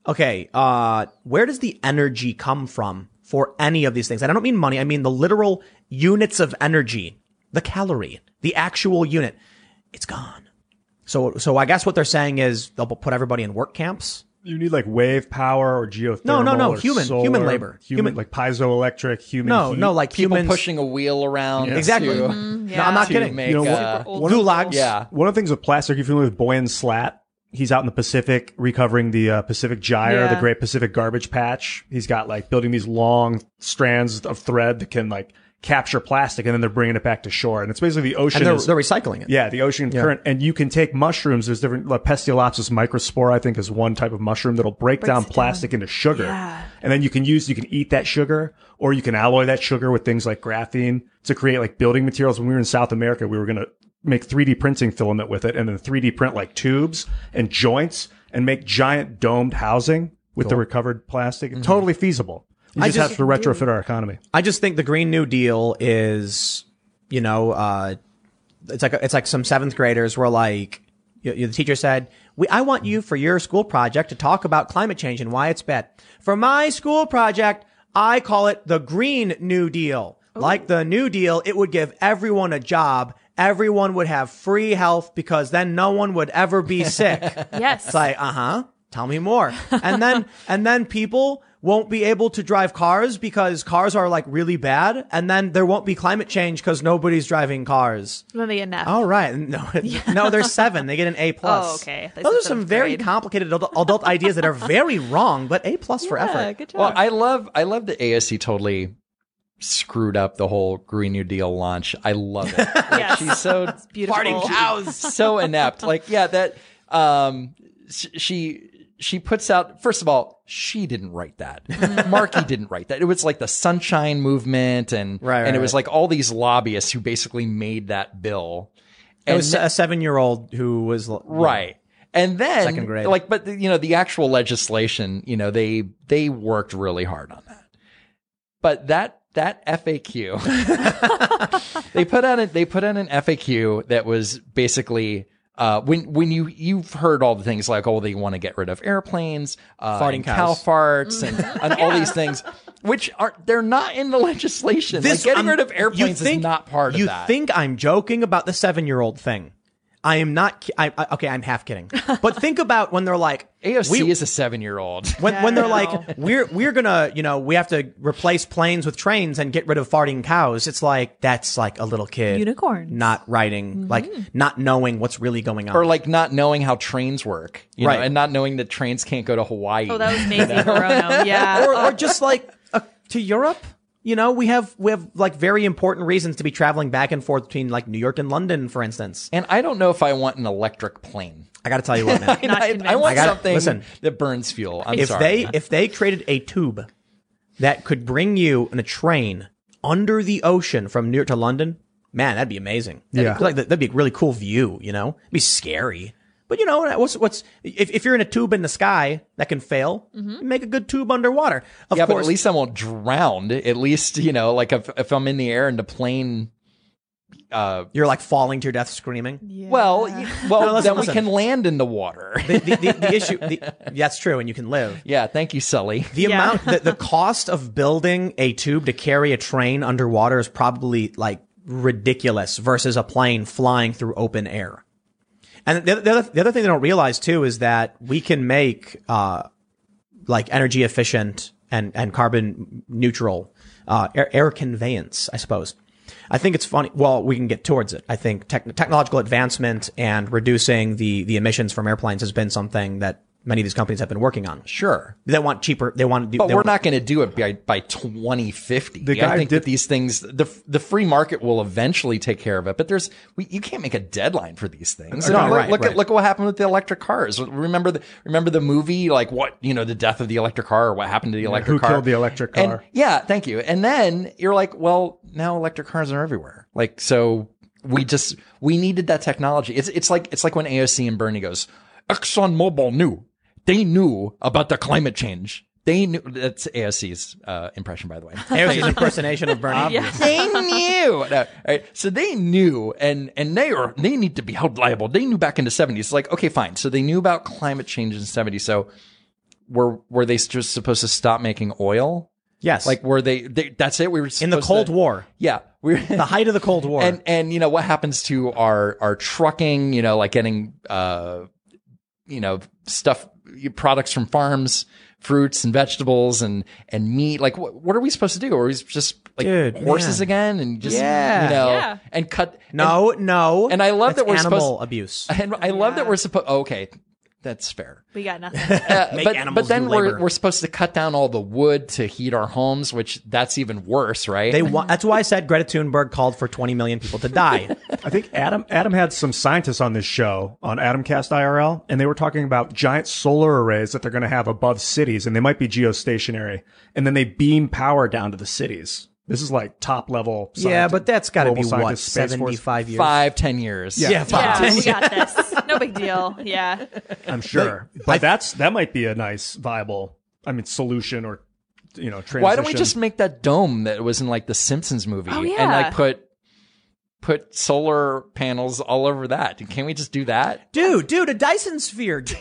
Okay, uh, where does the energy come from for any of these things? And I don't mean money. I mean the literal units of energy, the calorie, the actual unit. It's gone. So, so I guess what they're saying is they'll put everybody in work camps. You need like wave power or geothermal. No, no, no, or human- solar, human labor. Human, Human- like piezoelectric, human. No, heat. no, like people humans pushing a wheel around. Exactly. to- Mm-hmm. No, I'm not to kidding. Make, You know what- uh, Old Gulags. school. yeah. One of the things with plastic, you're familiar with Boyan Slat, he's out in the Pacific recovering the uh, Pacific Gyre, Yeah. the Great Pacific Garbage Patch. He's got like building these long strands of thread that can like capture plastic and then they're bringing it back to shore. And it's basically the ocean. and they're, is- they're recycling it. yeah, the ocean current, and you can take mushrooms. There's different. Like Pestalotiopsis microspora, I think, is one type of mushroom that'll break down it down. plastic into sugar, Yeah. and then you can use. You can eat that sugar, or you can alloy that sugar with things like graphene to create like building materials. When we were in South America, we were gonna make 3D printing filament with it, and then 3D print like tubes and joints, and make giant domed housing with the recovered plastic. Mm-hmm. Totally feasible. You I just, just- have to retrofit our economy. I just think the Green New Deal is, you know, uh, it's like it's like some seventh graders were like, you, you- the teacher said, "We, I want you for your school project to talk about climate change and why it's bad." For my school project, I call it the Green New Deal. Like the New Deal, it would give everyone a job. Everyone would have free health because then no one would ever be sick. Yes. It's like, uh huh. Tell me more. And then, and then people won't be able to drive cars because cars are like really bad. And then there won't be climate change because nobody's driving cars. Then they get an F. All right. No, no, there's seven. They get an A plus. Oh, okay. They Those are some very grade. complicated adult, adult ideas that are very wrong, but A plus for effort. good job. Well, I love I love that AOC totally screwed up the whole Green New Deal launch. I love it. yes. She's so beautiful. cows. so inept. Like, yeah, that um she she puts out first of all, she didn't write that. Markey didn't write that. It was like the Sunshine Movement and Right, right, and it was right. like all these lobbyists who basically made that bill. It And was a seven year old who was Right. And then Second grade. like but the- you know the actual legislation, you know, they they worked really hard on that. But that that FAQ they put out a, they put out an FAQ that was basically uh, when when you you've heard all the things like oh they want to get rid of airplanes, uh, Farting cows. cow farts, and, and all these things, which are they're not in the legislation. like getting I'm- rid of airplanes think- is not part you of that. think I'm joking about the seven year old thing? I am not. ki- I, I, okay, I'm half kidding. But think about when they're like, AOC we- is a seven year old. when, Yeah, when they're like, we're we're gonna, you know, we have to replace planes with trains and get rid of farting cows. It's like that's like a little kid unicorn not writing, like not knowing what's really going on. or like not knowing how trains work, you Right. know, and not knowing that trains can't go to Hawaii. Oh, that was Mazie Hirono. Yeah. or, or just like uh, to Europe. You know, we have we have like very important reasons to be traveling back and forth between like New York and London, for instance. and I don't know if I want an electric plane. I got to tell you what, man. Not I, I want I gotta- something listen. that burns fuel. I'm if sorry. they if they created a tube that could bring you in a train under the ocean from New York to London, man, that'd be amazing. That'd Yeah. be, like that'd be a really cool view. You know, it'd be scary. But you know what's what's if, if you're in a tube in the sky that can fail, make a good tube underwater. Of yeah, but at least I won't drown. At least you know, like if if I'm in the air and the plane. Uh, you're like falling to your death screaming. Yeah. well, well, No, listen, then listen. we can land in the water. The, the, the, the issue, the, that's true, and you can live. yeah, thank you, Sully. The Yeah. amount, the, the cost of building a tube to carry a train underwater is probably like ridiculous versus a plane flying through open air. And the, the, other, the other thing they don't realize too is that we can make, uh, like energy efficient and, and carbon neutral, uh, air, air conveyance, I suppose. I think it's funny. Well, we can get towards it. I think tech technological advancement and reducing the, the emissions from airplanes has been something that many of these companies have been working on. Sure. They want cheaper. They want to do. But we're want- not going to do it by, by 2050. The guy I think did- that these things, the the free market will eventually take care of it. But there's, we, you can't make a deadline for these things. No, look, right, look right. at look at what happened with the electric cars. Remember the remember the movie, like what you know, the death of the electric car, or what happened to the electric who car? killed the electric And- car? yeah, thank you. And then you're like, well, now electric cars are everywhere. Like so. We just we needed that technology. It's it's like it's like when AOC and Bernie goes, ExxonMobil knew they knew about the climate change. They knew that's AOC's uh, impression, by the way. AOC's impersonation of Bernie. Yeah. they knew. No, all right. So they knew, and and they are they need to be held liable. They knew back in the seventies. Like, okay, fine. So they knew about climate change in the seventies. So were were they just supposed to stop making oil? Yes, Like, were they? they that's it. We were in the Cold to- War, Yeah, we the height of the Cold War. and and you know what happens to our our trucking you know like getting uh you know stuff products from farms fruits and vegetables and and meat like what, what are we supposed to do are we just like Dude, horses man. again and just Yeah. you know Yeah. and cut no, no. and I love That's that we're animal supposed- abuse. and, and I love that we're supposed okay that's fair we got nothing. uh, Make but, animals but then do we're, labor. we're supposed to cut down all the wood to heat our homes which that's even worse right They want. That's why I said Greta Thunberg called for 20 million people to die. I think Adam Adam had some scientists on this show on Adamcast IRL, and they were talking about giant solar arrays that they're going to have above cities, and they might be geostationary, and then they beam power down to the cities. This is like top level. yeah, but that's got to be what scientist, Space Force. 75 years. five ten years Yeah, five. yeah, we got this. No big deal. Yeah. I'm sure, but that's that might be a nice viable. I mean, solution or you know, transition. Why don't we just make that dome that was in like the Simpsons movie Oh, and yeah. like put put solar panels all over that? Can we just do that? Dude, dude, a Dyson sphere. Duh.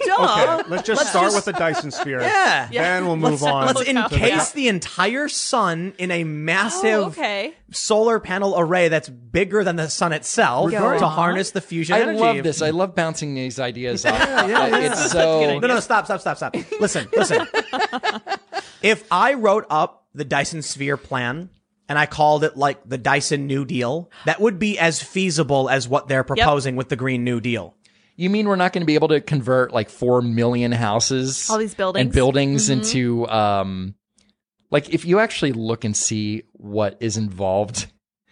Okay, let's just start with the Dyson sphere. Yeah. Then we'll move on. Let's encase the entire sun in a massive Oh, okay. solar panel array that's bigger than the sun itself Go to on. harness the fusion I energy. love this. I love bouncing these ideas off. yeah, yeah. It's good so idea. No, no, stop, stop, stop, stop. Listen, listen. if I wrote up the Dyson Sphere plan and I called it like the Dyson New Deal, that would be as feasible as what they're proposing with the Green New Deal. You mean we're not going to be able to convert like four million houses, All these buildings? and buildings Mm-hmm. into um, like if you actually look and see what is involved,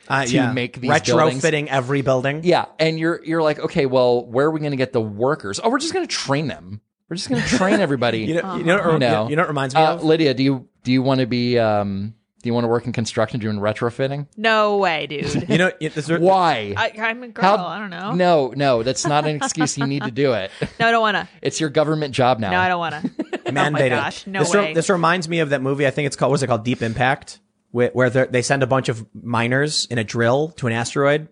Uh, To yeah. make these retrofitting every building. yeah, and you're you're like, okay, well, where are we going to get the workers? Oh, we're just going to train them. We're just going to train everybody. You know, you know, You know. you know what it reminds me Uh, of? Lydia, do you do you want to be um do you want to work in construction doing retrofitting? No way, dude. You know, it- there's- Why? I, I'm a girl. How- I don't know. No, no, that's not an excuse. You need to do it. No, I don't want to. It's your government job now. No, I don't want to. oh my gosh, no this, re- way. this reminds me of that movie. I think it's called. What's it called? Deep Impact, where, where they're- send a bunch of miners in a drill to an asteroid,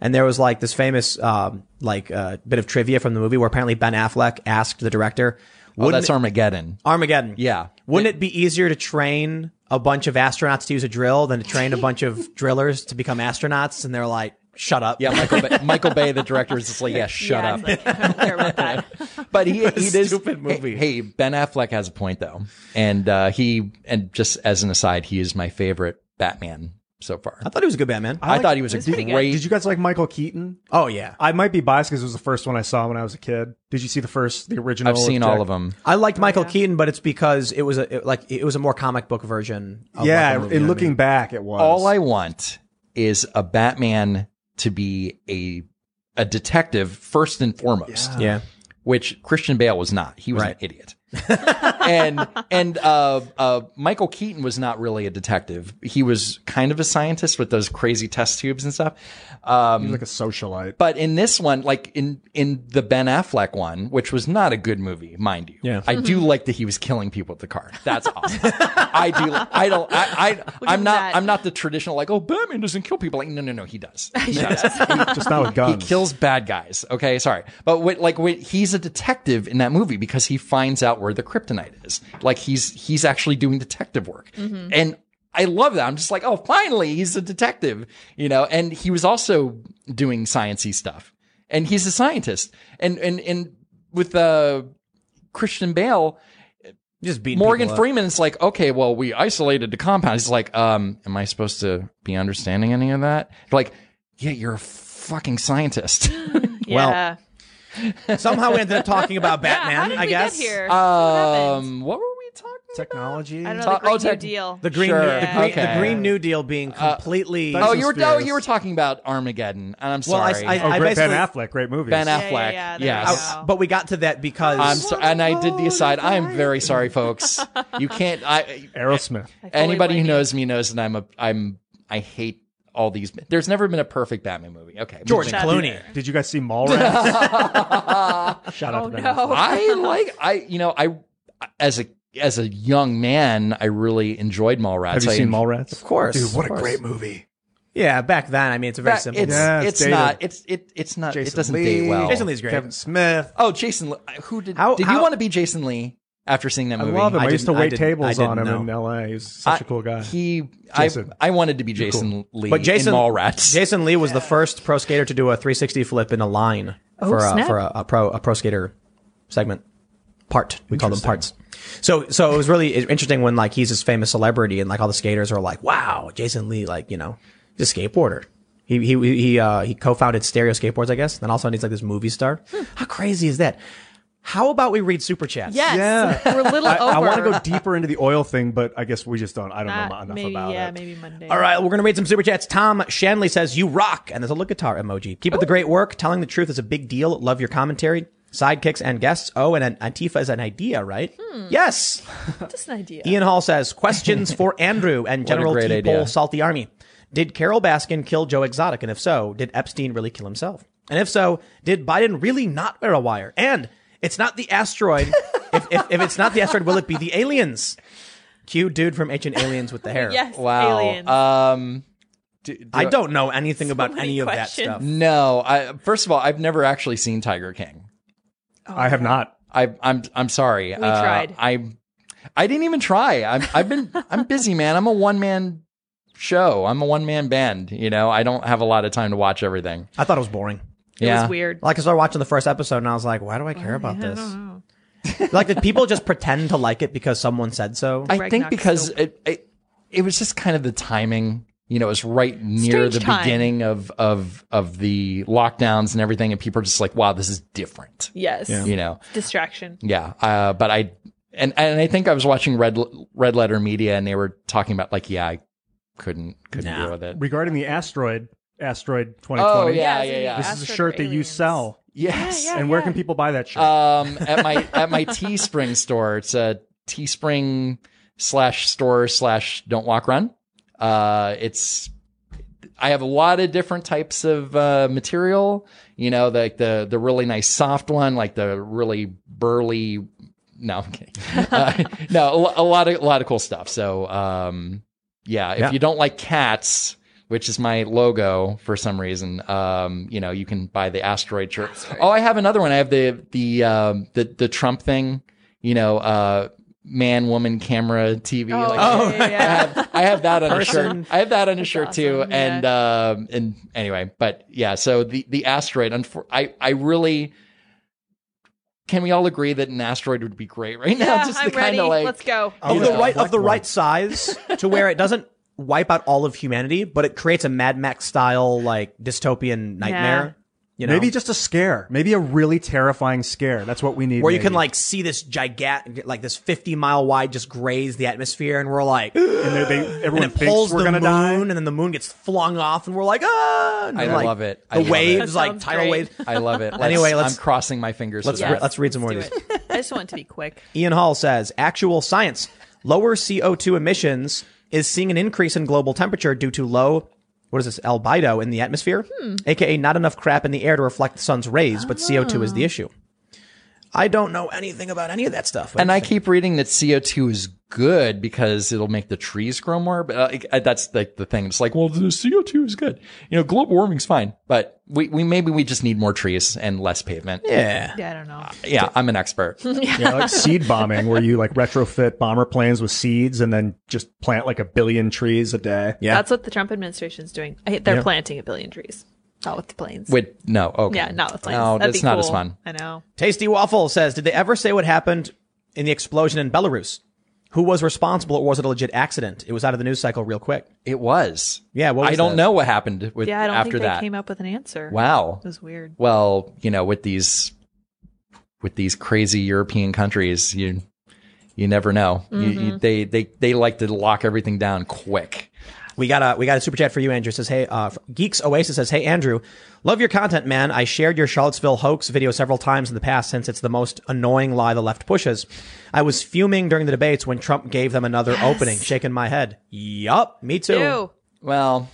And there was like this famous, um, like, uh, bit of trivia from the movie where apparently Ben Affleck asked the director, Oh, that's Armageddon. Armageddon. Yeah. Wouldn't it be easier to train a bunch of astronauts to use a drill than to train a bunch of drillers to become astronauts? And they're like, shut up. Yeah, Michael Bay, Michael Bay, the director, is just like, yeah, shut Yeah, up. like, I don't care about that. but he, he does stupid movie. Hey, hey, Ben Affleck has a point though, and uh, he and just as an aside, he is my favorite Batman so far. I thought he was a good Batman. I thought he was a pretty good. great. Did you guys like Michael Keaton? oh, yeah. I might be biased because it was the first one I saw when I was a kid. Did you see the first, the original? I've seen with all of them. I liked Michael Keaton, but it's because it was a it, like it was a more comic book version. Of Yeah, movie, you and know I looking mean? back, it was. All I want is a Batman to be a a detective first and foremost. yeah, which Christian Bale was not. He was Right. an idiot. And and uh, uh, Michael Keaton was not really a detective. He was kind of a scientist with those crazy test tubes and stuff. Um, He was like a socialite. but in this one, like in in the Ben Affleck one, which was not a good movie, mind you, Yeah. I do like that he was killing people with the car. That's awesome. I do. I don't. I. I I'm not. that. I'm not the traditional like. Oh, Batman doesn't kill people. Like no, no, no. He does. He does. Just not with guns. He kills bad guys. Okay, sorry, but what, like what, he's a detective in that movie because he finds out where the kryptonite is. Like he's he's actually doing detective work, and I love that. I'm just like, oh, finally, he's a detective, you know. And he was also doing sciency stuff, and he's a scientist. And and and with uh, Christian Bale, just beating Morgan. Freeman is like, okay, well, we isolated the compound. He's like, um, am I supposed to be understanding any of that? Like, yeah, you're a fucking scientist. Yeah. Somehow we ended up talking about yeah, Batman. how did I we guess get here? what um, what were we talking about? Technology. I don't know. The Green oh, New tech- Deal. the green, Sure. the, green Okay. the Green New Deal being completely. about? Oh, you were oh, you were talking about Armageddon, and I'm Well, I- sorry. I- oh, great. Ben Affleck, great movie. ben yeah, Affleck, yeah, yes. you go. but we got to that because I'm so, and I did the aside. I'm very sorry, folks. You can't. I Aerosmith. I anybody who knows me knows that I'm a I'm I hate all these. There's never been a perfect Batman movie. Okay, George That's Clooney. Did you guys see Mallrats? Shout out Oh to Ben no. I like I you know I as a as a young man I really enjoyed Mallrats. Have you I seen en- Mallrats? Of course, Dude, what of a course. great movie. Yeah, back then, I mean, it's a very That- simple. It's. Yeah, it's it's dated. not it's it it's not Jason it doesn't Lee, date well. Jason Lee's great. Kevin Smith. Oh, Jason, Lee- who did How- did how- you want to be Jason Lee after seeing that movie. I love him. I, I used to didn't- I wait tables on him didn't in. L.A. He's such a I- cool guy. He, Jason. I, I wanted to be Jason Lee But Jason in Mallrats. Jason Lee was the first pro skater to do a 360 flip in a line for a, for a, a pro a pro skater segment part. We call them parts. So so it was really interesting when like he's this famous celebrity and like all the skaters are like, wow, Jason Lee, like you know, he's a skateboarder. He he he uh, he co-founded Stereo Skateboards, I guess. And also he's like this movie star. How crazy is that? How about we read super chats? Yes. Yeah. We're a little I, over. I want to go deeper into the oil thing, but I guess we just don't. I don't Uh, know enough maybe, about yeah, it. Yeah, maybe Monday. All right, we're going to read some super chats. Tom Shanley says, You rock. And there's a look guitar emoji. Keep up the great work. Telling the truth is a big deal. Love your commentary. Sidekicks and guests. Oh, and an Antifa is an idea, right? Yes. Just an idea. Ian Hall says, Questions for Andrew and General great T. idea. Pole Salty Army. Did Carole Baskin kill Joe Exotic? And if so, did Epstein really kill himself? And if so, did Biden really not wear a wire? And it's not the asteroid. if, if, if it's not the asteroid, will it be the aliens? Cute dude from Ancient Aliens with the hair. Yes. wow. Aliens. Um, do- do I don't know anything about many any of that questions. stuff. No, I first of all, I've never actually seen Tiger King. I have not. I, I'm I'm sorry. We tried. I I didn't even try. I'm I've been I'm busy, man. I'm a one man show. I'm a one man band. You know, I don't have a lot of time to watch everything. I thought it was boring. It yeah. was weird. Like I started watching the first episode and I was like, why do I care about this? like, did people just pretend to like it because someone said so? I Greg think because it, it it was just kind of the timing. You know, it was right near Strange the time. beginning of of of the lockdowns and everything, and people are just like, "Wow, this is different." Yes. You know, Distraction. Yeah, uh, but I and and I think I was watching Red Red Letter Media, and they were talking about like, yeah, I couldn't couldn't Nah. deal with it. Regarding the asteroid, asteroid 2020. Oh yeah, Yeah, yeah, yeah. This is a shirt that you aliens. sell. yes. Yeah, and where can people buy that shirt? Um, at my at my Teespring store, it's a Teespring slash store slash Don't Walk Run. Uh, it's I have a lot of different types of uh, material. You know, like the the really nice soft one, like the really burly. No, I'm kidding. Uh, no, a, a lot of a lot of cool stuff. So, um, yeah, if Yeah. you don't like cats, which is my logo for some reason. Um, you know, you can buy the asteroid shirt. Oh, I have another one. I have the the um, the the Trump thing. You know, uh, man, woman, camera, TV. Oh, like, yeah, yeah, I have, I have that on a shirt. I have that on a shirt too. awesome, And, um, and anyway, but yeah, so the, the asteroid, unfor- I, I really, can we all agree that an asteroid would be great right now? Yeah, Just I'm the kind ready. of like, Let's go. of the know, right of the right size to where it doesn't wipe out all of humanity, but it creates a Mad Max style like dystopian nightmare. You know, Maybe just a scare. Maybe a really terrifying scare. That's what we need. where you can like see this gigantic, like this fifty mile wide, just graze the atmosphere, and we're like, and they, they, everyone and it thinks pulls we're the gonna moon, die. and then the moon gets flung off, and we're like, ah! And I like, love it. I The love waves, That like tidal great. waves. I love it. Let's- Anyway, let's- I'm crossing my fingers. Let's re- let's read some more do of these. it. I just want to be quick. Ian Hall says actual science. Lower CO2 emissions is seeing an increase in global temperature due to low, what is this, albedo in the atmosphere, hmm. aka not enough crap in the air to reflect the sun's rays, but CO2 is the oh. issue. I don't know anything about any of that stuff. and I keep reading that CO2 is good because it'll make the trees grow more. But uh, uh, that's like the thing. It's like, well, the CO2 is good. You know, global warming's fine, but we, we maybe we just need more trees and less pavement. yeah. Yeah, I don't know. Yeah, I'm an expert. Yeah, like seed bombing, where you like retrofit bomber planes with seeds and then just plant like a billion trees a day. Yeah. That's what the Trump administration's doing. They're planting a billion trees, not with the planes. With no, okay, yeah, not with planes. No, That'd that's be not as fun. I know. Tasty Waffle says, did they ever say what happened in the explosion in Belarus? Who was responsible, or was it a legit accident? It was out of the news cycle real quick. It was. Yeah, what I don't that? know what happened with Yeah, I don't after think they that. came up with an answer. wow. It was weird. Well, you know, with these with these crazy European countries, you you never know. Mm-hmm. you, they they they like to lock everything down quick. We got a we got a super chat for you, Andrew. Says, hey, uh, Geeks Oasis says, hey, Andrew, love your content, man. I shared your Charlottesville hoax video several times in the past since it's the most annoying lie the left pushes. I was fuming during the debates when Trump gave them another opening, shaking my head. Yup, me too. Ew. Well,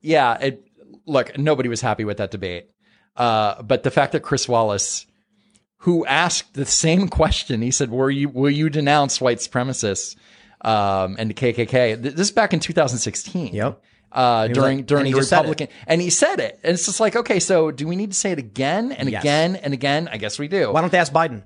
yeah. It, look, nobody was happy with that debate. Uh, but the fact that Chris Wallace, who asked the same question, he said, "Were you will you denounce white supremacists um, and the KKK?" This is back in 2016. Yep. Uh, during like- during the just said it. Republican, and he said it, and it's just like, okay, so do we need to say it again and Yes. again and again? I guess we do. Why don't they ask Biden?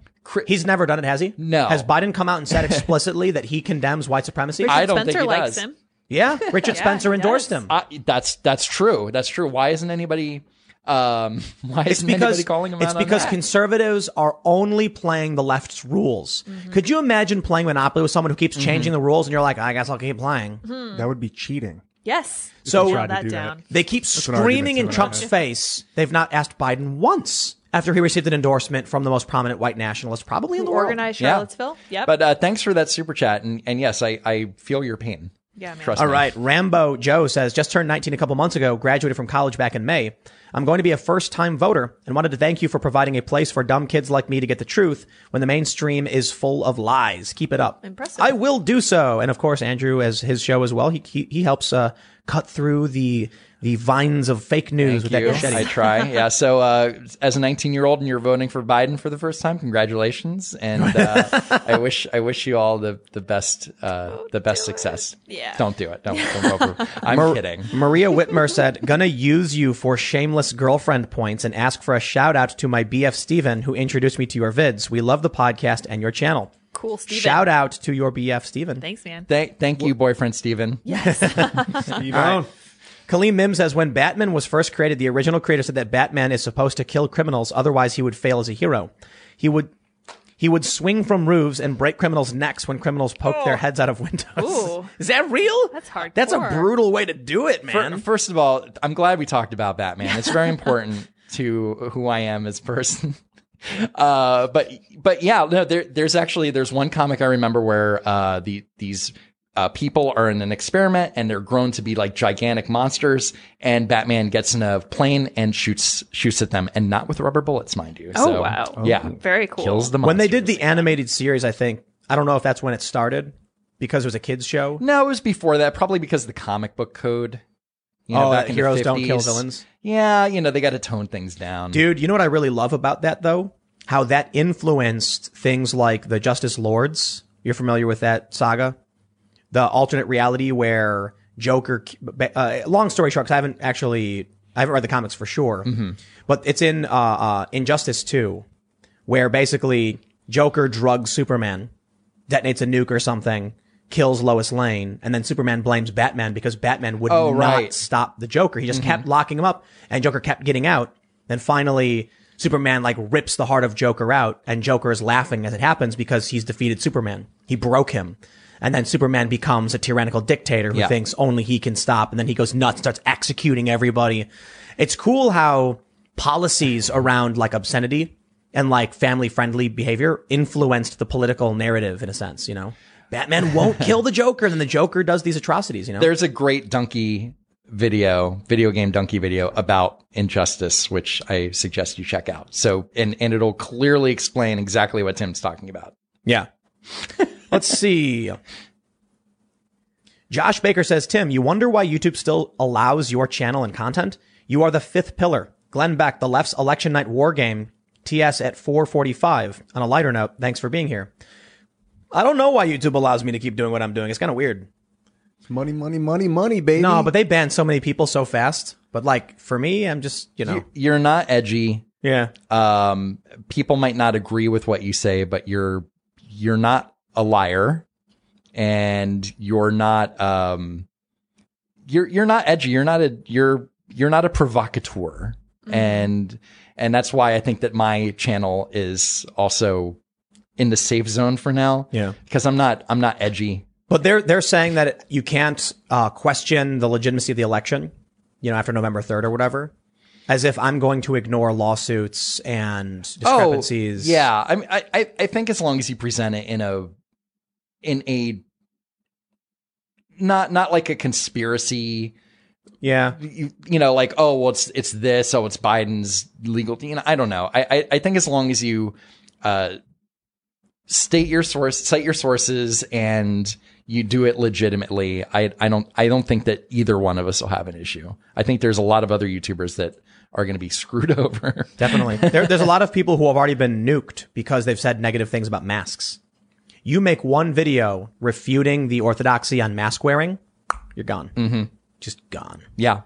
He's never done it, has he? No. Has Biden come out and said explicitly that he condemns white supremacy? I don't Spencer think he likes does. him. yeah, Richard Yeah, Spencer endorsed does. him. I, that's that's true. That's true. Why isn't anybody? Um, why It's isn't because anybody calling him it's on because that? conservatives are only playing the left's rules. Mm-hmm. Could you imagine playing Monopoly with someone who Mm-hmm. keeps changing the rules and you're like, I guess I'll keep playing. That would be cheating. Yes. So- Nail Tried to that do that. They keep an argument screaming in Trump's I face. They've not asked Biden once after he received an endorsement from the most prominent white nationalist probably in the world. Organized Yeah. Charlottesville. Yep. But uh, thanks for that super chat, and and yes, I I feel your pain. Yeah, man. Trust All me. right. Rambo Joe says, just turned 19 a couple months ago, graduated from college back in May. I'm going to be a first time voter and wanted to thank you for providing a place for dumb kids like me to get the truth when the mainstream is full of lies. Keep it up. Impressive. I will do so. And of course, Andrew, as his show as well, he, he, he helps, uh, cut through the, the vines of fake news with Thank that machete. I try. Yeah. So, uh, as a 19 year old and you're voting for Biden for the first time, congratulations, and uh, I wish I wish you all the the best uh, the best success. Yeah. Don't do it. Don't. don't vote for, I'm kidding. Maria Whitmer said, gonna use you for shameless girlfriend points and ask for a shout out to my BF Steven who introduced me to your vids. We love the podcast and your channel. Cool, Steven. Shout out to your BF Steven. Thanks, man. Thank thank you, boyfriend Steven. Steve Owen. Kaleem Mim says, when Batman was first created, the original creator said that Batman is supposed to kill criminals, otherwise he would fail as a hero. He would he would swing from roofs and break criminals' necks when criminals poke their heads out of windows. Ooh. Is that real? That's hardcore. That's a brutal way to do it, Fir- man. First of all, I'm glad we talked about Batman. It's very important to who I am as a person. Uh, but but yeah, no, there, there's actually there's one comic I remember where uh, the these uh, people are in an experiment and they're grown to be like gigantic monsters, and Batman gets in a plane and shoots shoots at them, and not with rubber bullets, mind you. Oh, So, wow. Yeah, Very cool. kills the monsters. when they did the animated series, I think I don't know if that's when it started because it was a kids show. No, it was before that, probably because of the comic book code. You Oh, that heroes don't kill villains? Yeah, you know they got to tone things down. Dude, you know what I really love about that though? How that influenced things like the Justice Lords. You're familiar with that saga? The alternate reality where Joker. Uh, long story short, 'cause I haven't actually I haven't read the comics for sure, but it's in uh, uh, Injustice Two, where basically Joker drugs Superman, detonates a nuke or something, kills Lois Lane, and then Superman blames Batman because Batman would Oh, not right. stop the Joker. He just kept locking him up, and Joker kept getting out. Then finally, Superman like rips the heart of Joker out, and Joker is laughing as it happens because he's defeated Superman. He broke him. And then Superman becomes a tyrannical dictator who Yeah. thinks only he can stop. And then he goes nuts, starts executing everybody. It's cool how policies around like obscenity and like family friendly behavior influenced the political narrative in a sense, you know? Batman won't kill the Joker, and then the Joker does these atrocities, you know? There's a great Dunkey video, VideoGameDunkey video about injustice, which I suggest you check out. So, and, and it'll clearly explain exactly what Tim's talking about. Yeah. Let's see. Josh Baker says, Tim, you wonder why YouTube still allows your channel and content? You are the fifth pillar. Glenn Beck, the left's election night war game, TS at 445. On a lighter note, thanks for being here. I don't know why YouTube allows me to keep doing what I'm doing. It's kind of weird. Money, money, money, money, baby. No, but they ban so many people so fast. But like for me, I'm just, you know, You're not edgy. yeah. Um, people might not agree with what you say, but you're, you're not a liar and you're not, um, you're, you're not edgy. You're not a, you're, you're not a provocateur. And, and that's why I think that my channel is also in the safe zone for now. Yeah. Because I'm not, I'm not edgy. But they're they're saying that you can't uh, question the legitimacy of the election, you know, after November third or whatever, as if I'm going to ignore lawsuits and discrepancies. Oh, yeah. I mean, I, I, I think as long as you present it in a, in a, not, not like a conspiracy, yeah, you, you know, like, oh, well, it's, it's this, oh, it's Biden's legal, you know, I don't know. I, I, I think as long as you, uh, state your source, cite your sources and you do it legitimately, I, I don't, I don't think that either one of us will have an issue. I think there's a lot of other YouTubers that are going to be screwed over. definitely. there, there's a lot of people who have already been nuked because they've said negative things about masks. You make one video refuting the orthodoxy on mask wearing, you're gone. Mm-hmm. Just gone. yeah.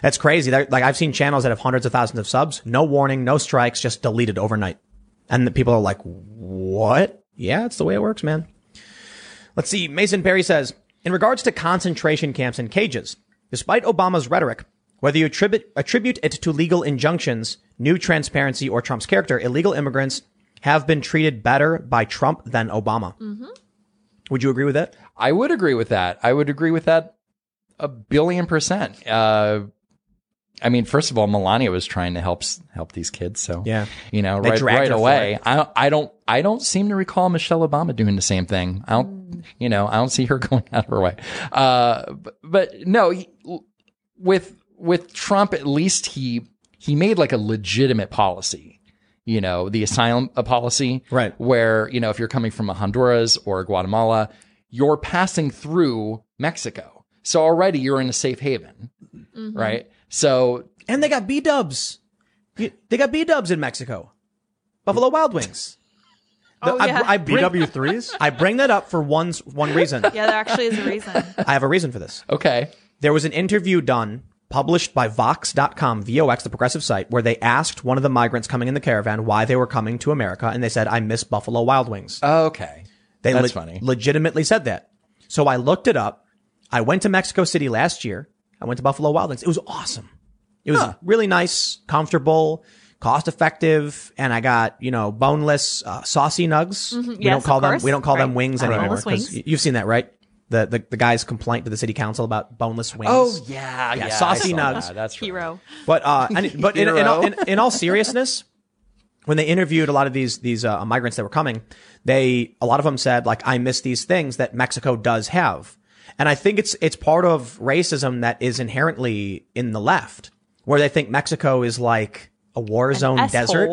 That's crazy. They're, like I've seen channels that have hundreds of thousands of subs, no warning, no strikes, just deleted overnight. And the people are like, "What?" Yeah, it's the way it works, man. Let's see. Mason Perry says, in regards to concentration camps and cages, despite Obama's rhetoric, whether you attribute attribute it to legal injunctions, new transparency, or Trump's character, illegal immigrants have been treated better by Trump than Obama. Would you agree with that? I would agree with that. I would agree with that a billion percent. Uh, I mean, first of all, Melania was trying to help help these kids, so Yeah. you know, They right right away. I I don't I don't seem to recall Michelle Obama doing the same thing. I don't, you know, I don't see her going out of her way. Uh, but, but no, he- with with Trump, at least he he made like a legitimate policy. You know, the asylum uh, policy, Right. Where you know, if you're coming from a Honduras or Guatemala, you're passing through Mexico, so already you're in a safe haven, right? So And they got B dubs. They got B dubs in Mexico. Buffalo Wild Wings. The- Oh, I, yeah. I bring, BW3s? I bring that up for one, one reason. Yeah, there actually is a reason. I have a reason for this. okay, There was an interview done, published by Vox.com, VOX, the progressive site, where they asked one of the migrants coming in the caravan why they were coming to America, and they said, I miss Buffalo Wild Wings. okay, They that's le- funny. legitimately said that. So I looked it up. I went to Mexico City last year. I went to Buffalo Wild Wings. It was awesome. It was really nice, comfortable, cost effective, and I got you know boneless, uh, saucy nugs. We Mm-hmm. Yes, don't call of them course. we don't call them wings anymore boneless 'cause wings. you've seen that, right? The, the the guy's complaint to the city council about boneless wings. Oh yeah, yeah, saucy nugs. that. That's right. Hero. But uh, and, but in, in, all, in, in all seriousness, when they interviewed a lot of these these uh, migrants that were coming, they a lot of them said like, "I miss these things that Mexico does have," and I think it's it's part of racism that is inherently in the left, where they think Mexico is like a war zone desert.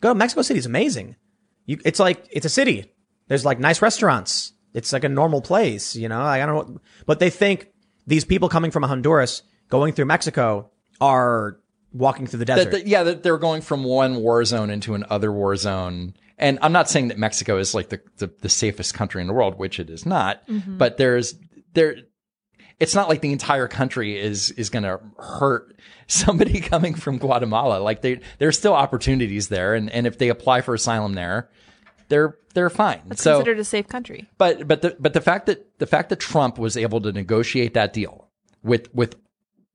Go to Mexico City is amazing. You, it's like it's a city. There's like nice restaurants. It's like a normal place, you know. I don't know, but they think these people coming from Honduras going through Mexico are walking through the desert. That- that- yeah, that they're going from one war zone into another war zone. And I'm not saying that Mexico is like the, the, the safest country in the world, which it is not, mm-hmm. but there's there, it's not like the entire country is is going to hurt somebody coming from Guatemala. Like they there's still opportunities there, and and if they apply for asylum there, they're they're fine. It's so, considered a safe country. but but the but the fact that the fact that Trump was able to negotiate that deal with with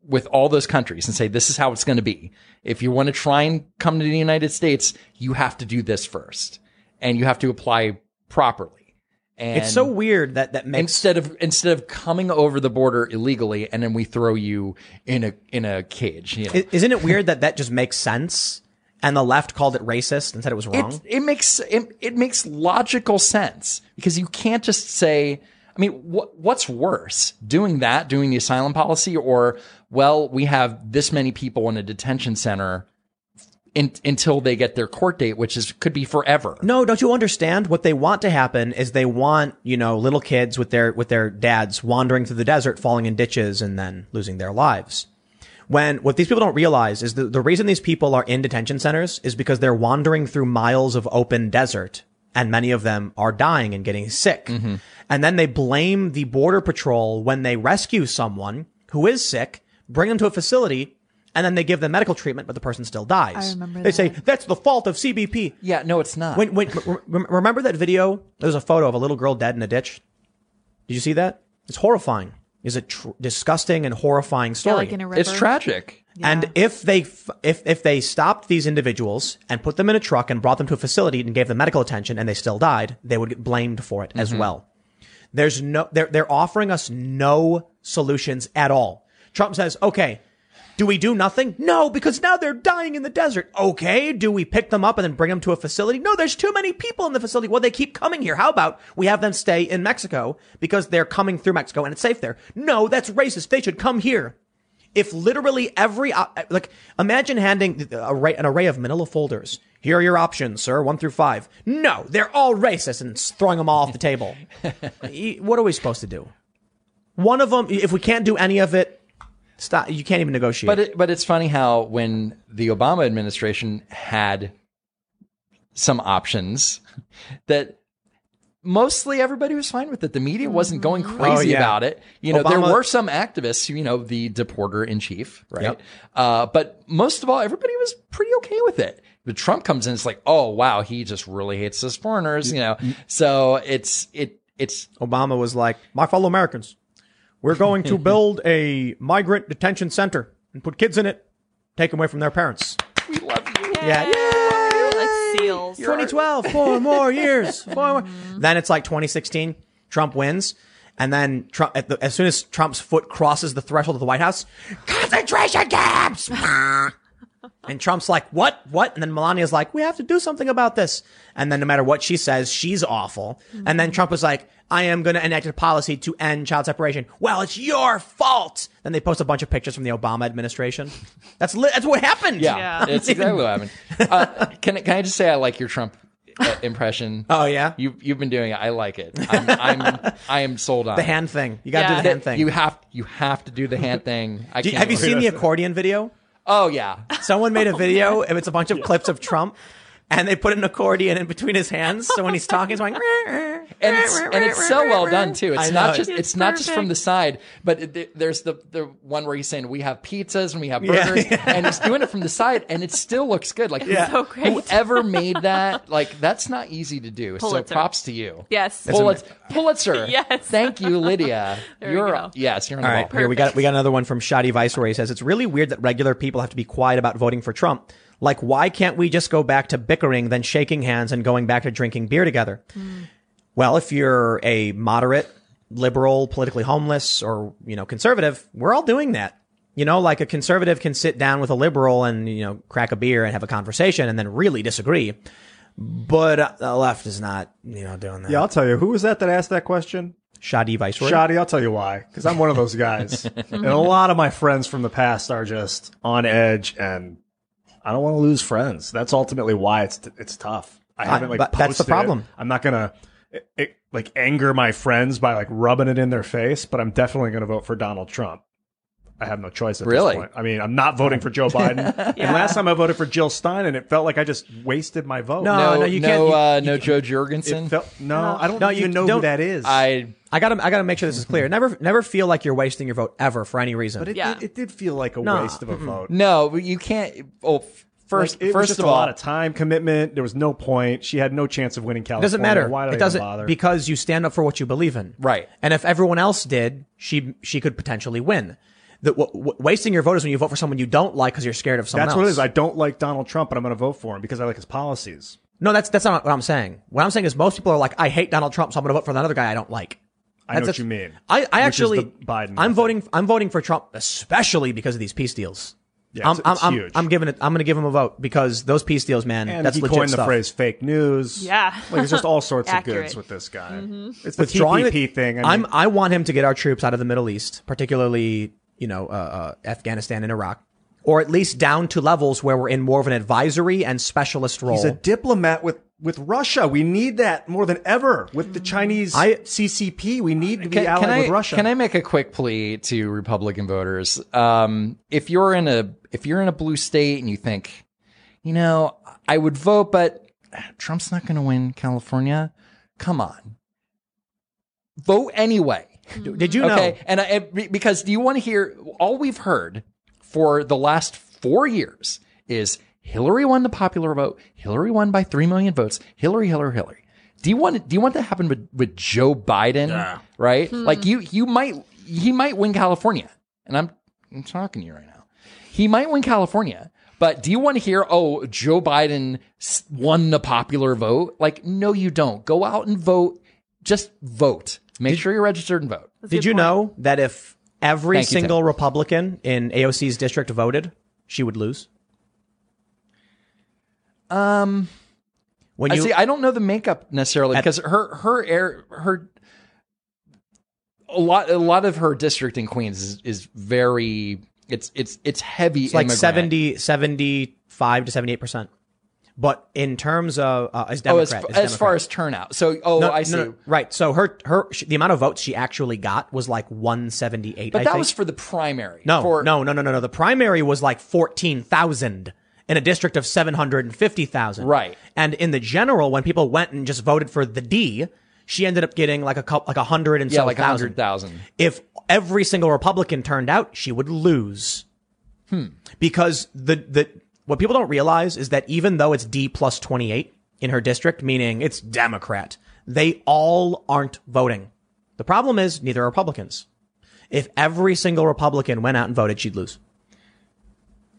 with all those countries and say this is how it's going to be. If you want to try and come to the United States, you have to do this first, and you have to apply properly. And It's so weird that that makes instead of instead of coming over the border illegally and then we throw you in a in a cage. You know? Isn't it weird that that just makes sense? And the left called it racist and said it was wrong. it, it makes it, it makes logical sense because you can't just say i mean what what's worse doing that doing the asylum policy or well we have this many people in a detention center in, until they get their court date which is could be forever no, don't you understand? What they want to happen is they want, you know, little kids with their with their dads wandering through the desert, falling in ditches and then losing their lives. When what these people don't realize is the, the reason these people are in detention centers is because they're wandering through miles of open desert and many of them are dying and getting sick. Mm-hmm. And then they blame the border patrol when they rescue someone who is sick, bring them to a facility, and then they give them medical treatment, but the person still dies. I remember they say that's the fault of CBP. yeah no it's not When, when, re- re- remember that video? There's a photo of a little girl dead in a ditch. Did you see that? It's horrifying. It's a tr- disgusting and horrifying Yeah, story. like in a river. it's tragic and if they f- if if they stopped these individuals and put them in a truck and brought them to a facility and gave them medical attention and they still died, they would get blamed for it as mm-hmm. well. There's no they're they're offering us no solutions at all. Trump says, "Okay, do we do nothing? No, because now they're dying in the desert. Okay, do we pick them up and then bring them to a facility? No, there's too many people in the facility. Well, they keep coming here. How about we have them stay in Mexico because they're coming through Mexico and it's safe there? No, that's racist. They should come here. If literally every uh, like, imagine handing a an array of Manila folders. Here are your options, sir, one through five. No, they're all racist, and throwing them all off the table. What are we supposed to do? One of them, if we can't do any of it, stop. You can't even negotiate. But it, but it's funny how when the Obama administration had some options that mostly everybody was fine with it. The media wasn't going crazy Oh, yeah. about it. You know, there were some activists, you know, the deporter in chief, right? Yep. Uh, but most of all, everybody was pretty okay with it. But Trump comes in, it's like, oh wow, he just really hates us foreigners, you know. So it's it it's Obama was like, "My fellow Americans, we're going to build a migrant detention center and put kids in it, take them away from their parents." we love you. Yeah, yeah. like seals. 2012, four more years. Four more. Then it's like 2016, Trump wins. And then Trump, at the, as soon as Trump's foot crosses the threshold of the White House, concentration camps. And Trump's like, what? What? And then Melania's like, we have to do something about this. And then no matter what she says, she's awful. And then Trump was like, I am going to enact a policy to end child separation. Well, it's your fault. Then they post a bunch of pictures from the Obama administration. That's li- that's what happened. Yeah, Yeah. it's exactly what happened. Uh, can I- can I just say I like your Trump uh, impression? Oh yeah. You you've been doing it. I like it. I'm I'm I am sold on the hand thing. You got to Yeah. do the hand thing. You have you have to do the hand thing. I Do you- can't have you seen the accordion video? Oh yeah. Someone made a oh, video and it's a bunch of clips of Trump and they put an accordion in between his hands. So when he's talking, he's going, And it's and it's so well done too. It's not just it's, It's not just from the side, but it, there- there's the the one where he's saying we have pizzas and we have Yeah. burgers, and he's doing it from the side, and it still looks good. Like Yeah. So great. whoever made that, like that's not easy to do. Pulitzer. So props to you. Yes. Pulitzer. Pulitzer. Yes. Thank you, Lydia. There we you're go. yes, you're on the All right, ball. here we got we got another one from Shoddy Viceroy. He says it's really weird that regular people have to be quiet about voting for Trump. Like, why can't we just go back to bickering, then shaking hands and going back to drinking beer together? Well, if you're a moderate, liberal, politically homeless, or you know conservative, we're all doing that. You know, like a conservative can sit down with a liberal and you know crack a beer and have a conversation and then really disagree. But uh, the left is not, you know, doing that. Yeah, I'll tell you. Who was that that asked that question? Shoddy Viceroy. Shoddy, I'll tell you why. Because I'm one of those guys. and a lot of my friends from the past are just on edge and I don't want to lose friends. That's ultimately why it's it's tough. I haven't like but that's the posted it. problem. I'm not gonna it, it, like anger my friends by like rubbing it in their face, but I'm definitely gonna vote for Donald Trump. I have no choice at Really? this point. I mean, I'm not voting for Joe Biden. And last time I voted for Jill Stein, and it felt like I just wasted my vote. No, no, no, you no, can't- you- uh, you no can't- Jo Jorgensen. Felt no. I don't No, you know who don't- that is. I I gotta, I gotta make sure this is clear. Never, never feel like you're wasting your vote ever for any reason. but it, Yeah. it, it did feel like a No, waste of a vote. no, you can't. Oh, first, Like, it was first just of a all, lot of time commitment. There was no point. She had no chance of winning It California. doesn't matter. Why did it I doesn't bother? because you stand up for what you believe in. Right. And if everyone else did, she she could potentially win. The, w- w- wasting your vote is when you vote for someone you don't like because you're scared of someone That's else. what it is. I don't like Donald Trump, but I'm going to vote for him because I like his policies. no, that's that's not what I'm saying. What I'm saying is most people are like, I hate Donald Trump, so I'm going to vote for another guy I don't like. I know That's- what you mean. I, I actually, Biden I'm method. voting. I'm voting for Trump, especially because of these peace deals. Yeah, I'm, it's- I'm, it's I'm, huge. I'm giving it. I'm going to give him a vote because those peace deals, man. And that's he legit coined the phrase "fake news." Yeah. like there's just all sorts of Accurate. goods with this guy. Mm-hmm. It's the Withdrawing TPP the- thing. I I'm. I want him to get our troops out of the Middle East, particularly you know uh, uh, Afghanistan and Iraq, or at least down to levels where we're in more of an advisory and specialist role. he's a diplomat with with Russia. We need that more than ever with the Chinese I- CCP. We need to be can, allied can I with Russia. can I make a quick plea to Republican voters? Um, if you're in a if you're in a blue state and you think, you know, I would vote, but Trump's not going to win California. Come on, vote anyway. Did you know? Okay, and I, because do you want to hear all we've heard for the last four years is Hillary won the popular vote. Hillary won by three million votes. Hillary, Hillary, Hillary. Do you want do you want that to happen with, with Joe Biden? Right? Hmm. Like you you might he might win California, and I'm I'm talking to you right now. He might win California. But do you want to hear, oh, Joe Biden won the popular vote? Like, no, you don't. Go out and vote. Just vote. Make sure you're registered and vote. Did you know that if every Thank you, Tim. single Republican in AOC's district voted, she would lose? Um, When I you see. I don't know the makeup necessarily At- because her her air her a lot a lot of her district in Queens is, is very it's it's it's heavy. it's like immigrant. 70, 75 to 78%. But in terms of, uh, as Oh, as, Democrat, as Democrat. far as turnout. So oh, No, I see. no, right. So her, her, she, the amount of votes she actually got was like 178. But I that think. was for the primary. no, for, no, no, no, no, no. The primary was like 14,000 in a district of 750,000. Right. And in the general, when people went and just voted for the D, she ended up getting like a couple, like a hundred and Yeah, like a hundred thousand. If every single Republican turned out, she would lose. Hmm. Because the, the, what people don't realize is that even though it's D plus 28 in her district, meaning it's Democrat, they all aren't voting. The problem is neither are Republicans. If every single Republican went out and voted, she'd lose.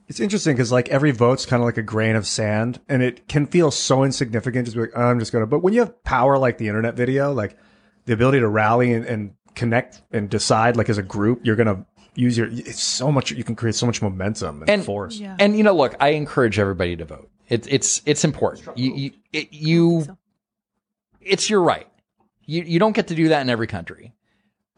It's interesting because like every vote's kind of like a grain of sand, and it can feel so insignificant. Just like, I'm just gonna. But when you have power like the internet video, like the ability to rally and, and connect and decide, like as a group, you're gonna use your. It's so much. You can create so much momentum and, And- force. Yeah. And you know, look, I encourage everybody to vote. It's it's it's important. You you it, you it's your right. You you don't get to do that in every country.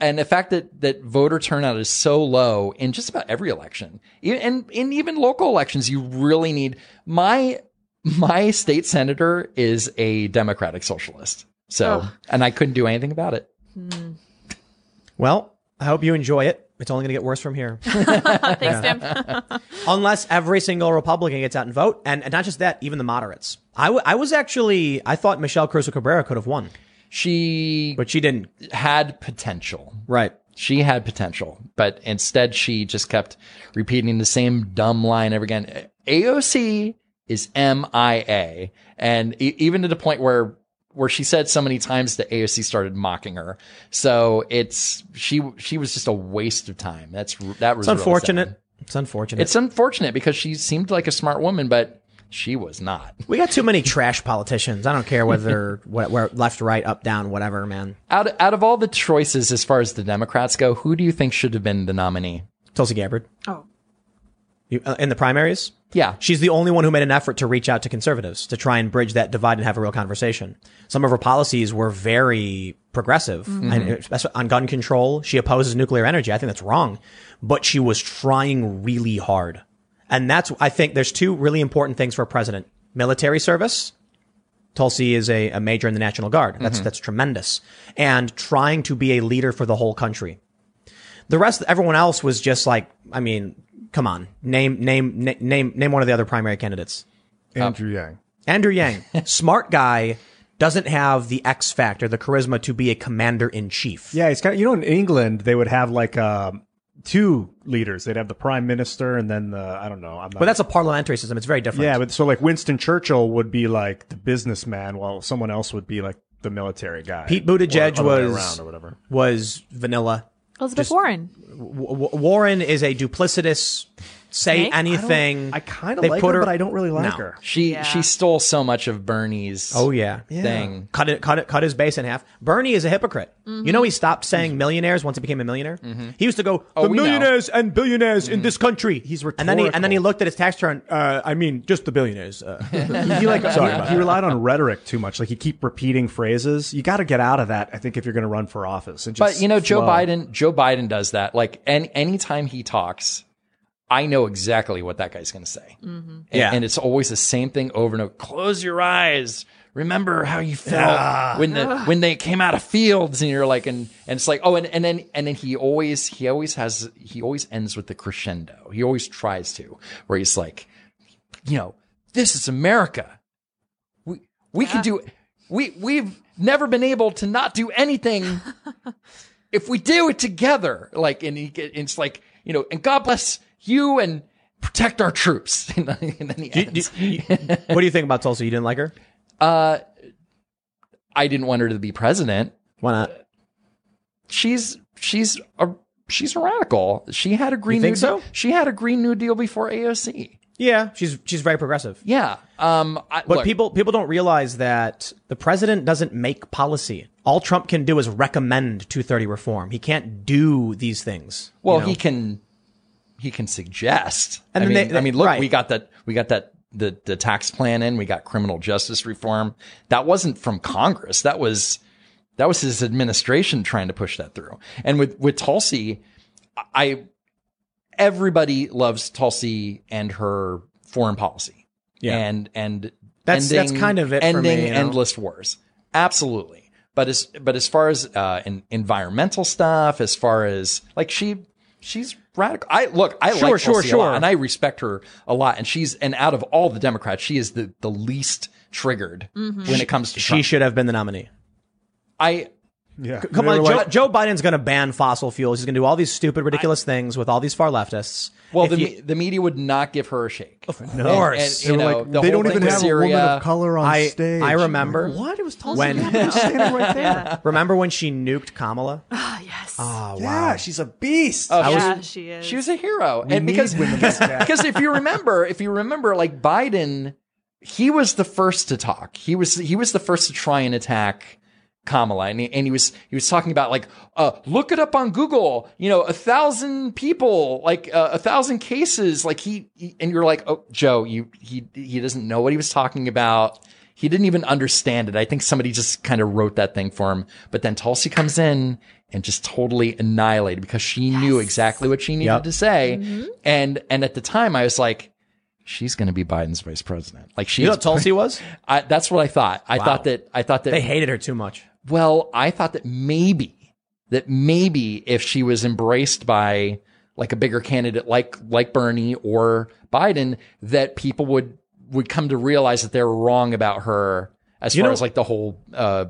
And the fact that that voter turnout is so low in just about every election, and in even local elections, you really need my my state senator is a democratic socialist. So, Ugh. and I couldn't do anything about it. Well, I hope you enjoy it. It's only going to get worse from here. Thanks, Tim. Unless every single Republican gets out and vote. And, and not just that, even the moderates. I, w- I was actually, I thought Michelle Caruso-Cabrera could have won, She but she didn't. had potential. Right. She had potential, but instead she just kept repeating the same dumb line ever again. AOC is MIA. And e- even to the point where, where she said so many times that AOC started mocking her. So it's, she, she was just a waste of time. That's, that was It's unfortunate. sad. It's unfortunate. It's unfortunate because she seemed like a smart woman, but she was not. we got too many trash politicians. I don't care whether what, where left, right, up, down, whatever, man. Out, out of all the choices as far as the Democrats go, who do you think should have been the nominee? Tulsi Gabbard. Oh, You, uh, in the primaries? Yeah. She's the only one who made an effort to reach out to conservatives to try and bridge that divide and have a real conversation. Some of her policies were very progressive, especially on gun control. She opposes nuclear energy. I think that's wrong, but she was trying really hard. And that's, I think there's two really important things for a president. Military service. Tulsi is a, a major in the National Guard. That's, that's tremendous. And trying to be a leader for the whole country. The rest, everyone else was just like, I mean, come on, name, name, na- name, name one of the other primary candidates. Andrew Yang. Andrew Yang, smart guy, doesn't have the X factor, the charisma to be a commander in chief. Yeah, it's kind of you know in England they would have like um, two leaders. They'd have the prime minister and then the I don't know. I'm not, But that's a parliamentary system. It's very different. yeah, but so like Winston Churchill would be like the businessman, while someone else would be like the military guy. Pete Buttigieg Or other way was- around or whatever. was vanilla. Elizabeth Warren. Warren is a duplicitous, say Snake? anything. I kind of They like put her, her- but I don't really like No. her. She Yeah. she stole so much of Bernie's oh yeah. thing. Cut it, cut it, cut his base in half. Bernie is a hypocrite. You know, he stopped saying millionaires once he became a millionaire. He used to go, Oh, the we know. millionaires and billionaires in this country. He's and then he and then he rhetorical. looked at his tax return. Uh, I mean, just the billionaires. Uh, He like sorry, he, he relied on rhetoric too much. Like he keep repeating phrases. You got to get out of that. I think if you're going to run for office, and just But you know, Joe flow. Biden, Joe Biden does that. Like, any anytime he talks, I know exactly what that guy's going to say. Mm-hmm. And, Yeah. and it's always the same thing over and over. Close your eyes. Remember how you felt when the when they came out of fields, and you're like, and and it's like, oh, and, and then and then he always he always has he always ends with the crescendo. He always tries to, where he's like, you know, this is America. We we can do we we've never been able to not do anything if we do it together. Like and he get it's like, you know, and God bless you and protect our troops. and then and then he ends. what do you think about Tulsi? You didn't like her? uh I didn't want her to be president. Why not? She's she's a she's a radical. She had a green new so? deal. She had a green new deal before AOC. Yeah, she's she's very progressive. Yeah. Um I, But look, people people don't realize that the president doesn't make policy. All Trump can do is recommend 230 reform. He can't do these things. you Well, know? he can he can suggest. And I then mean, they- I mean, look, right. we got that we got that the the tax plan in. We got criminal justice reform. That wasn't from Congress. That was that was his administration trying to push that through. And with with Tulsi, I everybody loves Tulsi and her foreign policy. Yeah. And and That's- that's kind of it for ending me, you know? endless wars. Absolutely. But as but as far as uh, in, environmental stuff, as far as like she she's radical. I look, I Sure, like sure, Tulsi a lot, sure. and I respect her a lot. And she's and out of all the Democrats, she is the the least triggered mm-hmm. when it comes to she Trump. should have been the nominee. I Yeah, Come on, were Joe, Joe Biden's going to ban fossil fuels. He's going to do all these stupid, ridiculous things with all these far leftists. well, If the you- me- the media would not give her a shake. Of course. and, They you were know, like, the they don't even have Syria. a woman of color on I- stage. I remember what it was Tulsi when- standing right there. remember when she nuked Kamala? Ah, yes. Oh, Yeah, she's a beast. Oh, yeah, she is. She was a hero, and need because women because if you remember, if you remember, like Biden, he was the first to talk. He was he was the first to try and attack Kamala, and he, and he was he was talking about like, uh, look it up on Google. You know, a thousand people, like uh, a thousand cases. Like he, he, and you're like, oh, Joe, you he he doesn't know what he was talking about. He didn't even understand it. I think somebody just kind of wrote that thing for him. But then Tulsi comes in and just totally annihilated because she knew exactly what she needed Yep. to say. And and at the time I was like, she's going to be Biden's vice president. Like she, You know what Tulsi was? I, that's what I thought. I Wow. thought that I thought that They hated her too much. Well, I thought that maybe that maybe if she was embraced by like a bigger candidate like like Bernie or Biden, that people would would come to realize that they were wrong about her as You far know- as like the whole uh,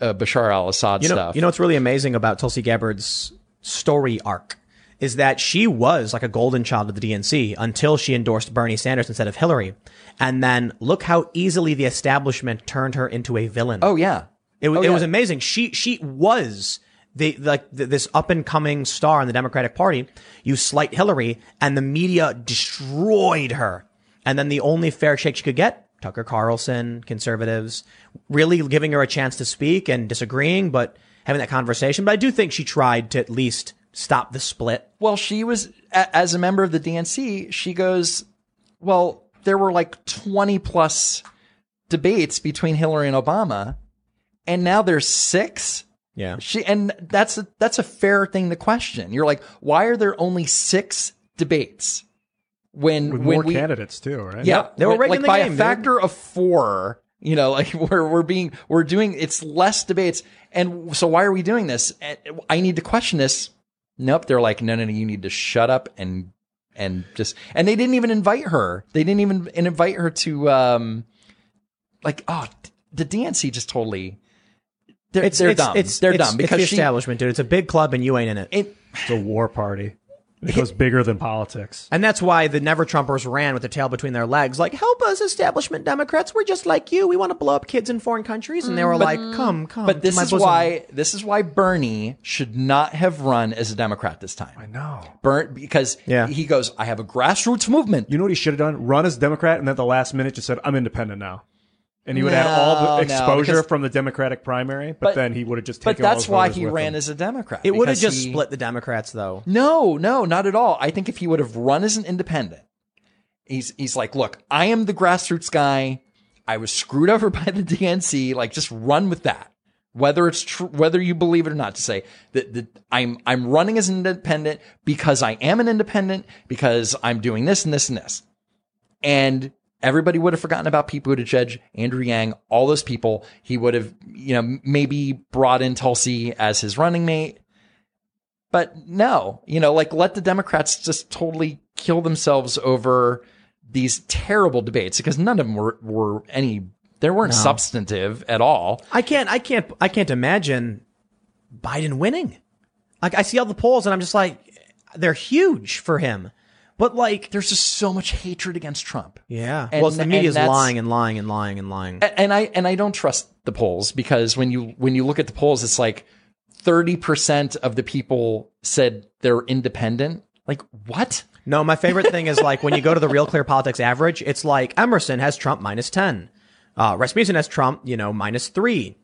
uh, Bashar al-Assad You know, stuff. you know what's really amazing about Tulsi Gabbard's story arc is that she was like a golden child of the DNC until she endorsed Bernie Sanders instead of Hillary. And then look how easily the establishment turned her into a villain. oh yeah, Oh, it, was Oh, it yeah. was amazing. She she was the like th- this up and coming star in the Democratic Party. You slight Hillary, and the media destroyed her. And then the only fair shake she could get, Tucker Carlson, conservatives, really giving her a chance to speak and disagreeing, but having that conversation. But I do think she tried to at least stop the split. Well, she was as a member of the DNC. She goes, well, there were like twenty plus debates between Hillary and Obama, and now there's six. Yeah. She and that's a, that's a fair thing to question. You're like, why are there only six debates when With when more we candidates too, right? yeah they were when- rigging like the by game, a dude. factor of four. You know, like we're we're being we're doing it's less debates, and so why are we doing this? I need to question this. Nope. They're like, no, no, no. You need to shut up and and just and they didn't even invite her. They didn't even invite her to um like oh the DNC just totally they're It's they're it's, dumb. It's, they're it's, dumb it's because the she establishment, dude. It's a big club, and you ain't in it. it, It's a war party. It goes bigger than politics. And that's why the Never Trumpers ran with the tail between their legs, like, help us, establishment Democrats. We're just like you. We want to blow up kids in foreign countries. And they were mm-hmm. like, come, come. but to this my is bosom. why this is why Bernie should not have run as a Democrat this time. No. Burn because Yeah. he goes, I have a grassroots movement. You know what he should have done? Run as Democrat, and then at the last minute just said, "I'm independent now," and he would have all No, the no, exposure because- from the Democratic primary. But, But- then he would have just But taken. all that's those why voters he with ran him. as a Democrat. It would have because just he- split the Democrats, though. No, no, not at all. I think if he would have run as an independent, he's he's like, look, I am the grassroots guy. I was screwed over by the DNC. Like, just run with that. Whether it's true, whether you believe it or not, to say that, that I'm I'm running as an independent because I am an independent because I'm doing this and this and this, and everybody would have forgotten about Pete Buttigieg, Andrew Yang, all those people. He would have, you know, maybe brought in Tulsi as his running mate. But no, you know, like let the Democrats just totally kill themselves over these terrible debates because none of them were, were any, they weren't substantive at all. I can't, I can't, I can't imagine Biden winning. Like, I see all the polls and I'm just like, they're huge for him. But like, There's just so much hatred against Trump. yeah. And- well, the media is lying and lying and lying and lying. And I, and I don't trust the polls because when you, when you look at the polls, it's like 30% of the people said they're independent. Like what? No, my favorite thing is like when you go to the Real Clear Politics average, it's like Emerson has Trump minus 10. Uh, Rasmussen has Trump, you know, minus three.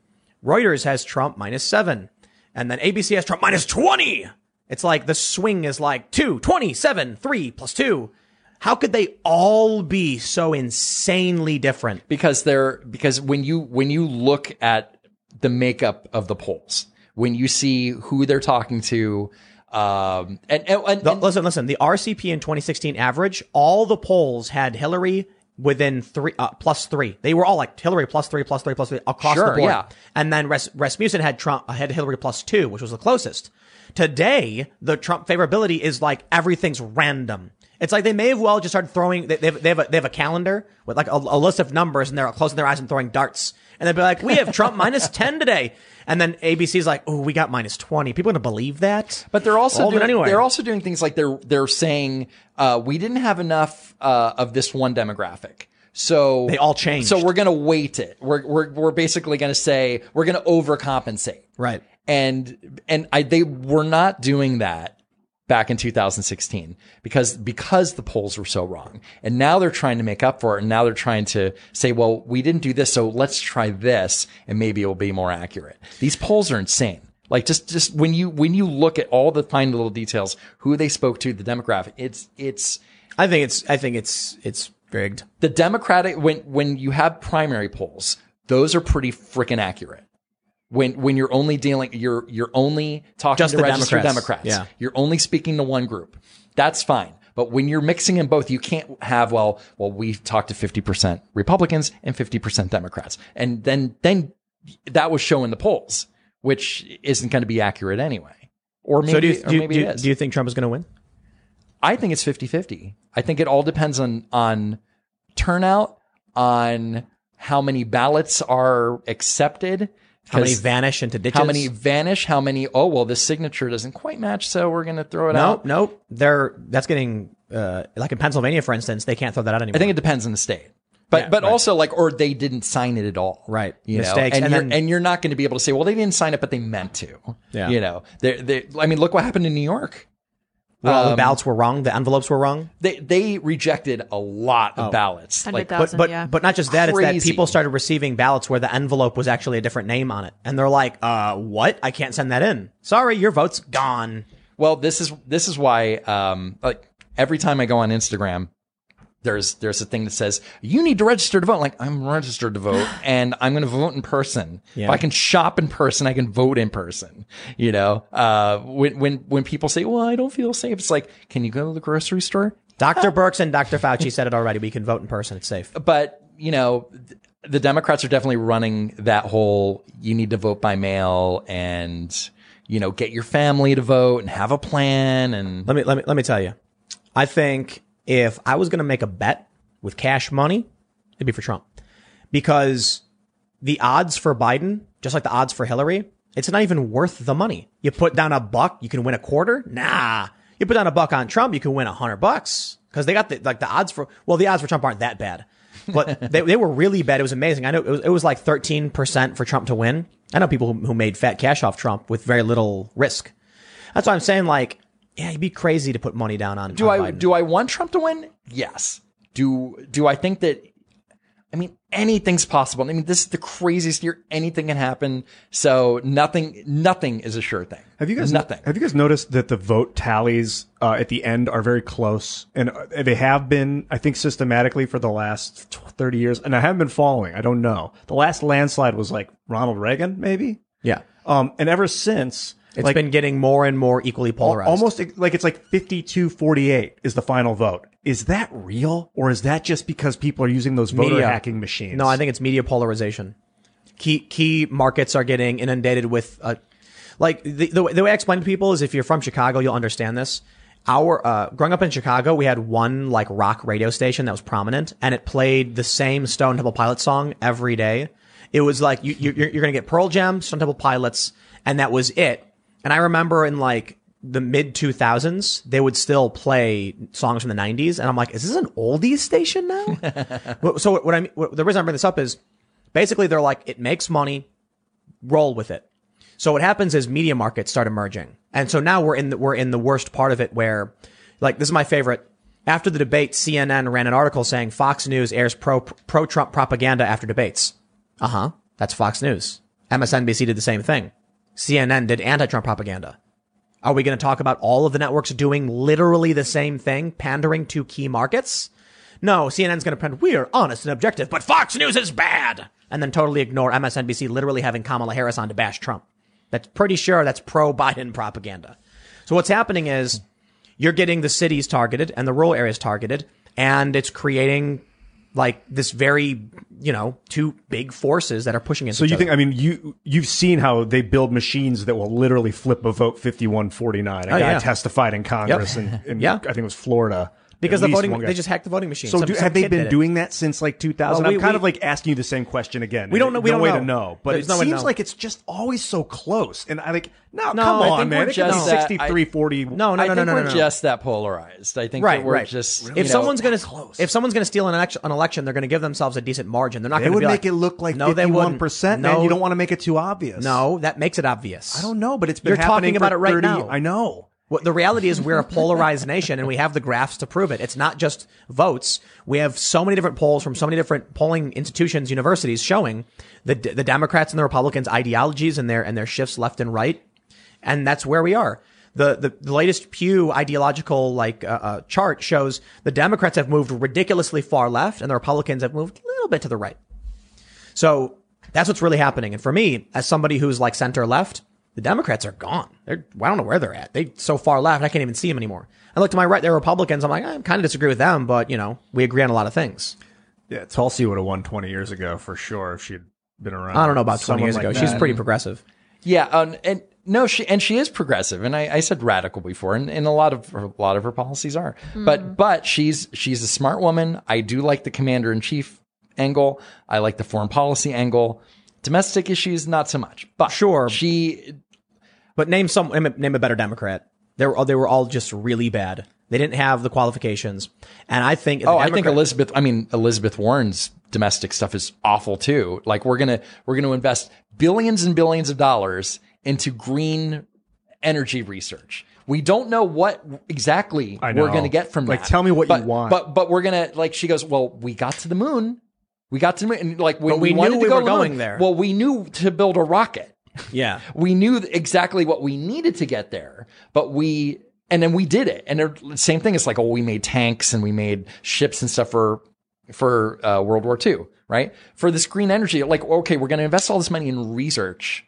Reuters has Trump minus seven. And then ABC has Trump minus 20. It's like the swing is like two, 27, three plus two. How could they all be so insanely different? because they're because when you when you look at the makeup of the polls, when you see who they're talking to, um, and and, and, The- listen, listen. The RCP in 2016 average, all the polls had Hillary within three uh, plus three. They were all like Hillary plus three, plus three, plus three across Sure, the board. yeah. And then Res- Rasmussen had Trump had Hillary plus two, which was the closest. Today, the Trump favorability is like everything's random. It's like they may have well just started throwing. They, they, have, they have a they have a calendar with like a, a list of numbers, and they're closing their eyes and throwing darts. And they'd be like, "We have Trump minus ten today," and then ABC's like, "Oh, we got minus 20. People gonna believe that? But they're also doing, anyway. they're also doing things like they're they're saying uh, we didn't have enough uh, of this one demographic. So They all change. So we're going to weight it. We're we're we're basically going to say we're going to overcompensate. Right. And and I they were not doing that back in 2016 because because the polls were so wrong. And now they're trying to make up for it and now they're trying to say, well, we didn't do this, so let's try this and maybe it'll be more accurate. These polls are insane. Like just just when you when you look at all the fine little details, who they spoke to, the demographic, it's it's I think it's I think it's it's rigged. the Democratic when when you have primary polls, those are pretty freaking accurate. When when you're only dealing you're you're only talking Just to the registered Democrats. Democrats. Yeah. You're only speaking to one group. That's fine. But when you're mixing in both, you can't have well, well, we've talked to 50% Republicans and 50% Democrats. And then then that was showing the polls, which isn't going to be accurate anyway. Or maybe, So do you, or do, maybe do, do you think Trump is going to win? I think it's 50-50. I think it all depends on on turnout, on how many ballots are accepted, How many vanish into ditches? how many vanish, how many oh well this signature doesn't quite match, so we're going to throw it No, out. no. Nope. They're that's getting uh, like in Pennsylvania, for instance, they can't throw that out anymore. I think it depends on the state. But Yeah, but right. also like or they didn't sign it at all. Right. You Mistakes, know, and, and you're, then- and you're not going to be able to say, well, they didn't sign it, but they meant to. Yeah. You know, they they I mean, look what happened in New York. Well, um, the ballots were wrong. The envelopes were wrong. They they rejected a lot Oh. of ballots. Like 100,000. But but yeah. but not just that. It's Crazy. that people started receiving ballots where the envelope was actually a different name on it, and they're like, "Uh, what? I can't send that in. Sorry, your vote's gone." Well, this is this is why um like every time I go on Instagram, there's there's a thing that says you need to register to vote. Like I'm registered to vote, and I'm going to vote in person. Yeah. If I can shop in person, I can vote in person. You know, uh, when when when people say, "Well, I don't feel safe," it's like, can you go to the grocery store? Dr. Birx and Dr. Fauci said it already. We can vote in person. It's safe. But you know, th- the Democrats are definitely running that whole "you need to vote by mail" and you know, get your family to vote and have a plan and Let me let me let me tell you. I think if I was going to make a bet with cash money, it'd be for Trump. Because the odds for Biden, just like the odds for Hillary, it's not even worth the money. You put down a buck, you can win a quarter? Nah. You put down a buck on Trump, you can win a hundred bucks. Cause they got the, like the odds for, well, the odds for Trump aren't that bad, but they, they were really bad. It was amazing. I know it was, it was like 13% for Trump to win. I know people who, who made fat cash off Trump with very little risk. That's why I'm saying like, yeah, you'd be crazy to put money down on. do on I Biden. do I want Trump to win? Yes. Do do I think that I mean anything's possible. I mean this is the craziest year anything can happen. So nothing nothing is a sure thing. Have you guys nothing? Have you guys noticed that the vote tallies uh, at the end are very close, and uh, they have been, I think, systematically for the last thirty years. And I haven't been following. I don't know. The last landslide was like Ronald Reagan, maybe. Yeah. Um, and ever since, It's like been getting more and more equally polarized. almost like it's like 52-48 is the final vote. Is that real, or is that just because people are using those voter Media. hacking machines? No, I think it's media polarization. Key key markets are getting inundated with uh, like the, the way- the way I explain to people is if you're from Chicago, you'll understand this. Our uh, growing up in Chicago, we had one like rock radio station that was prominent, and it played the same Stone Temple Pilots song every day. It was like you, you, you're, you're going to get Pearl Jam, Stone Temple Pilots, and that was it. And I remember in like the mid 2000s, they would still play songs from the 90s, and I'm like, is this an oldies station now? So what I mean, what, the reason I bring this up is basically they're like, it makes money, roll with it. So what happens is media markets start emerging. And so now we're in the, we're in the worst part of it where, like, this is my favorite. After the debate, CNN ran an article saying Fox News airs pro, pro Trump propaganda after debates. Uh huh. That's Fox News. MSNBC did the same thing. CNN did anti-Trump propaganda. Are we going to talk about all of the networks doing literally the same thing, pandering to key markets? No, CNN's going to pretend we're honest and objective, but Fox News is bad, and then totally ignore MSNBC literally having Kamala Harris on to bash Trump. That's pretty sure that's pro-Biden propaganda. So what's happening is you're getting the cities targeted and the rural areas targeted, and it's creating like this very, you know, two big forces that are pushing into So you other. think? I mean, you you've seen how they build machines that will literally flip a vote fifty-one forty-nine. A Oh, guy yeah. testified in Congress, Yep. in, in Yeah. I think it was Florida. Because At the least voting one guy. they just hacked the voting machine. So Some- do, some have they kid been it. doing that since like 2000? Well, we- I'm kind we- of like asking you the same question again. We don't know- we no don't way know. to know, but There's it no way to seems know. like it's just always so close. And I like no, No, come I on, think man. we're It could be just that- 63 40. No, no, I no, think no, no, we're no, no. just that polarized. I think right, that we're right. just you if know, someone's gonna close. if someone's gonna steal an election, an election, they're gonna give themselves a decent margin. They're not They gonna would be make it look like no, they 51 wouldn't. percent. No, you don't want to make it too obvious. No, that makes it obvious. I don't know, but it's been You're happening talking about for it right 30 now. I know. Well, the reality is we're a polarized nation and we have the graphs to prove it. It's not just votes. We have so many different polls from so many different polling institutions, universities showing the, the Democrats and the Republicans ideologies and their, and their shifts left and right. And that's where we are. The, the, the latest Pew ideological like uh, uh, chart shows the Democrats have moved ridiculously far left and the Republicans have moved a little bit to the right. So that's what's really happening. And for me, as somebody who's like center left, the Democrats are gone. They're, I don't know where they're at. They so far left, I can't even see them anymore. I look to my right, they're Republicans. I'm like, I kind of disagree with them, but you know, we agree on a lot of things. Yeah, Tulsi would have won 20 years ago for sure if she'd been around. I don't know about 20 years like ago. She's pretty progressive. Yeah, um, and no, she and she is progressive, and I, I said radical before, and, and a lot of her, a lot of her policies are, but but she's she's a smart woman. I do like the commander in chief angle. I like the foreign policy angle. Domestic issues, not so much. But Sure. she But name some, name a, better Democrat. They were, all- they were all just really bad. They didn't have the qualifications. And I think, Oh, I think Elizabeth. I mean, Elizabeth Warren's domestic stuff is awful too. Like we're gonna we're gonna invest billions and billions of dollars into green energy research. We don't know what exactly I we're gonna get from Like, that. tell me what you want. But but we're gonna like she goes. Well, we got to the moon. We got to and like when But we wanted knew to we go were going there. Well, we knew to build a rocket yeah. we knew exactly what we needed to get there, but we, and then we did it. And the same thing. It's like, oh, we made tanks and we made ships and stuff for, for, uh, World War II, right? For this green energy, like, okay, we're going to invest all this money in research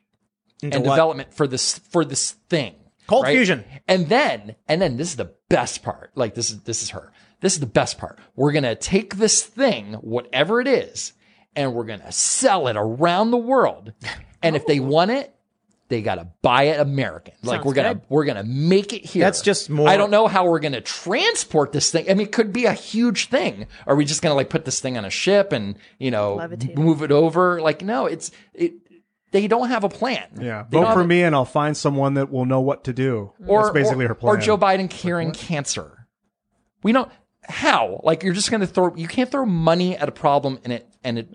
Into and what? development for this, for this thing. Cold right? fusion. And then, and then this is the best part. Like this is, this is her. This is the best part. We're going to take this thing, whatever it is, and we're going to sell it around the world. And if they want it, they gotta buy it American. Like we're gonna we're gonna make it here. That's just more- I don't know how we're gonna transport this thing. I mean, it could be a huge thing. Are we just gonna like put this thing on a ship and you know Levitate. move it over? Like no, it's it. They don't have a plan. Yeah, They vote for a- me, and I'll find someone that will know what to do. or That's basically or, her plan. Or Joe Biden curing cancer. We don't how like you're just going to throw you can't throw money at a problem and it and it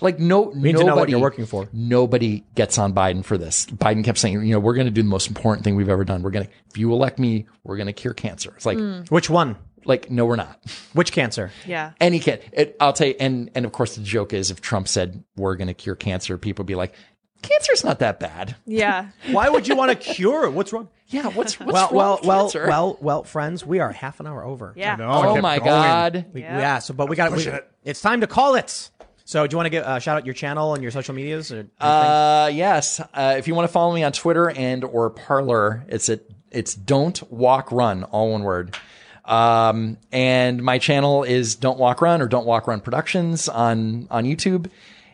like no need nobody to know what you're working for. Nobody gets on Biden for this. Biden kept saying, you know, we're going to do the most important thing we've ever done. We're going to if you elect me, we're going to cure cancer. It's like mm. Which one? like no, we're not. Which cancer? Yeah. Any kid. It, I'll tell you. And and of course the joke is if Trump said we're going to cure cancer, people would be like, cancer's not that bad. Yeah. Why would you want to cure it? What's wrong? Yeah. What's what's well, wrong well, with well, cancer? well, well, friends, we are half an hour over. Yeah. No, Oh my going. god. We- Yeah. yeah. So, but we got it. It's time to call it. So, do you want to give uh, shout out your channel and your social medias? Or anything? Uh, yes. Uh, if you want to follow me on Twitter and or Parler, it's at it's Don't Walk Run, all one word. Um, and my channel is Don't Walk Run or Don't Walk Run Productions on on YouTube.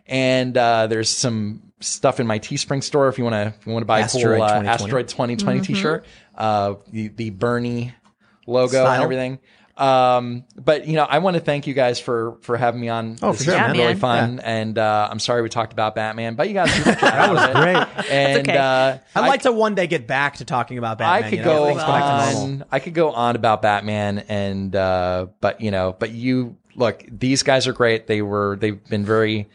And uh, there's some stuff in my Teespring store if you want to you want to buy Asteroid a cool uh, 2020. Asteroid 2020 T-shirt, uh, the the Bernie logo Style. and everything. Um, but you know, I want to thank you guys for for having me on. Oh, this for sure, man. been really Yeah, fun, and uh, I'm sorry we talked about Batman, but you guys that was great. And okay. uh, I'd I, like to one day get back to talking about Batman. I could you know, go things back to normal. on. I could go on about Batman, and uh, but you know, but you look. These guys are great. They were. They've been very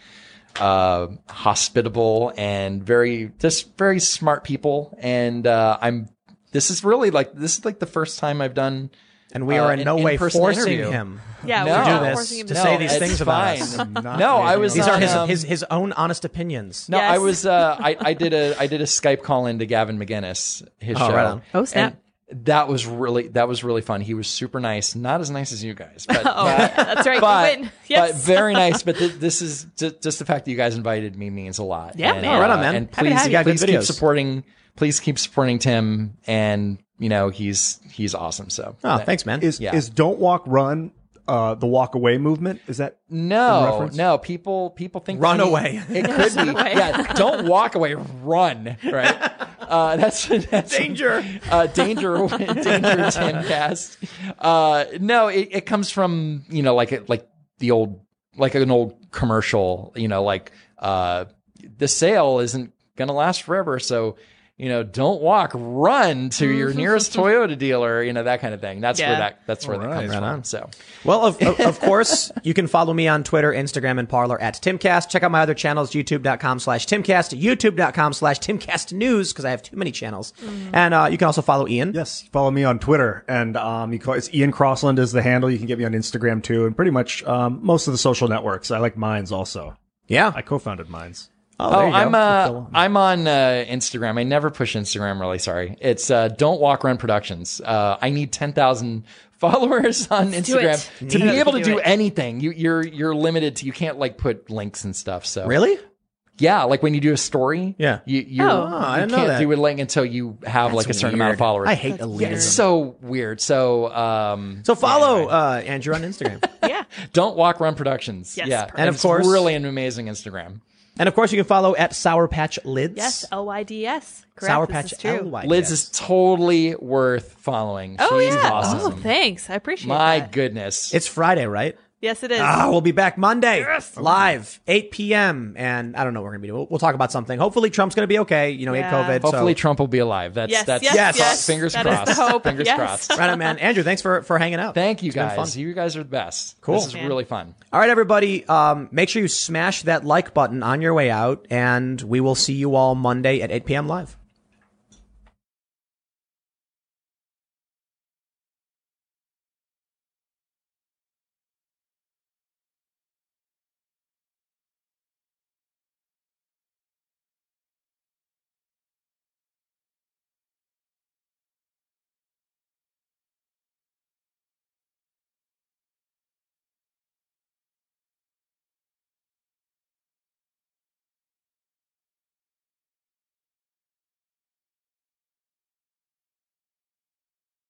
uh, hospitable and very just very smart people. And uh, I'm. This is really like this is like the first time I've done. And we uh, are in an no way forcing interview. him. Yeah. No. To do this, forcing him to to say these things it's about us. No, I was These else. are his, um, his his own honest opinions. No, Yes. I was. Uh, I I did a I did a Skype call in to Gavin McInnes. His Oh, show. right on. Oh, snap. And that was really that was really fun. He was super nice. Not as nice as you guys, but Oh, that's right. but, you win. Yes. but very nice. But th- this is just, just the fact that you guys invited me means a lot. Yeah, and, man. Oh, right on, uh, man. And please, have you. Good please keep supporting. Please keep supporting Tim, and you know he's he's awesome. So Oh, thanks, man. Is Yeah. is don't walk run uh, the walk away movement? Is that No, reference? no. People people think Run any- away. It could be. Yeah, don't walk away. Run. Right. Uh, that's that's Danger. Uh, danger. danger. Timcast. Uh, no, it, it comes from you know like it like the old like an old commercial. You know like uh, the sale isn't gonna last forever, so. You know, don't walk, run to your nearest Toyota dealer, you know, that kind of thing. That's where that that's where that Alright. comes Right from. on. So Well, of, of, of course, you can follow me on Twitter, Instagram, and Parler at Timcast. Check out my other channels, youtube.com slash Timcast, youtube.com slash Timcast News, because I have too many channels. And uh, you can also follow Ian. Yes, follow me on Twitter, and um, you call it's Ian Crossland is the handle. You can get me on Instagram too, and pretty much um, most of the social networks. I like Minds also. Yeah. I co-founded Minds. Oh, Oh. I'm uh, I'm on uh, Instagram. I never push Instagram. Really sorry. It's uh, Don't Walk Run Productions. Uh, I need ten thousand followers on do Instagram to be able to Do do anything. You, you're you're limited to. You can't like put links and stuff. So Really? yeah, like when you do a story. Yeah. you you, Oh. Oh, I you didn't know can't that. do a link until you have like a certain amount of followers. I hate elitism. Yeah, it's so weird. So um, so follow uh, Andrew on Instagram. yeah. Don't Walk Run Productions. Yes, yeah, perfect. And of it's course- really an amazing Instagram. And of course, you can follow at Sour Patch Lyds. Yes. L Y D S. Correct. Sour Patch is true. L-Y. Liz is totally worth following. Oh She's yeah. awesome. Oh, thanks. I appreciate it. My that. goodness. It's Friday, right? Yes, it is. Ah, we'll be back Monday, Yes. live, 8 p.m. And I don't know what we're gonna be doing. We'll, we'll talk about something. Hopefully, Trump's gonna be okay. You know, he had COVID. Hopefully so. Trump will be alive. That's Yes, that's yes, Yes. yes. fingers That is crossed. the hope. Fingers Yes. crossed. right on, man. Andrew, thanks for for hanging out. Thank you It's been guys. fun. You guys are the best. Cool. This is Man. really fun. All right, everybody. Um, make sure you smash that like button on your way out, and we will see you all Monday at 8 p.m. live.